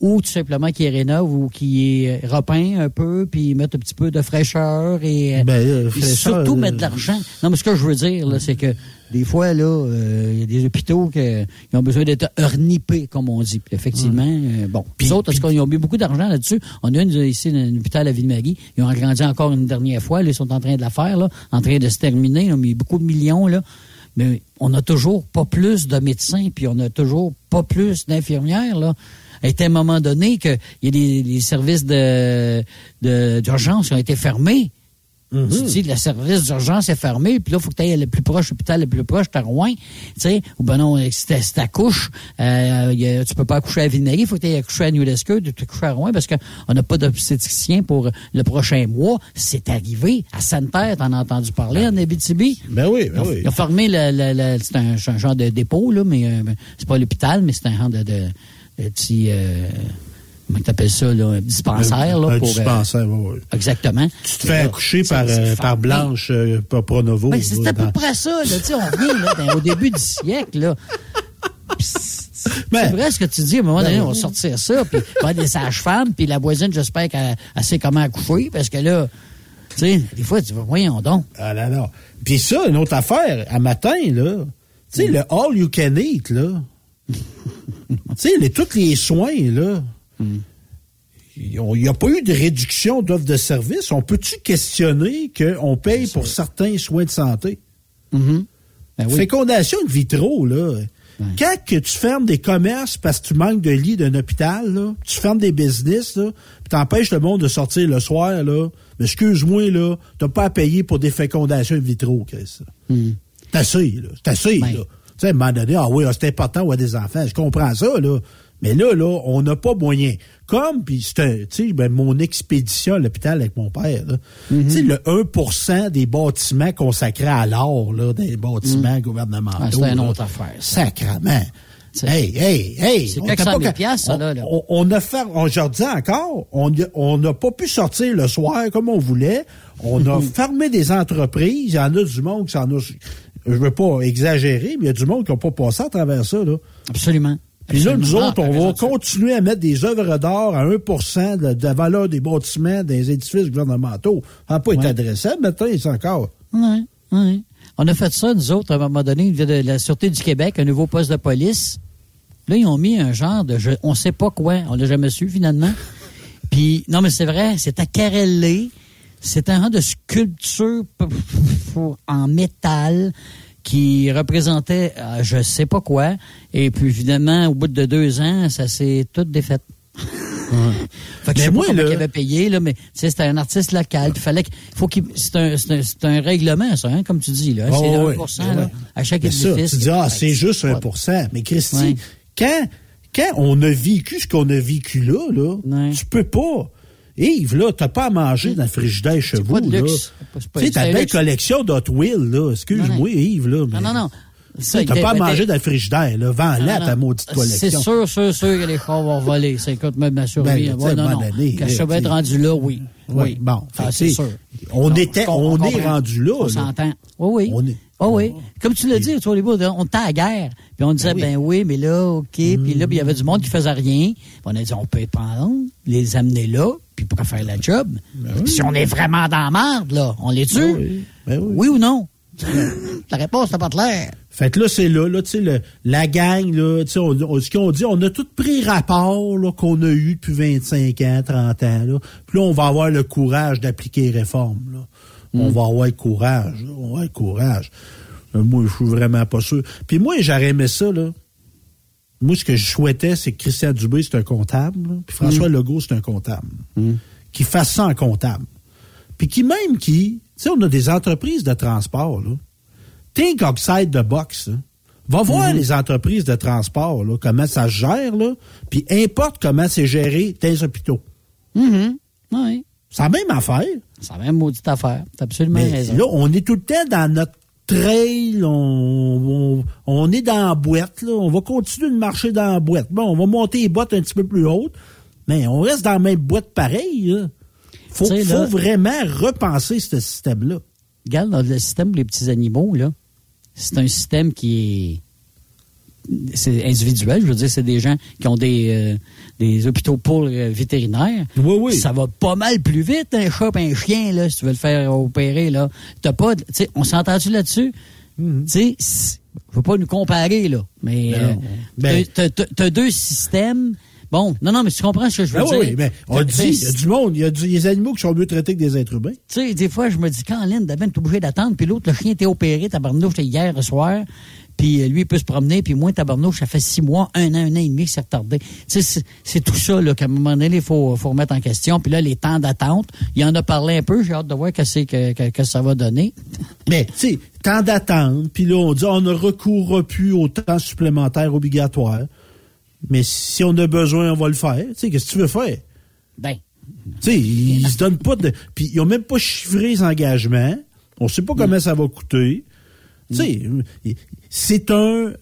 Ou tout simplement qui est rénove ou qui est repeint un peu, puis mettre un petit peu de fraîcheur et, euh, Ben, euh, et surtout euh, mettre de l'argent. Non, mais ce que je veux dire, là, c'est que des fois, là, euh, il y a des hôpitaux qui ont besoin d'être ornipés, comme on dit. Puis effectivement, euh, bon. Puis les autres, parce qu'ils ont mis beaucoup d'argent là-dessus. On a une ici, un hôpital à Ville-Marie. Ils ont agrandi encore une dernière fois. Là, ils sont en train de la faire, là, en train de se terminer. Ils ont mis beaucoup de millions, là. Mais on n'a toujours pas plus de médecins, puis on n'a toujours pas plus d'infirmières, là. À un moment donné qu'il y a des, des services de, de- d'urgence qui ont été fermés. Tu dis, le service d'urgence est fermé, puis là, il faut que tu ailles le plus proche, l'hôpital le plus proche, t'as Rouen, tu sais, ou ben non, si t'accouches, euh, y a- tu peux pas accoucher à Ville-Marie, il faut que tu ailles accoucher à New Lescure, tu accoucher à Rouen, parce qu'on n'a pas d'obstétricien pour le prochain mois. C'est arrivé à Sainte-Terre, t'en as entendu parler, en Abitibi. Ben oui, ben Ils ont- oui. Ils ont fermé le, le- le- c'est un, un genre de dépôt, là, mais euh, c'est pas l'hôpital, mais c'est un genre de, de, de petit, euh, comment tu appelles ça, là, un dispensaire, là, un pour... euh, dispensaire, oui. Exactement. Tu te fais accoucher par, euh, par Blanche euh, par Pronovo. Ben, c'est à peu près ça, là. On revient, là, dans- au début du siècle, là. C'est vrai ce que tu dis. À un moment donné, on va sortir ça, puis va des sages-femmes, puis la voisine, j'espère qu'elle elle sait comment accoucher, parce que là, tu sais, des fois, tu vas, voyons donc. Ah là là. Puis ça, une autre affaire, à matin, là, tu sais, le all you can eat, là. tu sais, les- tous les soins, là. Il n'y a pas eu de réduction d'offres de services. On peut-tu questionner qu'on paye pour certains soins de santé? Ben oui. Fécondation in vitro, là. Quand que tu fermes des commerces parce que tu manques de lits d'un hôpital, là, tu fermes des business, là, puis t'empêches le monde de sortir le soir, là, mais excuse-moi, là, t'as pas à payer pour des fécondations in vitro, Chris. C'est assez, là. C'est assez, Ben. là. Tu sais, à un moment donné, ah oui, ah, c'est important avoir des enfants. Je comprends ça, là. Mais là, là, on n'a pas moyen. Comme, puis c'est un, tu sais, ben, mon expédition à l'hôpital avec mon père, là. Tu sais, le 1% des bâtiments consacrés à l'or, là, des bâtiments gouvernementaux. Ah, c'est une là. autre affaire, ça. Sacrement. Hey, hey, hey! C'est on on- a fait, on, je dis encore, on n'a pas pu sortir le soir comme on voulait. On a fermé des entreprises. Il y en a du monde qui s'en a, je veux pas exagérer, mais il y a du monde qui n'a pas passé à travers ça, là. Absolument. Puis là, nous autres, on va continuer à mettre des œuvres d'art à 1 de, de la valeur des bâtiments des édifices gouvernementaux. Ça n'a pas été adressable, maintenant, c'est encore. Oui, oui. On a fait ça, nous autres, à un moment donné, de la Sûreté du Québec, un nouveau poste de police. Là, ils ont mis un genre de... je- on sait pas quoi. On l'a jamais su, finalement. Puis, non, mais c'est vrai, c'est à Carrelé. C'est un genre de sculpture en métal qui représentait euh, je sais pas quoi. Et puis, évidemment, au bout de deux ans, ça s'est tout défait. Fait que Mais je sais moi, pas là- il avait payé, là, mais c'était un artiste local. Fallait faut qu'il. C'est un, un, c'est un règlement, ça, hein, comme tu dis, là. c'est Oh, 1 oui. là, Ouais. à chaque Mais ça, édifice. tu dis, ah, c'est juste pas- 1 Mais Christy, Ouais. quand, quand on a vécu ce qu'on a vécu là, là tu peux pas. Yves, là, t'as pas à manger dans le frigidaire chez vous. Tu sais, ta belle collection d'Hot Wheels, là. Excuse-moi. Yves, là. mais- Non, non, non. T'as pas à manger dans le frigidaire, là. Vends-la, ta maudite collection. C'est sûr, sûr, sûr que les chars vont voler. Ça écoute même ma survie. Ben, Ouais, non, Quand je vais être rendu là, oui. Oui, bon. Ah, c'est sûr. On, Non, était, on- est rendu là. On s'entend. Oui, oui. On est- Oui, oui. Comme tu l'as dit, tu vois, les bouts, on était à la guerre. Puis on disait, ben oui, mais là, OK. Puis là, il y avait du monde qui faisait rien. Puis on a dit, on peut les prendre, les amener là, puis pour faire la job. Puis Si on est vraiment dans la merde, là, on les tue. Ben oui. Ben oui. oui. ou non? la réponse n'est pas claire. Fait que là, c'est là, là, tu sais, la gang, là, tu sais, on, on- ce qu'on dit, on a tout pris rapport, là, qu'on a eu depuis 25 ans, 30 ans, là. Puis là, on va avoir le courage d'appliquer les réformes, là. On va avoir le courage. On va avoir le courage. Euh, moi, je suis vraiment pas sûr. Puis moi, j'aurais aimé ça, là. Moi, ce que je souhaitais, c'est que Christian Dubé, c'est un comptable, là. Puis François Legault, c'est un comptable. Qui fasse ça en comptable. Puis qui même qui, tu sais, on a des entreprises de transport, là. Think outside the box. là. Va voir les entreprises de transport, là, comment ça se gère, là, puis importe comment c'est géré tes hôpitaux. Mhm. Oui. C'est la même affaire. C'est la même maudite affaire. T'as absolument Mais raison. là, on est tout le temps dans notre trail, on, on, on est dans la boîte, là. On va continuer de marcher dans la boîte. Bon, on va monter les boîtes un petit peu plus hautes, mais on reste dans la même boîte pareil, là. Faut, là- vraiment repenser ce système-là. Regarde, le système pour les petits animaux, là, c'est un système qui est c'est individuel. Je veux dire, c'est des gens qui ont des, euh, des hôpitaux pour euh, vétérinaires. Oui, oui. Ça va pas mal plus vite, un chat un chien, là, si tu veux le faire opérer, là. T'as pas, tu sais, on s'entend-tu là-dessus? Tu sais, je veux pas nous comparer, là, mais euh. Ben- t'as- t'as t'as deux systèmes. Bon, non, non, mais tu comprends ce que je veux Ben dire? oui, oui, mais on T'as- dit, il y a du monde, il y a du- des animaux qui sont mieux traités que des êtres humains. tu sais, des fois, je me dis, quand Lynn, d'abord, t'es obligé d'attendre, puis l'autre, le chien était opéré, tabarnouche, c'était hier soir, puis euh, lui, il peut se promener, puis moi, tabarnouche, ça fait six mois, un an, un an et demi que c'est retardé. C'est- tout ça, qu'à un moment donné, il faut, faut remettre en question. Puis là, les temps d'attente, il en a parlé un peu, j'ai hâte de voir que, c'est que, que, que ça va donner. Mais, tu sais, temps d'attente, puis là, on dit, on ne recourra plus au temps supplémentaire obligatoire. Mais si on a besoin, on va le faire. Tu sais, qu'est-ce que tu veux faire? Ben. Tu sais, ils se donnent pas de. Puis ils n'ont même pas chiffré les engagements. On sait pas comment ça va coûter. Tu sais, c'est un.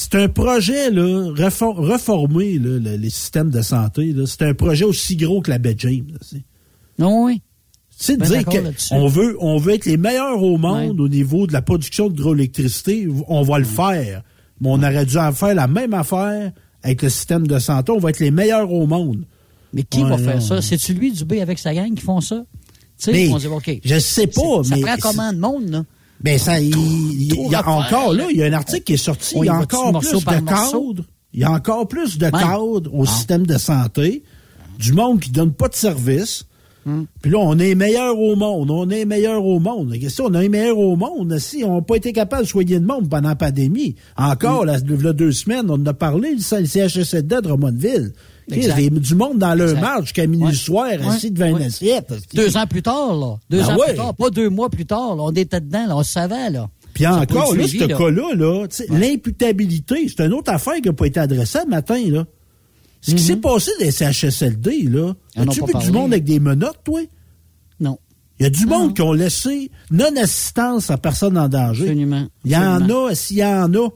C'est un projet, là, refor- reformer là, le- les systèmes de santé. là. C'est un projet aussi gros que la baie James. Non, oui. C'est de Ben dire qu'on veut, on veut être les meilleurs au monde au niveau de la production d'hydroélectricité. On va le faire. mais on aurait dû en faire la même affaire avec le système de santé. On va être les meilleurs au monde. Mais qui va faire ça? C'est-tu lui, Dubé, avec sa gang qui font ça? Tu sais, Mais ils vont dire, OK. je sais pas, C'est- mais Ça prend combien de monde, là? Ben ça, il, y a encore là, il y a un article qui est sorti, il y a encore plus de cadres, il y a encore plus de cadres au Ah. système de santé, du monde qui donne pas de service. Hmm. Puis là, on est meilleur au monde, on est meilleur au monde. La question, on est meilleur au monde? Si on n'a pas été capable de soigner le monde pendant la pandémie. Encore, Hmm. là, il y a deux semaines, on en a parlé, le CHSLD de Drummondville. Exact. Il y a du monde dans leur marge jusqu'à minuit soir, assis devant une assiette. Deux ans plus tard, là. Deux Ah ans ouais. plus tard, pas deux mois plus tard, là. On était dedans, là. On savait, là. Puis C'est encore, là, ce là. cas-là, là, l'imputabilité, c'est une autre affaire qui n'a pas été adressée le matin, là. Ce qui s'est passé des CHSLD, là, as-tu vu du monde avec des menottes, toi? Non. Il y a du monde qui ont laissé non-assistance à personne en danger. Absolument. Il y en a, s'il y en a,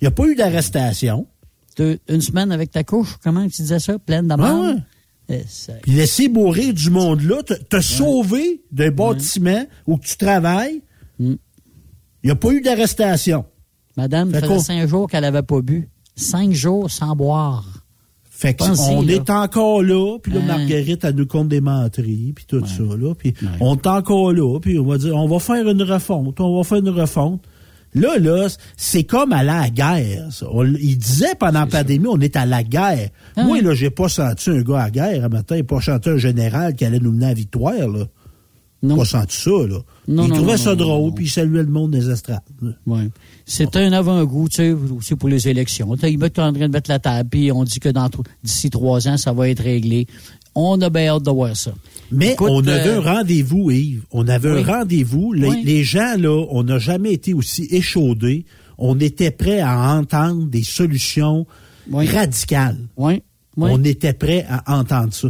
il n'y a pas eu d'arrestation. Deux- une semaine avec ta couche, comment tu disais ça? Pleine ouais. Ça- Puis laisser mourir du monde là, te, te sauver d'un bâtiment où tu travailles, Mm. il n'y a pas eu d'arrestation. Madame Fait faisait cinq jours qu'elle avait pas bu. Cinq jours sans boire. Fait que Pensez, on là. est encore là, puis là, Hein. Marguerite, elle nous compte des menteries, puis tout ça, là. Puis on est encore là, puis on va dire, on va faire une refonte, on va faire une refonte. Là, là, c'est comme aller à la guerre. ça. On- il disait pendant la pandémie, on est à la guerre. Ah Moi, oui. là, j'ai pas senti un gars à la guerre un matin, pas senti un général qui allait nous mener à la victoire, là. Non. Pas senti ça, là. Non, il non, trouvait ça drôle, puis il saluait le monde des estrades. Ouais. C'est un avant-goût, tu sais, aussi pour les élections. Ils mettent en train de mettre la table, puis on dit que d'ici trois ans, ça va être réglé. On a bien hâte de voir ça. Mais Écoute, on avait euh, un rendez-vous, Yves. On avait oui. un rendez-vous. Les, Oui. les gens, là, on n'a jamais été aussi échaudés. On était prêts à entendre des solutions Oui. radicales. Oui. Oui. On était prêts à entendre ça.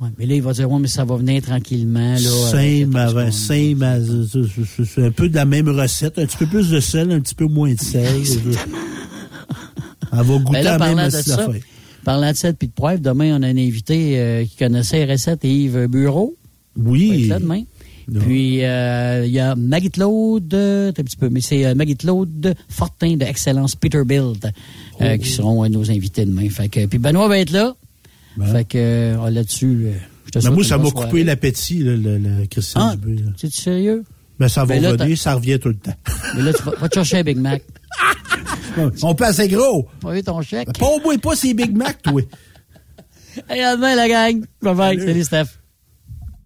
Ouais, mais là, il va dire, ouais, mais ça va venir tranquillement. Là, c'est- un peu de la même recette. Un petit peu plus de sel, un petit peu moins de sel. Elle va goûter Ben là, la même de ça. Parlant de ça, puis de poivre, demain, on a un invité euh, qui connaissait les recettes, Yves Bureau. Oui. Là demain. Non. Puis, euh, il y a Maggie-Claude, euh, un petit peu, mais c'est euh, Maggie-Claude Fortin de Excellence Peterbilt euh, Oh. qui seront nos invités demain. Fait que, puis Benoît va être là. Fait que, là-dessus, je te Ben, moi, ça m'a coupé l'appétit, le, le Christian Ah, Dubé, là. C'est sérieux? Ben, ça va Ben revenir, ça revient tout le temps. Mais là, tu vas, va te chercher un Big Mac. On peut assez gros. Pas eu ton chèque. Pas au bout, pas ces Big Mac, toi. Hey, à demain, la gang. Bye bye. Salut, Steph.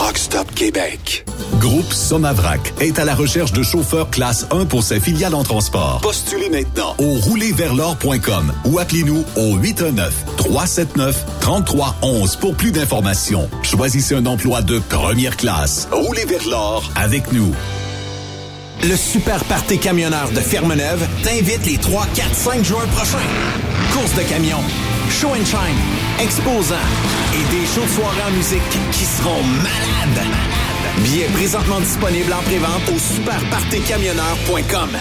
Truck Stop Québec. Groupe Somavrac est à la recherche de chauffeurs classe 1 pour ses filiales en transport. Postulez maintenant au roulerversl'or.com ou appelez-nous au 819-379-3311 pour plus d'informations. Choisissez un emploi de première classe. Roulez vers l'or avec nous. Le Super Party Camionneur de Fermeneuve t'invite les 3, 4, 5 juin prochains. Course de camions, show and shine, exposants et des shows de soirée en musique qui seront malades. Billets présentement disponibles en prévente au superpartycamionneur.com.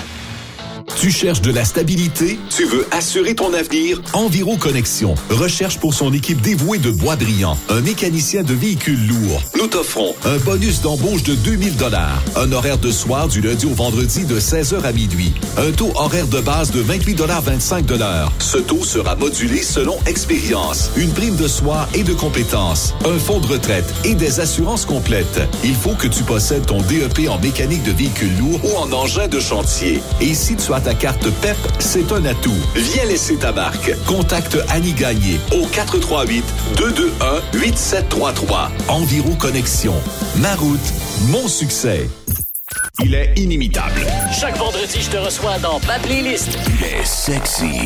Tu cherches de la stabilité? Tu veux assurer ton avenir? Enviro Connexion recherche pour son équipe dévouée de bois brillant un mécanicien de véhicules lourds. Nous t'offrons un bonus d'embauche de 2000 dollars, un horaire de soir du lundi au vendredi de 16h à minuit, un taux horaire de base de 28 dollars 25 dollars. Ce taux sera modulé selon expérience, une prime de soir et de compétences, un fonds de retraite et des assurances complètes. Il faut que tu possèdes ton DEP en mécanique de véhicules lourds ou en engin de chantier. Et si tu as ta carte PEP, c'est un atout. Viens laisser ta marque. Contacte Annie Gagné au 438-221-8733. Enviro Connexion. Ma route, mon succès. Il est inimitable. Chaque vendredi, je te reçois dans ma playlist. Il est sexy.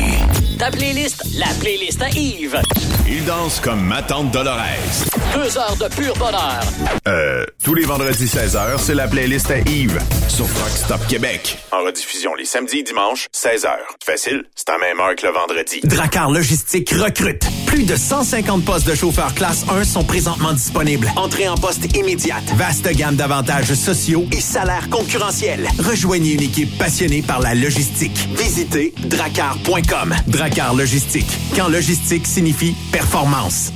Ta playlist, la playlist à Yves. Il danse comme ma tante Dolores. Deux heures de pur bonheur. Euh, tous les vendredis 16h, c'est la playlist à Yves sur Rock Stop Québec. En rediffusion les samedis et dimanches, 16h. Facile, c'est à même heure que le vendredi. Dracar Logistique recrute. Plus de 150 postes de chauffeurs classe 1 sont présentement disponibles. Entrée en poste immédiate. Vaste gamme d'avantages sociaux et salaires concurrentiels. Rejoignez une équipe passionnée par la logistique. Visitez dracar.com. Dracar Logistique. Quand logistique signifie performance.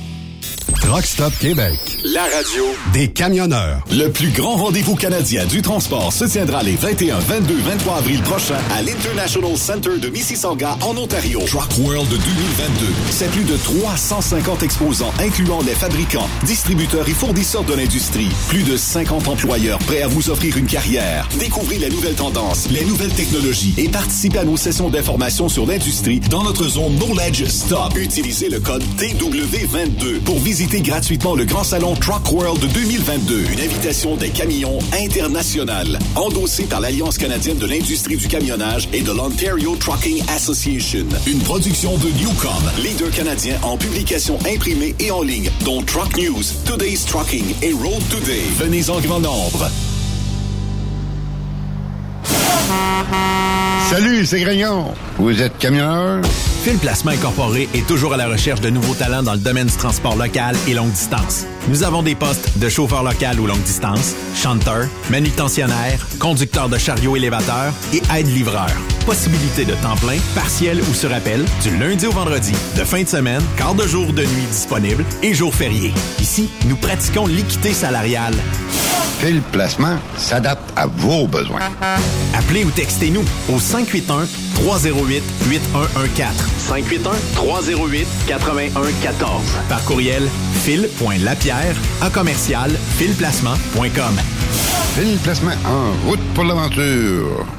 Truck Stop Québec. La radio Des camionneurs. Le plus grand rendez-vous canadien du transport se tiendra les 21, 22, 23 avril prochains à l'International Center de Mississauga en Ontario. Truck World 2022. C'est plus de 350 exposants incluant les fabricants, distributeurs et fournisseurs de l'industrie. Plus de 50 employeurs prêts à vous offrir une carrière. Découvrez les nouvelles tendances, les nouvelles technologies et participez à nos sessions d'information sur l'industrie dans notre zone Knowledge Stop. Utilisez le code TW22 pour visiter gratuitement le grand salon Truck World 2022. Une invitation des camions internationales. Endossée par l'Alliance canadienne de l'industrie du camionnage et de l'Ontario Trucking Association. Une production de Newcom, leader canadien en publication imprimée et en ligne, dont Truck News, Today's Trucking et Road Today. Venez en grand nombre. Salut, c'est Grignon. Vous êtes camionneur? Fil Placement Incorporé est toujours à la recherche de nouveaux talents dans le domaine du transport local et longue distance. Nous avons des postes de chauffeur local ou longue distance, chanteur, manutentionnaire, conducteur de chariot élévateur et aide-livreur. Possibilité de temps plein, partiel ou sur appel, du lundi au vendredi, de fin de semaine, quart de jour de nuit disponible et jours fériés. Ici, nous pratiquons l'équité salariale. Fil Placement s'adapte à vos besoins. Appelez ou textez-nous au 581 308 8114. 581 308 8114. Par courriel fil.lapierre à commercial filplacement.com. Fil Placement en route pour l'aventure.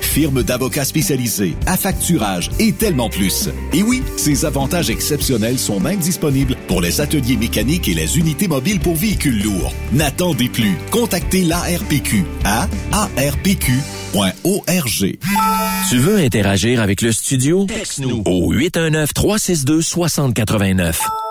firme d'avocats spécialisés, affacturage et tellement plus. Et oui, ces avantages exceptionnels sont même disponibles pour les ateliers mécaniques et les unités mobiles pour véhicules lourds. N'attendez plus. Contactez l'ARPQ à arpq.org. Tu veux interagir avec le studio? Texte-nous au 819-362-6089.